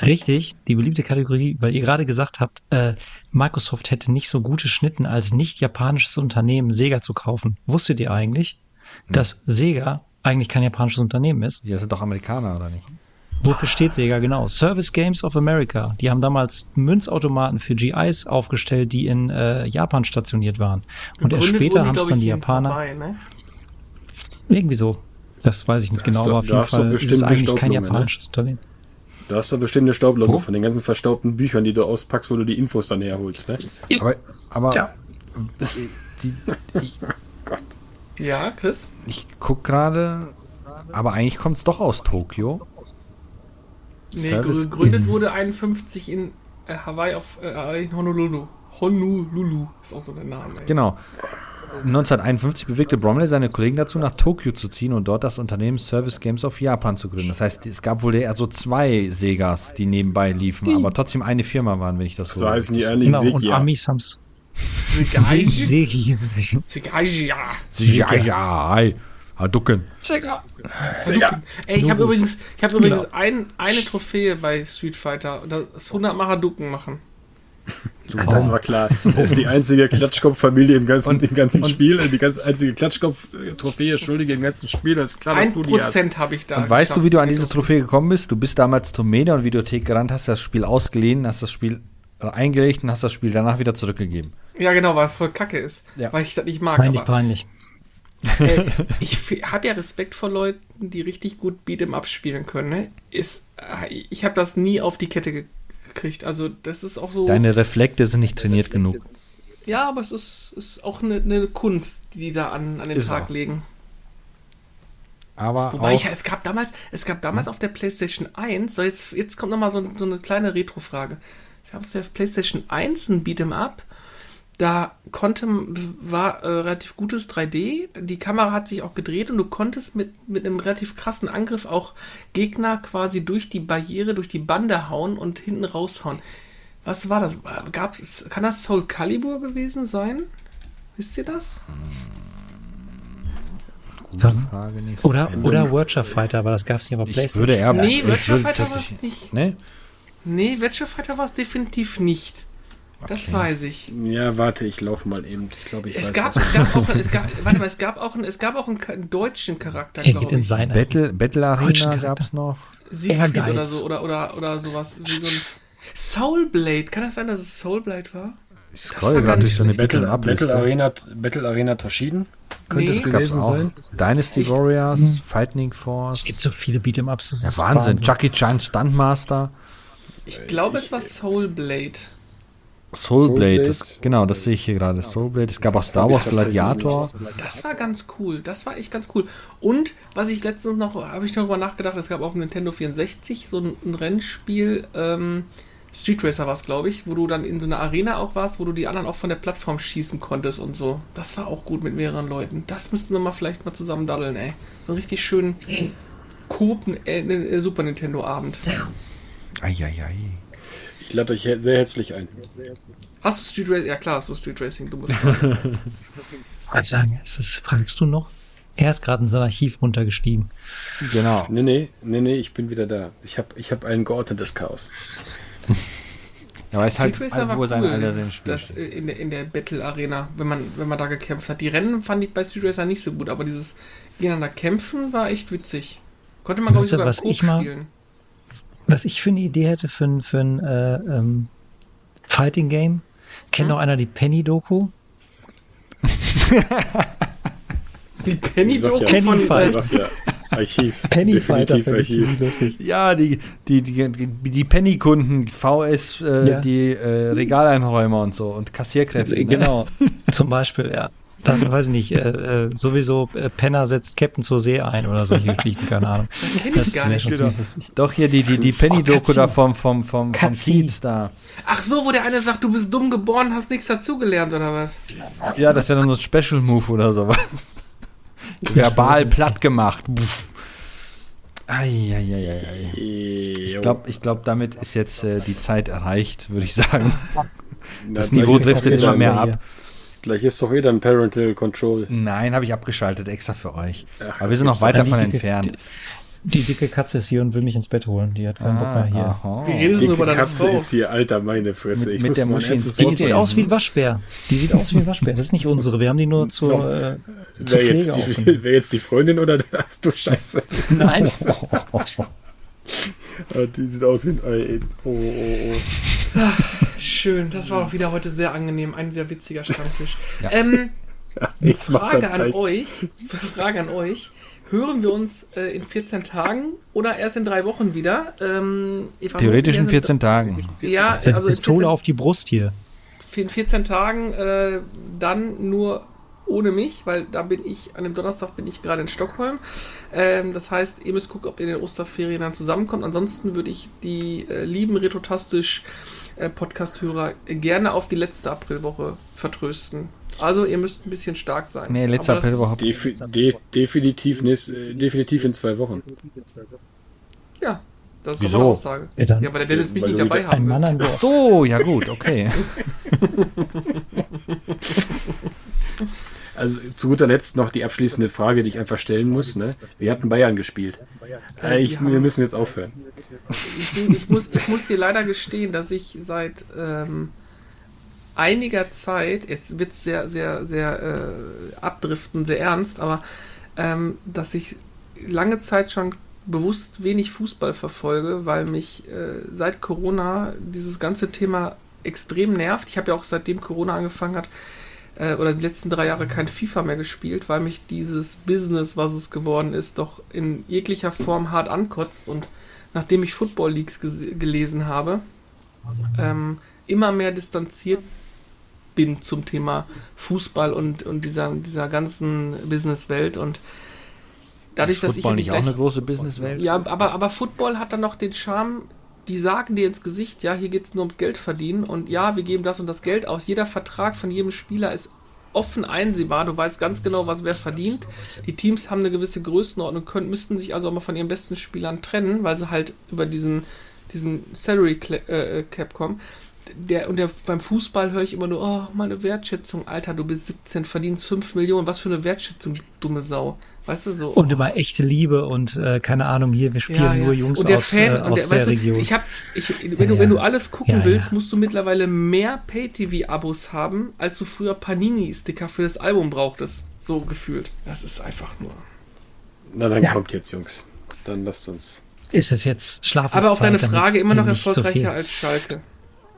Richtig, die beliebte Kategorie, weil ihr gerade gesagt habt, äh, Microsoft hätte nicht so gute Schnitten als nicht japanisches Unternehmen Sega zu kaufen. Wusstet ihr eigentlich, hm. dass Sega eigentlich kein japanisches Unternehmen ist? Die sind doch Amerikaner, oder nicht? Wofür steht Sega genau? Service Games of America. Die haben damals Münzautomaten für GIs aufgestellt, die in äh, Japan stationiert waren. Und erst später haben es dann die Japaner. Vorbei, ne? Irgendwie so. Das weiß ich nicht genau, aber auf jeden Fall ist es eigentlich kein ne? japanisches ne? Unternehmen. Du hast doch bestimmt eine Staublocke oh. von den ganzen verstaubten Büchern, die du auspackst, wo du die Infos dann herholst, ne? Aber, aber ja. die, ich, Gott. Ja, Chris? Ich guck gerade, aber eigentlich kommt es doch aus Tokio. Nee, Service gegründet wurde 51 in äh, Hawaii auf äh, in Honolulu. Honolulu ist auch so der Name. Ey. Genau. 1951 bewegte Bromley seine Kollegen dazu, nach Tokio zu ziehen und dort das Unternehmen Service Games of Japan zu gründen. Das heißt, es gab wohl eher so zwei Segas, die nebenbei liefen, aber trotzdem eine Firma waren, wenn ich das so. So heißen die eigentlich genau, Und Amis haben's. Segi. Segi. Segi. Hadouken. Sega. Sega. Ey, ich habe übrigens, ich hab übrigens genau. ein, eine Trophäe bei Street Fighter. Das 100 Mal Hadouken machen. Ach, das war klar. Das ist die einzige Klatschkopf-Familie im ganzen, und, im ganzen und, Spiel. Die ganz einzige Klatschkopf-Trophäe, Entschuldige, im ganzen Spiel. Das ist klar, dass du die hast. habe ich da. Und weißt du, wie du an diese Trophäe gekommen bist? Du bist damals zur Media und Videothek gerannt, hast das Spiel ausgeliehen, hast das Spiel eingelegt und hast das Spiel danach wieder zurückgegeben. Ja, genau, weil es voll kacke ist. Ja. Weil ich das nicht mag. Peinlich, aber, peinlich. Äh, ich habe ja Respekt vor Leuten, die richtig gut Beat'em Up spielen können. Ne? Ist, äh, ich habe das nie auf die Kette gekriegt. Also das ist auch so. Deine Reflekte sind nicht trainiert genug. Ja, aber es ist, ist auch eine, eine, Kunst, die die da an, an den ist Tag auch. legen. Aber Wobei ich, es gab damals, es gab damals hm? auf der PlayStation 1, so jetzt, jetzt kommt nochmal so, so eine kleine Retro-Frage. Es gab auf der PlayStation 1 ein Beat'em Up, da konnte, war äh, relativ gutes 3D. Die Kamera hat sich auch gedreht und du konntest mit, mit einem relativ krassen Angriff auch Gegner quasi durch die Barriere, durch die Bande hauen und hinten raushauen. Was war das? Gab's, kann das Soul Calibur gewesen sein? Wisst ihr das? Gute Frage, nicht. Oder, oder Virtua Fighter, aber das gab es nicht auf PlayStation. Würde eher, nee, Virtua Fighter war es nicht. Nee? Nee, Virtua Fighter war es definitiv nicht. Das okay. weiß ich. Ja, warte, ich laufe mal eben. Ich glaube, ich es weiß gab, es gab auch, es gab, warte mal, es gab auch, einen, es gab auch einen, deutschen Charakter, glaube ich. In Battle, Battle Arena gab es noch. Siegfried oder so, oder, oder, oder sowas. Wie so ein Soulblade. Kann das sein, dass es Soulblade war? Ich scroll gerade durch so eine Battle, Battle Arena, Battle Arena Toshiden. Könnte nee. es gewesen sein. Dynasty ich, Warriors, hm. Fighting Force. Es gibt so viele Beat'em-Ups. Ja, Wahnsinn. Wahnsinn. Jackie Chan Stuntmaster. Ich glaube, es war Soulblade. Soulblade, Soul das, genau, das sehe ich hier gerade. Soulblade, es gab auch Star Wars Gladiator. Das war ganz cool, das war echt ganz cool. Und was ich letztens noch, habe ich darüber nachgedacht, es gab auf Nintendo 64 so ein, ein Rennspiel, ähm, Street Racer war es, glaube ich, wo du dann in so einer Arena auch warst, wo du die anderen auch von der Plattform schießen konntest und so. Das war auch gut mit mehreren Leuten. Das müssten wir mal vielleicht mal zusammen daddeln, ey. So einen richtig schönen Coop äh, äh, Super Nintendo Abend. Eieiei. Ei, ei. Ich lade euch sehr herzlich ein. Hast du Street Racing? Ja klar, hast du Street Racing. Du musst ich wollte sagen, ist das, fragst du noch? Er ist gerade in sein Archiv runtergestiegen. Genau. Nee, nee, nee, nee, ich bin wieder da. Ich habe ich hab ein geordnetes Chaos. Ja, aber es halt wohl cool, sein das, das in, der, in der Battle Arena, wenn man, wenn man da gekämpft hat. Die Rennen fand ich bei Street Racer nicht so gut, aber dieses gegeneinander kämpfen war echt witzig. Konnte man, glaube ich, sogar was ich mal, spielen. Was ich für eine Idee hätte für ein, für ein äh, ähm, Fighting Game. Kennt hm? noch einer die Penny-Doku? die Penny-Doku Penny von Fight. Ja. Archiv. Penny Definitiv Archiv. Ja, die, die, die, die Penny-Kunden, VS, äh, ja. die äh, Regaleinräumer und so und Kassierkräfte. Ne? Genau, zum Beispiel, ja dann weiß ich nicht, äh, äh, sowieso äh, Penner setzt Captain zur See ein oder solche Geschichten, keine Ahnung. Das kenne ich das gar nicht. Genau. Doch hier die, die, die Penny-Doku oh, da vom, vom, vom, vom Kiez da. Ach so, wo der eine sagt, du bist dumm geboren, hast nichts dazugelernt oder was? Ja, das wäre dann so ein Special-Move oder sowas. Verbal platt gemacht. Eieieiei. Ich glaube, ich glaub, damit ist jetzt äh, die Zeit erreicht, würde ich sagen. Das Niveau driftet immer mehr ab. Gleich ist doch wieder ein Parental Control. Nein, habe ich abgeschaltet, extra für euch. Ach, Aber wir sind noch weit davon entfernt. Die, die, dicke Katze ist hier und will mich ins Bett holen. Die hat keinen ah, Bock mehr hier. Aha. Wie redest du über deine Katze Frau? ist hier, alter, meine Fresse. Mit, mit der Maschine. Die sieht aus wie ein Waschbär. Die sieht aus wie ein Waschbär. Das ist nicht unsere. Wir haben die nur zur, no. äh, zur Wer jetzt, die, wer jetzt die Freundin oder hast du Scheiße? Nein. die sieht aus wie ein Ei. Oh, oh, oh. Schön, das war auch wieder heute sehr angenehm. Ein sehr witziger Stammtisch. Ja. Ähm, ja, Frage an euch. Frage an euch. Hören wir uns äh, in 14 Tagen oder erst in drei Wochen wieder? Ähm, Theoretisch in 14 Tagen. Ja, also Pistole 14, auf die Brust hier. In 14 Tagen äh, dann nur ohne mich, weil da bin ich, an dem Donnerstag bin ich gerade in Stockholm. Ähm, das heißt, ihr müsst gucken, ob ihr in den Osterferien dann zusammenkommt. Ansonsten würde ich die äh, lieben Retrotastisch äh, Podcast-Hörer gerne auf die letzte Aprilwoche vertrösten. Also ihr müsst ein bisschen stark sein. Nee, letzte Aprilwoche. Defi de definitiv, äh, definitiv in zwei Wochen. Ja, das ist Wieso? eine Aussage. Ja, ja, weil der Dennis mich nicht dabei haben will. Ach so, ja gut, okay. Also zu guter Letzt noch die abschließende Frage, die ich einfach stellen muss. Ne? Wir hatten Bayern gespielt. Äh, ich, wir müssen jetzt aufhören. Ich, ich, muss, ich muss dir leider gestehen, dass ich seit ähm, einiger Zeit, jetzt wird es sehr, sehr, sehr äh, abdriften, sehr ernst, aber ähm, dass ich lange Zeit schon bewusst wenig Fußball verfolge, weil mich äh, seit Corona dieses ganze Thema extrem nervt. Ich habe ja auch seitdem Corona angefangen hat, äh, oder die letzten drei Jahre kein FIFA mehr gespielt, weil mich dieses Business, was es geworden ist, doch in jeglicher Form hart ankotzt. Und nachdem ich Football Leagues gelesen habe, ähm, immer mehr distanziert bin zum Thema Fußball und, und dieser, dieser ganzen Businesswelt und dadurch, dass Football ich nicht auch eine große Businesswelt. Ja, aber, aber Football hat dann noch den Charme, die sagen dir ins Gesicht, ja, hier geht es nur ums Geld verdienen und ja, wir geben das und das Geld aus. Jeder Vertrag von jedem Spieler ist offen einsehbar. Du weißt ganz genau, was wer verdient. Die Teams haben eine gewisse Größenordnung, können, müssten sich also auch mal von ihren besten Spielern trennen, weil sie halt über diesen, diesen Salary äh, Cap kommen der, und der, beim Fußball höre ich immer nur, oh, meine Wertschätzung, Alter, du bist 17, verdienst 5 Millionen, was für eine Wertschätzung, dumme Sau. Weißt du so? Und immer echte Liebe und äh, keine Ahnung, hier, wir spielen ja, ja. nur Jungs und der aus, Fan, äh, aus der, der Region. Du, ich hab, ich, wenn, ja, du, wenn du alles gucken willst, musst du mittlerweile mehr Pay-TV-Abos haben, als du früher Panini-Sticker für das Album brauchtest. So gefühlt. Das ist einfach nur. Na, dann kommt jetzt, Jungs. Dann lasst uns. Ist es jetzt Schlaf? Aber auf deine Frage immer noch erfolgreicher so als Schalke.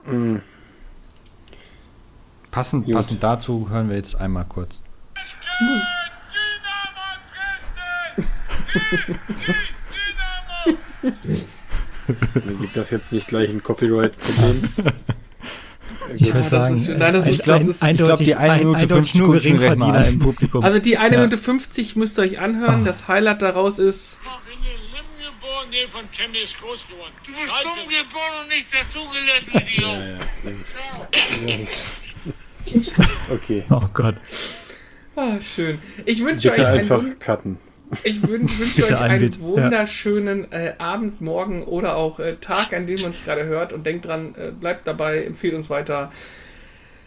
Mhm. Passend, passend dazu hören wir jetzt einmal kurz. Dann gibt das jetzt nicht gleich ein Copyright-Problem. Ich würde sagen, nein, das ist, ein, das ich glaube, die 1 Minute 50 nur Geringverdiener im Publikum. Also die 1 ja. Minute 50 müsst ihr euch anhören. Das Highlight daraus ist geboren, nee, von Chemnitz groß geworden. Du bist Scheiße. dumm geboren und nicht dazugelernt, Idiot. Ja, ja, okay. Oh Gott. Ah, schön. Ich wünsche euch einfach einen, cutten. Ich wünsche wünsch euch einen wunderschönen äh, Abend, Morgen oder auch äh, Tag, an dem ihr uns gerade hört. Und denkt dran, äh, bleibt dabei, empfehlt uns weiter.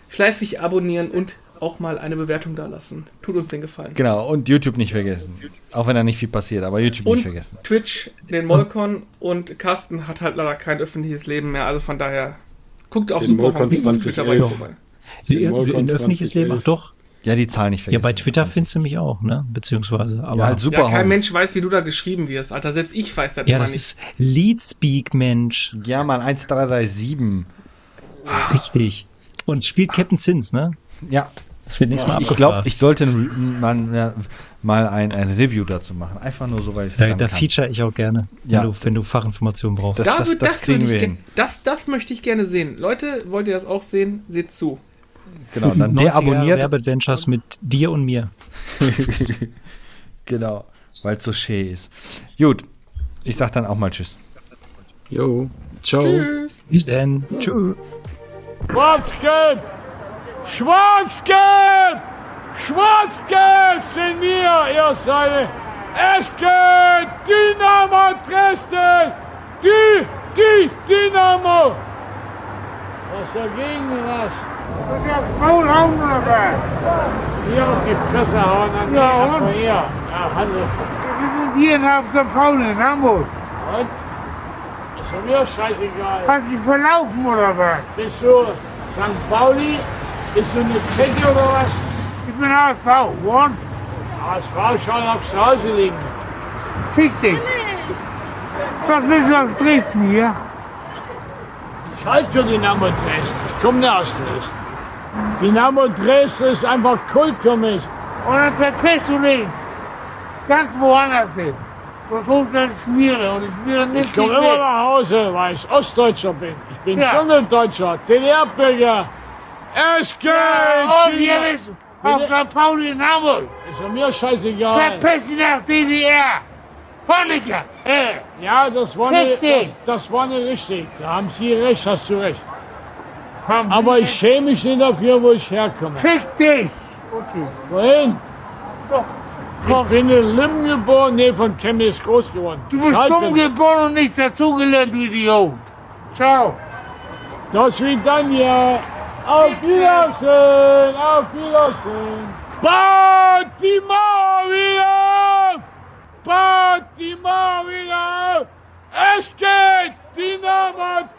Fleißig abonnieren und auch mal eine Bewertung da lassen. Tut uns den Gefallen. Genau, und YouTube nicht vergessen. Auch wenn da nicht viel passiert, aber YouTube und nicht vergessen. Twitch, den Molcon und Carsten hat halt leider kein öffentliches Leben mehr, also von daher guckt auf Superhand 20 dabei vorbei. Ein öffentliches Leben, ach doch. Ja, die Zahlen nicht vergessen. Ja, bei Twitter findest du mich auch, ne? Beziehungsweise, aber. Ja, halt super ja, kein Mensch weiß, wie du da geschrieben wirst, Alter. Selbst ich weiß das ja, immer das nicht. Ist Leadspeak, Mensch. Ja, mal 1337. Richtig. Und spielt Captain Sins, ne? Ja. Das wird nächstes Mal Ich glaube, ich sollte mal, mal ein, ein Review dazu machen. Einfach nur so, weil ich es Da, da feature ich auch gerne, ja. wenn, du, wenn du Fachinformationen brauchst. Das, das, das, das kriegen wir hin. Das, das möchte ich gerne sehen. Leute, wollt ihr das auch sehen? Seht zu. Genau, dann der abonniert. Werbeadventures mit dir und mir. genau, weil es so schön ist. Gut, ich sag dann auch mal Tschüss. Jo, ciao. Tschüss. Bis denn. Tschüss. Good? Schwarz-Gelb! Schwarz-Gelb sind wir, ihr seid Eschke Dynamo Dresden! Die, die Dynamo! Was dagegen, was? Das ist ja faul hauen oder Hier auf die Presse hauen, dann ja, und? hier. Ja, Hannes. Wir sind hier in St. Pauli in Hamburg. Und? Ist mir scheißegal. Hast du dich verlaufen oder was? Bist du St. Pauli ist du eine Zecke oder was? Ich bin HSV. Und? HSV schon auf Hause liegen. Fick dich. Das ist aus Dresden hier. Ich halte für Dynamo Dresden. Ich komme nicht aus Dresden. Dynamo Dresden ist einfach Kult für mich. Und dann verpisst du dich ganz woanders hin. Holt dann Schmiere und die Schmiere nimmt Ich komme immer nach Hause, weil ich Ostdeutscher bin. Ich bin Ja. Dungeldeutscher, DDR-Bürger. Es geht! Und Dynamo- hier ist auf St. Pauli in Hamburg. Ist ja mir scheißegal. Verpiss dich nach DDR. Honecker. Äh. Ja, das war, nicht, das, das war nicht richtig. Da haben Sie recht, hast du recht. Komm, Aber ich schäme mich nicht dafür, wo ich herkomme. Fick dich. Okay. Wohin? Doch. Ich bin in Limmen geboren, nee, von Chemnitz groß geworden. Du bist Halt, dumm geboren und nicht dazugelernt, du Idiot. Ciao. Das wie dann ja. Auf Wiedersehen, auf Wiedersehen. Baut die Mauer wieder auf! Die Mauer wieder auf! Es geht! Dynamo